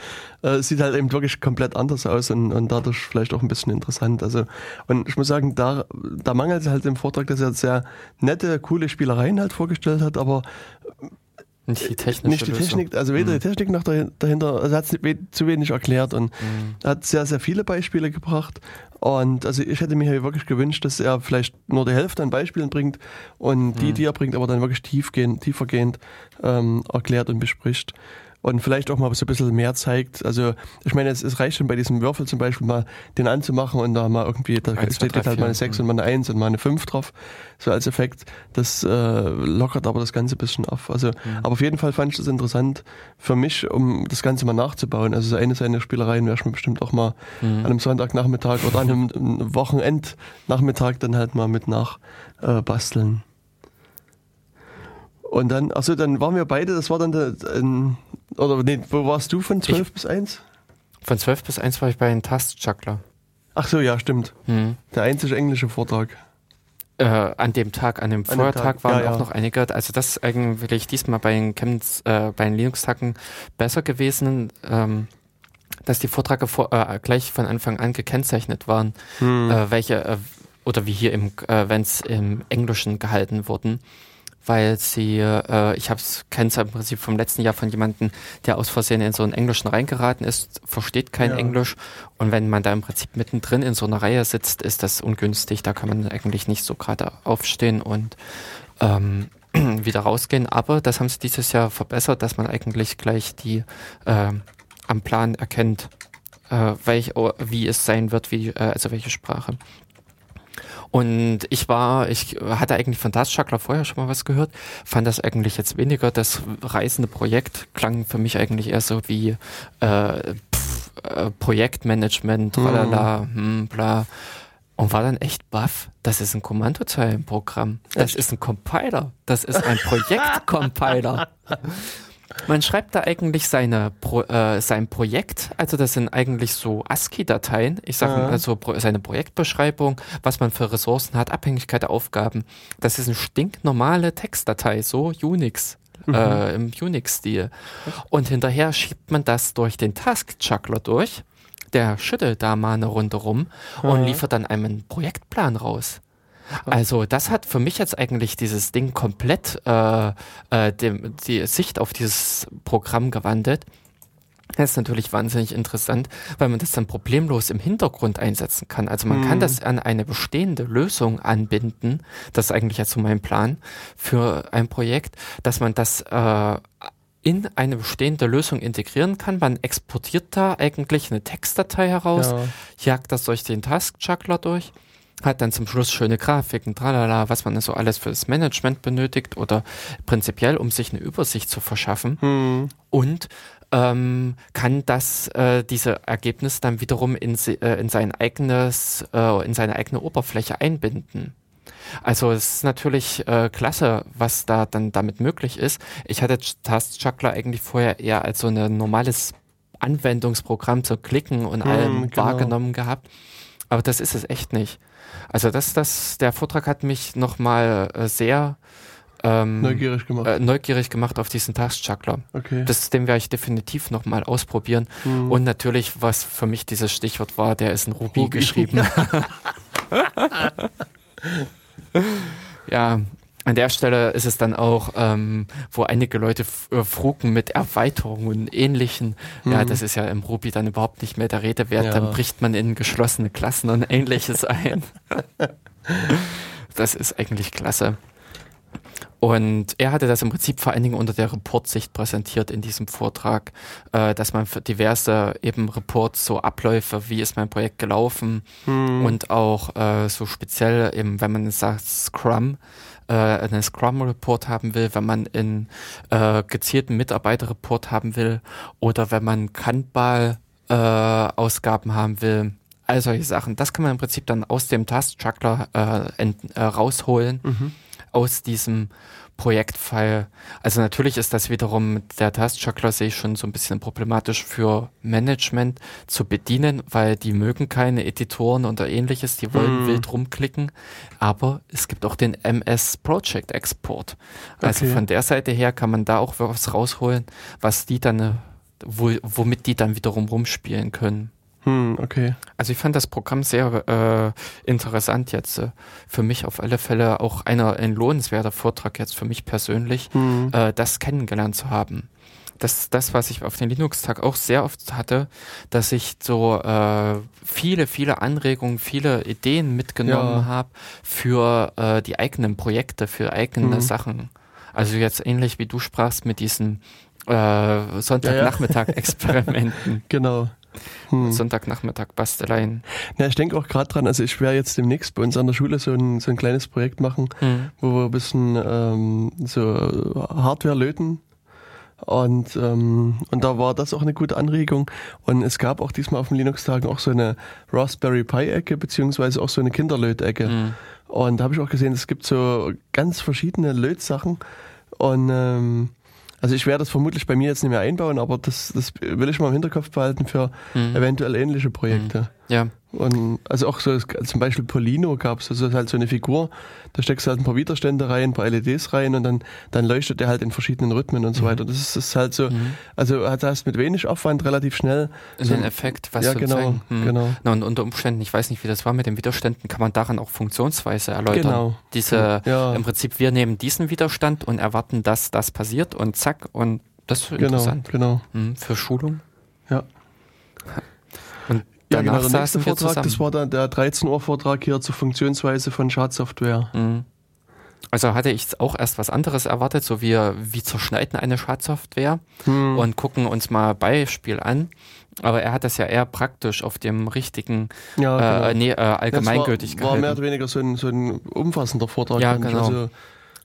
Äh, sieht halt eben wirklich komplett anders aus und, und dadurch vielleicht auch ein bisschen interessant. Also, und ich muss sagen, da, da mangelt es halt im Vortrag, dass er sehr nette, coole Spielereien halt vorgestellt hat, aber nicht die Technik. Nicht die Technik, also weder mhm. die Technik noch dahinter, also hat es zu wenig erklärt und mhm. hat sehr, sehr viele Beispiele gebracht. Und also ich hätte mir wirklich gewünscht, dass er vielleicht nur die Hälfte an Beispielen bringt und die, mhm. die er bringt, aber dann wirklich tiefgehend, tiefergehend ähm, erklärt und bespricht und vielleicht auch mal so ein bisschen mehr zeigt. Also ich meine, es, es reicht schon bei diesem Würfel zum Beispiel mal den anzumachen und da mal irgendwie, da Eins, steht halt mal eine 6 und mal eine 1 und mal eine 5 drauf, so als Effekt. Das äh, lockert aber das Ganze ein bisschen auf. Also, mhm. aber auf jeden Fall fand ich das interessant für mich, um das Ganze mal nachzubauen. Also so eine seiner Spielereien werde ich mir bestimmt auch mal mhm. an einem Sonntagnachmittag oder an einem Wochenendnachmittag dann halt mal mit nachbasteln. Äh, und dann, achso, dann waren wir beide, das war dann der, ein, oder nee, wo warst du von 12 ich, bis 1? Von 12 bis 1 war ich bei den Tastchuckler. Ach so, ja, stimmt. Hm. Der einzige englische Vortrag. Äh, an dem Tag, an dem an Vortag waren ja, auch ja. noch einige, also das ist eigentlich diesmal bei den Chemnitz, äh, bei den Linux-Tagen besser gewesen, ähm, dass die Vorträge vor, äh, gleich von Anfang an gekennzeichnet waren, hm. äh, welche, äh, oder wie hier im, äh, wenn es im Englischen gehalten wurden weil sie, äh, ich habe es kenne es im Prinzip vom letzten Jahr von jemandem, der aus Versehen in so einen Englischen reingeraten ist, versteht kein ja. Englisch und wenn man da im Prinzip mittendrin in so einer Reihe sitzt, ist das ungünstig. Da kann man eigentlich nicht so gerade aufstehen und ähm, <clears throat> wieder rausgehen. Aber das haben sie dieses Jahr verbessert, dass man eigentlich gleich die äh, am Plan erkennt, äh, welch, wie es sein wird, wie, äh, also welche Sprache. Und ich war, ich hatte eigentlich von Das Chakra vorher schon mal was gehört, fand das eigentlich jetzt weniger. Das reisende Projekt klang für mich eigentlich eher so wie äh, pff, äh, Projektmanagement, mhm. tralala, mhm. hm, bla. Und war dann echt baff. Das ist ein Kommandozeilenprogramm. Das ist ein Compiler. Das ist ein Projektcompiler. <laughs> Man schreibt da eigentlich seine Pro, äh, sein Projekt, also das sind eigentlich so ASCII-Dateien, ich sage mal also seine Projektbeschreibung, was man für Ressourcen hat, Abhängigkeit der Aufgaben. Das ist eine stinknormale Textdatei, so Unix. Mhm. Äh, im Unix-Stil. Und hinterher schiebt man das durch den Task-Juggler durch. Der schüttelt da mal eine Runde rum und liefert dann einen Projektplan raus. Also das hat für mich jetzt eigentlich dieses Ding komplett äh, äh, dem, die Sicht auf dieses Programm gewandelt. Das ist natürlich wahnsinnig interessant, weil man das dann problemlos im Hintergrund einsetzen kann. Also man mhm. kann das an eine bestehende Lösung anbinden. Das ist eigentlich jetzt so mein Plan für ein Projekt, dass man das äh, in eine bestehende Lösung integrieren kann. Man exportiert da eigentlich eine Textdatei heraus, ja. jagt das durch den Task-Juggler durch hat dann zum Schluss schöne Grafiken, tralala, was man so alles für das Management benötigt oder prinzipiell, um sich eine Übersicht zu verschaffen. Hm. Und ähm, kann das äh, diese Ergebnisse dann wiederum in, äh, in sein eigenes äh, in seine eigene Oberfläche einbinden. Also es ist natürlich äh, klasse, was da dann damit möglich ist. Ich hatte Task Juggler eigentlich vorher eher als so ein normales Anwendungsprogramm zu klicken und hm, allem genau. wahrgenommen gehabt. Aber das ist es echt nicht. Also das, das, der Vortrag hat mich nochmal äh, sehr ähm, neugierig gemacht. Äh, neugierig gemacht auf diesen Taskjuggler. Okay. Das, den werde ich definitiv nochmal ausprobieren. Mhm. Und natürlich, was für mich dieses Stichwort war, der ist in Ruby, Ruby. geschrieben. <laughs> ja, an der Stelle ist es dann auch, ähm, wo einige Leute äh, frugen mit Erweiterungen und ähnlichen. Mhm. Ja, das ist ja im Ruby dann überhaupt nicht mehr der Rede wert. Ja. Dann bricht man in geschlossene Klassen und ähnliches ein. <laughs> das ist eigentlich klasse. Und er hatte das im Prinzip vor allen Dingen unter der Reportsicht präsentiert in diesem Vortrag, äh, dass man für diverse eben Reports, so Abläufe, wie ist mein Projekt gelaufen hm. und auch äh, so speziell eben, wenn man sagt Scrum, äh, einen Scrum-Report haben will, wenn man einen äh, gezielten Mitarbeiter-Report haben will oder wenn man Kanbal-Ausgaben äh, haben will. All solche Sachen. Das kann man im Prinzip dann aus dem Task-Juggler äh, äh, rausholen. Mhm aus diesem Projektfile. Also natürlich ist das wiederum der Taskjuggler sehe ich schon so ein bisschen problematisch für Management zu bedienen, weil die mögen keine Editoren oder ähnliches, die wollen mm. wild rumklicken. Aber es gibt auch den MS Project Export. Also okay. von der Seite her kann man da auch was rausholen, was die dann, wo, womit die dann wiederum rumspielen können. Hm, okay. Also ich fand das Programm sehr äh, interessant jetzt. Äh, für mich auf alle Fälle auch einer, ein lohnenswerter Vortrag jetzt für mich persönlich, hm. äh, das kennengelernt zu haben. Das das, was ich auf den Linux-Tag auch sehr oft hatte, dass ich so äh, viele, viele Anregungen, viele Ideen mitgenommen ja. habe für äh, die eigenen Projekte, für eigene hm. Sachen. Also jetzt ähnlich wie du sprachst mit diesen äh, Sonntagnachmittag-Experimenten. <laughs> Genau. Hm. Sonntagnachmittag Basteleien. Ja, ich denke auch gerade dran, also ich werde jetzt demnächst bei uns an der Schule so ein, so ein kleines Projekt machen, hm. wo wir ein bisschen ähm, so Hardware löten. Und, ähm, und da war das auch eine gute Anregung. Und es gab auch diesmal auf den Linux-Tagen auch so eine Raspberry Pi-Ecke, beziehungsweise auch so eine Kinderlöt-Ecke. Hm. Und da habe ich auch gesehen, es gibt so ganz verschiedene Lötsachen. Und ähm, also ich werde das vermutlich bei mir jetzt nicht mehr einbauen, aber das, das will ich mal im Hinterkopf behalten für mhm. eventuell ähnliche Projekte. Ja. Und also auch so zum Beispiel Polino gab es, das ist halt so eine Figur, da steckst du halt ein paar Widerstände rein, ein paar LEDs rein und dann, dann leuchtet der halt in verschiedenen Rhythmen und so mhm. weiter. Das ist, das ist halt so, mhm. also hat das mit wenig Aufwand relativ schnell. So den Effekt, was ja, genau, zeigen. Mhm. genau. Na, und unter Umständen, ich weiß nicht, wie das war mit den Widerständen, kann man daran auch Funktionsweise erläutern. Genau. Diese, ja. im Prinzip, wir nehmen diesen Widerstand und erwarten, dass das passiert und zack und das ist genau, interessant. Genau. Mhm, für Schulung. Ja. Ja, genau, der nächste Vortrag, das war dann der 13 Uhr Vortrag hier zur Funktionsweise von Schadsoftware. Mhm. Also hatte ich auch erst was anderes erwartet, so wie, wie zerschneiden eine Schadsoftware mhm. und gucken uns mal Beispiel an. Aber er hat das ja eher praktisch auf dem richtigen ja, äh, genau. nee, äh, allgemeingültig ja, war, war mehr oder weniger so ein, so ein umfassender Vortrag. Ja, genau. Also,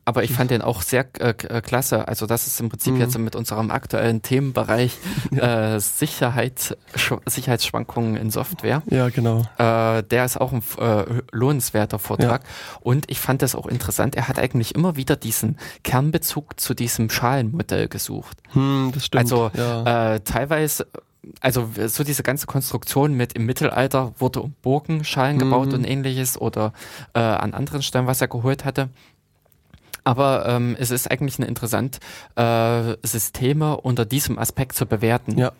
aber ich fand den auch sehr äh, äh, klasse. Also das ist im Prinzip mhm. jetzt mit unserem aktuellen Themenbereich <laughs> ja. äh, Sicherheit, Sicherheitsschwankungen in Software. Ja, genau. Äh, der ist auch ein äh, lohnenswerter Vortrag. Ja. Und ich fand das auch interessant. Er hat eigentlich immer wieder diesen Kernbezug zu diesem Schalenmodell gesucht. Hm, das stimmt. Also ja. äh, teilweise also so diese ganze Konstruktion mit im Mittelalter wurde um Burgenschalen mhm. gebaut und ähnliches oder äh, an anderen Stellen, was er geholt hatte. Aber ähm, es ist eigentlich ein interessant, äh, Systeme unter diesem Aspekt zu bewerten. Ja.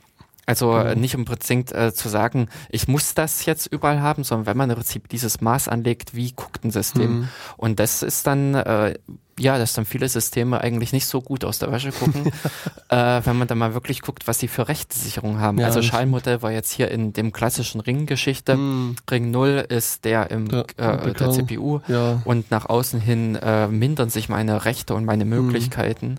Also mhm. nicht unbedingt äh, zu sagen, ich muss das jetzt überall haben, sondern wenn man im Prinzip dieses Maß anlegt, wie guckt ein System? Mhm. Und das ist dann äh, ja, dass dann viele Systeme eigentlich nicht so gut aus der Wäsche gucken, <laughs> äh, wenn man dann mal wirklich guckt, was sie für Rechtssicherung haben. Ja, also Schallmodell war jetzt hier in dem klassischen Ring-Geschichte. Mm. Ring 0 ist der im der, äh, der CPU ja. und nach außen hin äh, mindern sich meine Rechte und meine hm. Möglichkeiten. Mm.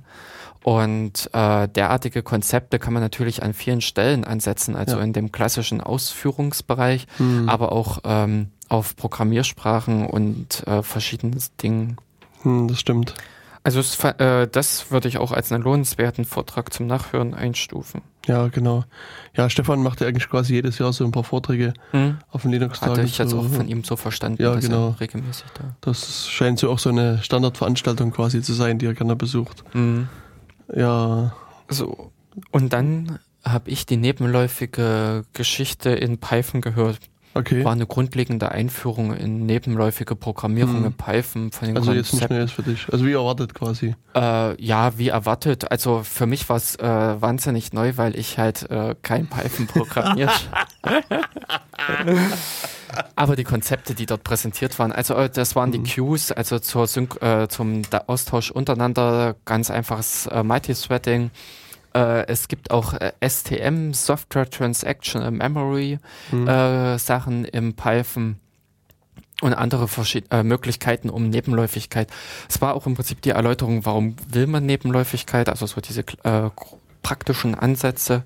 Und äh, derartige Konzepte kann man natürlich an vielen Stellen ansetzen, also ja. in dem klassischen Ausführungsbereich, mm. aber auch ähm, auf Programmiersprachen und äh, verschiedenen Dingen. Hm, das stimmt. Also es, äh, das würde ich auch als einen lohnenswerten Vortrag zum Nachhören einstufen. Ja, genau. Ja, Stefan macht ja eigentlich quasi jedes Jahr so ein paar Vorträge hm. auf den Linux-Tagen. Hatte ich jetzt so, auch von ihm so verstanden, ja, genau. regelmäßig da. Das scheint so auch so eine Standardveranstaltung quasi zu sein, die er gerne besucht. Hm. Ja. So. Und dann habe ich die nebenläufige Geschichte in Python gehört. Okay. War eine grundlegende Einführung in nebenläufige Programmierung hm. in Python von den Also Konzept. jetzt nicht Neues für dich. Also wie erwartet quasi. Äh, ja, wie erwartet. Also für mich war es äh, wahnsinnig neu, weil ich halt äh, kein Python programmiert. <laughs> Aber die Konzepte, die dort präsentiert waren, also äh, das waren die mhm. Queues, also zur Syn äh, zum Austausch untereinander, ganz einfaches äh, Multithreading. Äh, es gibt auch äh, STM, Software Transaction Memory mhm. äh, Sachen im Python. und andere äh, Möglichkeiten um Nebenläufigkeit. Es war auch im Prinzip die Erläuterung, warum will man Nebenläufigkeit, also so diese äh, praktischen Ansätze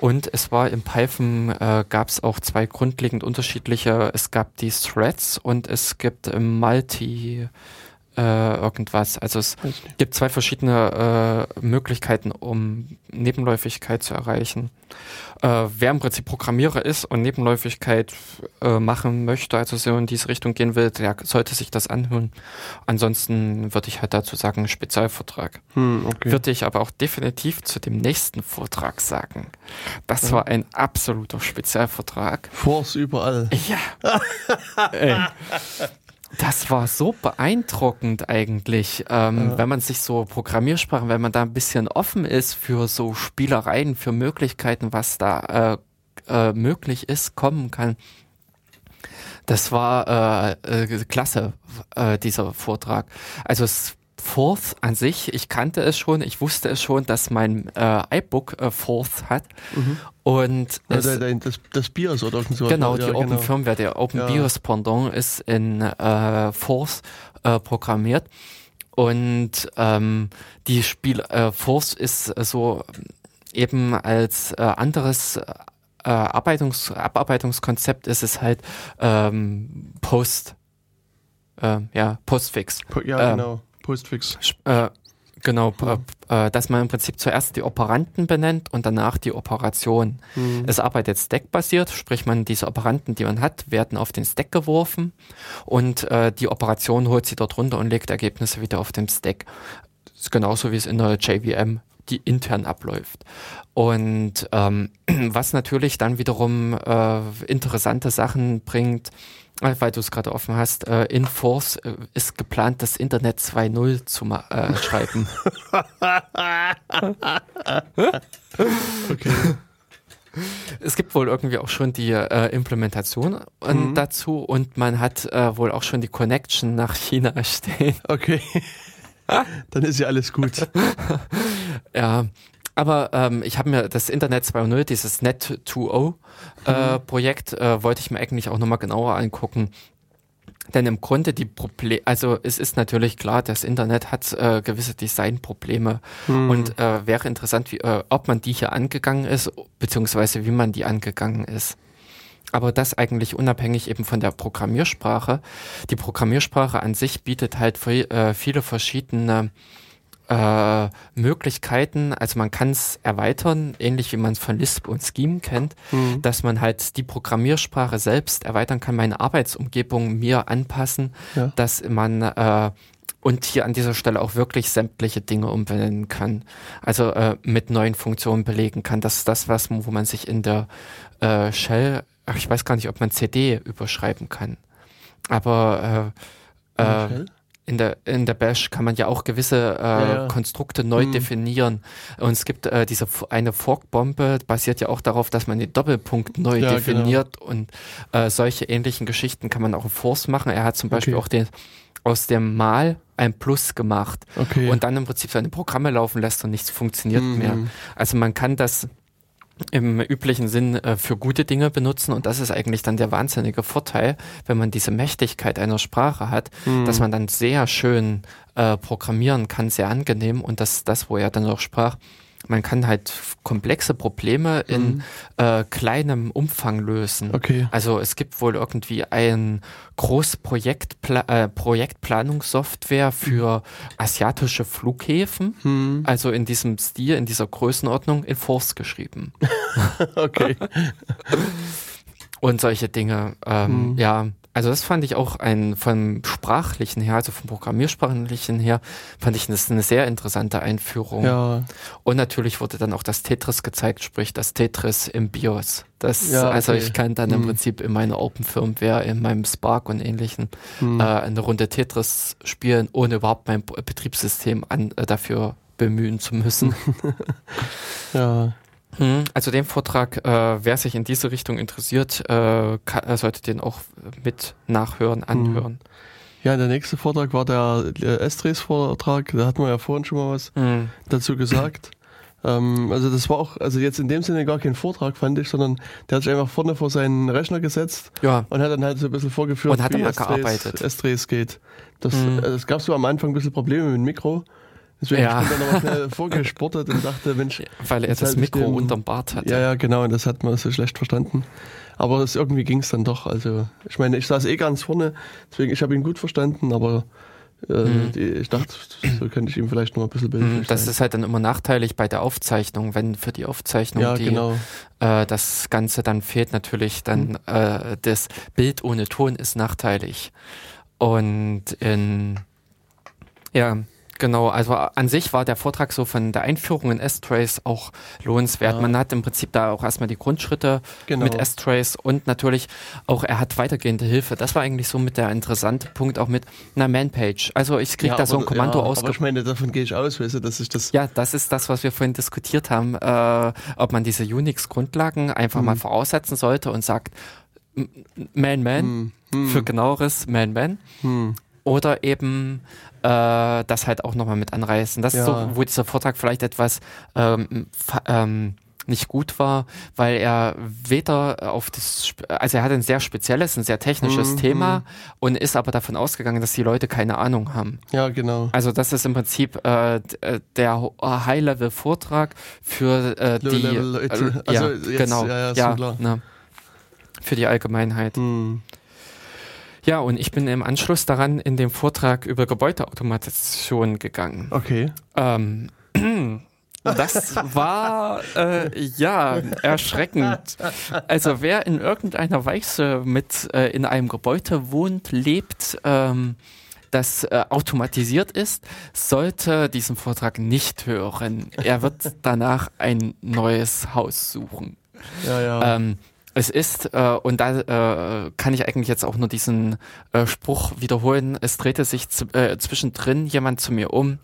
und es war im Python äh, gab es auch zwei grundlegend unterschiedliche, es gab die Threads und es gibt Multi äh, irgendwas. Also es gibt zwei verschiedene äh, Möglichkeiten, um Nebenläufigkeit zu erreichen. Äh, wer im Prinzip Programmierer ist und Nebenläufigkeit äh, machen möchte, also so in diese Richtung gehen will, der sollte sich das anhören. Ansonsten würde ich halt dazu sagen, Spezialvortrag. Hm, okay. Würde ich aber auch definitiv zu dem nächsten Vortrag sagen. Das ja. war ein absoluter Spezialvortrag. Force überall. Ja. <laughs> Das war so beeindruckend eigentlich, ähm, ja. wenn man sich so Programmiersprachen, wenn man da ein bisschen offen ist für so Spielereien, für Möglichkeiten, was da äh, äh, möglich ist, kommen kann. Das war äh, äh, klasse, äh, dieser Vortrag. Also es Fourth an sich, ich kannte es schon, ich wusste es schon, dass mein äh, iBook äh, Fourth hat. Mhm. Und ja, es, das, das BIOS oder so. Genau, die ja, Open genau. Firmware, der Open ja. BIOS Pendant ist in äh, Force äh, programmiert. Und ähm, die Spiel äh, Force ist so eben als äh, anderes äh, Arbeitungs Abarbeitungskonzept ist es halt ähm, Post, äh, ja, Postfix. Ja, ähm, genau. Postfix. Äh, genau, äh, dass man im Prinzip zuerst die Operanten benennt und danach die Operation. Mhm. Es arbeitet stackbasiert, sprich man diese Operanten, die man hat, werden auf den Stack geworfen und äh, die Operation holt sie dort runter und legt Ergebnisse wieder auf den Stack. Das ist genauso wie es in der JVM die intern abläuft. Und ähm, <clears throat> was natürlich dann wiederum äh, interessante Sachen bringt, weil du es gerade offen hast, äh, in Force äh, ist geplant, das Internet 2.0 zu äh, schreiben. <laughs> okay. Es gibt wohl irgendwie auch schon die äh, Implementation mhm. dazu und man hat äh, wohl auch schon die Connection nach China <laughs> stehen. Okay. Dann ist ja alles gut. ja, aber ähm, ich habe mir das Internet 2.0, dieses Net 2.0 äh, mhm. Projekt, äh, wollte ich mir eigentlich auch nochmal genauer angucken. Denn im Grunde die Probleme, also es ist natürlich klar, das Internet hat äh, gewisse Designprobleme mhm. und äh, wäre interessant, wie, äh, ob man die hier angegangen ist, beziehungsweise wie man die angegangen ist. Aber das eigentlich unabhängig eben von der Programmiersprache. Die Programmiersprache an sich bietet halt für, äh, viele verschiedene äh, Möglichkeiten, also man kann es erweitern, ähnlich wie man es von Lisp und Scheme kennt, mhm. dass man halt die Programmiersprache selbst erweitern kann, meine Arbeitsumgebung mir anpassen, ja. dass man äh, und hier an dieser Stelle auch wirklich sämtliche Dinge umbenennen kann. Also äh, mit neuen Funktionen belegen kann. Das ist das, was wo man sich in der äh, Shell, ach, ich weiß gar nicht, ob man CD überschreiben kann. Aber äh, äh, in der, in der Bash kann man ja auch gewisse äh, ja, ja. Konstrukte neu mhm. definieren. Und es gibt äh, diese eine Forkbombe, basiert ja auch darauf, dass man den Doppelpunkt neu ja, definiert genau. und äh, solche ähnlichen Geschichten kann man auch in Force machen. Er hat zum Beispiel okay. auch den aus dem Mal ein Plus gemacht okay. und dann im Prinzip seine Programme laufen lässt und nichts funktioniert mhm. mehr. Also man kann das im üblichen Sinn äh, für gute Dinge benutzen und das ist eigentlich dann der wahnsinnige Vorteil, wenn man diese Mächtigkeit einer Sprache hat, mhm. dass man dann sehr schön äh, programmieren kann, sehr angenehm und das, das, wo er dann auch sprach, man kann halt komplexe Probleme in mhm. äh, kleinem Umfang lösen. Okay. Also es gibt wohl irgendwie ein Großprojektpla äh, Projektplanungssoftware für asiatische Flughäfen, mhm. also in diesem Stil, in dieser Größenordnung in Force geschrieben. <laughs> okay. <laughs> Und solche Dinge, ähm, mhm. ja. Also das fand ich auch ein vom sprachlichen her, also vom programmiersprachlichen her, fand ich das eine sehr interessante Einführung. Ja. Und natürlich wurde dann auch das Tetris gezeigt, sprich das Tetris im BIOS. Das, ja, also okay. also ich kann dann im Prinzip in meiner Open Firmware, in meinem Spark und ähnlichen hm. äh, eine Runde Tetris spielen, ohne überhaupt mein Betriebssystem an, äh, dafür bemühen zu müssen. <laughs> ja. Hm, also den Vortrag, äh, wer sich in diese Richtung interessiert, äh, kann, sollte den auch mit nachhören, hm. anhören. Ja, der nächste Vortrag war der äh, Estres Vortrag, da hatten wir ja vorhin schon mal was mhm. dazu gesagt. <clears throat> Ähm, also das war auch, also jetzt in dem Sinne gar kein Vortrag, fand ich, sondern der hat sich einfach vorne vor seinen Rechner gesetzt ja. und hat dann halt so ein bisschen vorgeführt, und hat wie S-Trace geht. Das, mhm. also es gab so am Anfang ein bisschen Probleme mit dem Mikro. Deswegen ja. ich bin dann nochmal schnell vorgesportet und dachte, Mensch. Weil er das halt Mikro dem, unterm Bart hatte. Ja, ja, genau, und das hat man so schlecht verstanden. Aber das, irgendwie ging es dann doch. Also, ich meine, ich saß eh ganz vorne, deswegen, ich habe ihn gut verstanden, aber äh, mhm. ich dachte, so könnte ich ihm vielleicht noch ein bisschen bilden. Mhm, das ist halt dann immer nachteilig bei der Aufzeichnung, wenn für die Aufzeichnung ja, die, genau. äh, das Ganze dann fehlt natürlich, dann mhm. äh, das Bild ohne Ton ist nachteilig. Und in ja, Genau, also an sich war der Vortrag so von der Einführung in S-Trace auch lohnenswert. Ja. Man hat im Prinzip da auch erstmal die Grundschritte genau. mit S-Trace und natürlich auch, er hat weitergehende Hilfe. Das war eigentlich so mit der interessante Punkt auch mit einer Man-Page. Also ich kriege ja, da so ein Kommando ja, aus. Aber ich meine, davon gehe ich aus, weißt du, dass ich das... Ja, das ist das, was wir vorhin diskutiert haben, äh, ob man diese Unix-Grundlagen einfach hm. mal voraussetzen sollte und sagt, Man-Man, hm. hm. für genaueres Man-Man. Oder eben äh, das halt auch nochmal mit anreißen. Das ja. ist so, wo dieser Vortrag vielleicht etwas ähm, ähm, nicht gut war, weil er weder auf das, also er hat ein sehr spezielles, ein sehr technisches mhm. Thema und ist aber davon ausgegangen, dass die Leute keine Ahnung haben. Ja, genau. Also das ist im Prinzip äh, äh der High-Level-Vortrag für äh, die, äh, also ja, jetzt, genau, ja, ja, ja ne, für die Allgemeinheit. Mhm. Ja, und ich bin im Anschluss daran in dem Vortrag über Gebäudeautomation gegangen. Okay. Ähm, <clears throat> das war äh, ja erschreckend. Also wer in irgendeiner Weise mit äh, in einem Gebäude wohnt, lebt, ähm, das äh, automatisiert ist, sollte diesen Vortrag nicht hören. Er wird danach ein neues Haus suchen. Ja, ja. Ähm, es ist, äh, und da äh, kann ich eigentlich jetzt auch nur diesen äh, Spruch wiederholen, es drehte sich äh, zwischendrin jemand zu mir um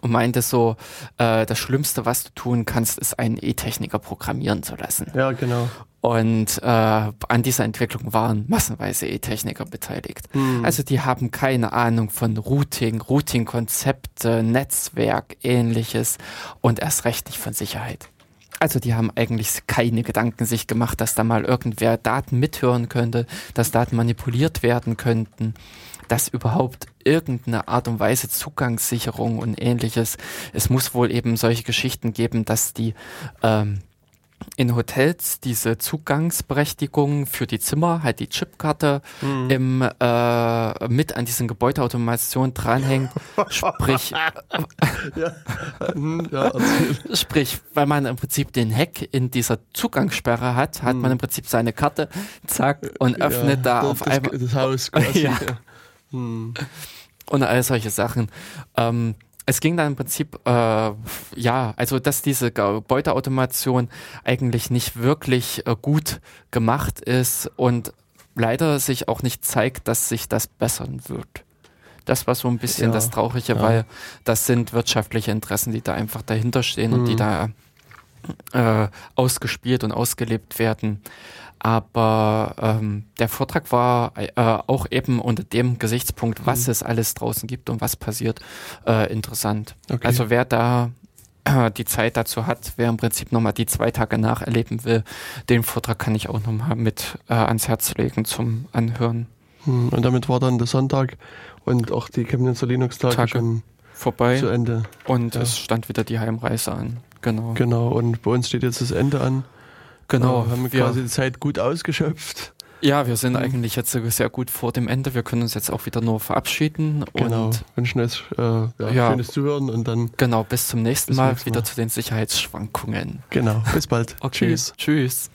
und meinte so, äh, das Schlimmste, was du tun kannst, ist einen E-Techniker programmieren zu lassen. Ja, genau. Und äh, an dieser Entwicklung waren massenweise E-Techniker beteiligt. Hm. Also die haben keine Ahnung von Routing, Routing-Konzepte, Netzwerk, ähnliches und erst recht nicht von Sicherheit. Also die haben eigentlich keine Gedanken sich gemacht, dass da mal irgendwer Daten mithören könnte, dass Daten manipuliert werden könnten, dass überhaupt irgendeine Art und Weise Zugangssicherung und ähnliches. Es muss wohl eben solche Geschichten geben, dass die ähm, in Hotels diese Zugangsberechtigung für die Zimmer, halt die Chipkarte mhm. im, äh, mit an diesen Gebäudeautomation dranhängt. sprich, <laughs> ja. Mhm, ja, <laughs> sprich, weil man im Prinzip den Hack in dieser Zugangssperre hat, hat mhm. man im Prinzip seine Karte, zack, und öffnet ja, da das, auf einmal das Haus <laughs> quasi. Mhm. Und all solche Sachen. Ähm, es ging dann im Prinzip, äh, ja, also dass diese Gebäudeautomation eigentlich nicht wirklich äh, gut gemacht ist und leider sich auch nicht zeigt, dass sich das bessern wird. Das war so ein bisschen ja, das Traurige, ja. weil das sind wirtschaftliche Interessen, die da einfach dahinter stehen mhm. und die mhm. da äh, ausgespielt und ausgelebt werden. Aber ähm, der Vortrag war äh, auch eben unter dem Gesichtspunkt, was mhm. es alles draußen gibt und was passiert, äh, interessant. Okay. Also wer da äh, die Zeit dazu hat, wer im Prinzip nochmal die zwei Tage nacherleben will, den Vortrag kann ich auch nochmal mit äh, ans Herz legen zum Anhören. Hm, und damit war dann der Sonntag und auch die Chemnitzer Linux-Tage schon vorbei. Zu Ende. Und ja. es stand wieder die Heimreise an. Genau. Genau, und bei uns steht jetzt das Ende an. Genau. Wir haben quasi die Zeit gut ausgeschöpft. Ja, wir sind mhm. eigentlich jetzt sehr gut vor dem Ende. Wir können uns jetzt auch wieder nur verabschieden. Genau. Und wünschen euch äh, ja, ja, schönes Zuhören und dann. Genau, bis zum nächsten bis Mal. Nächsten Mal. Wieder zu den Sicherheitsschwankungen. Genau. Bis bald. <laughs> Okay. Tschüss. Tschüss.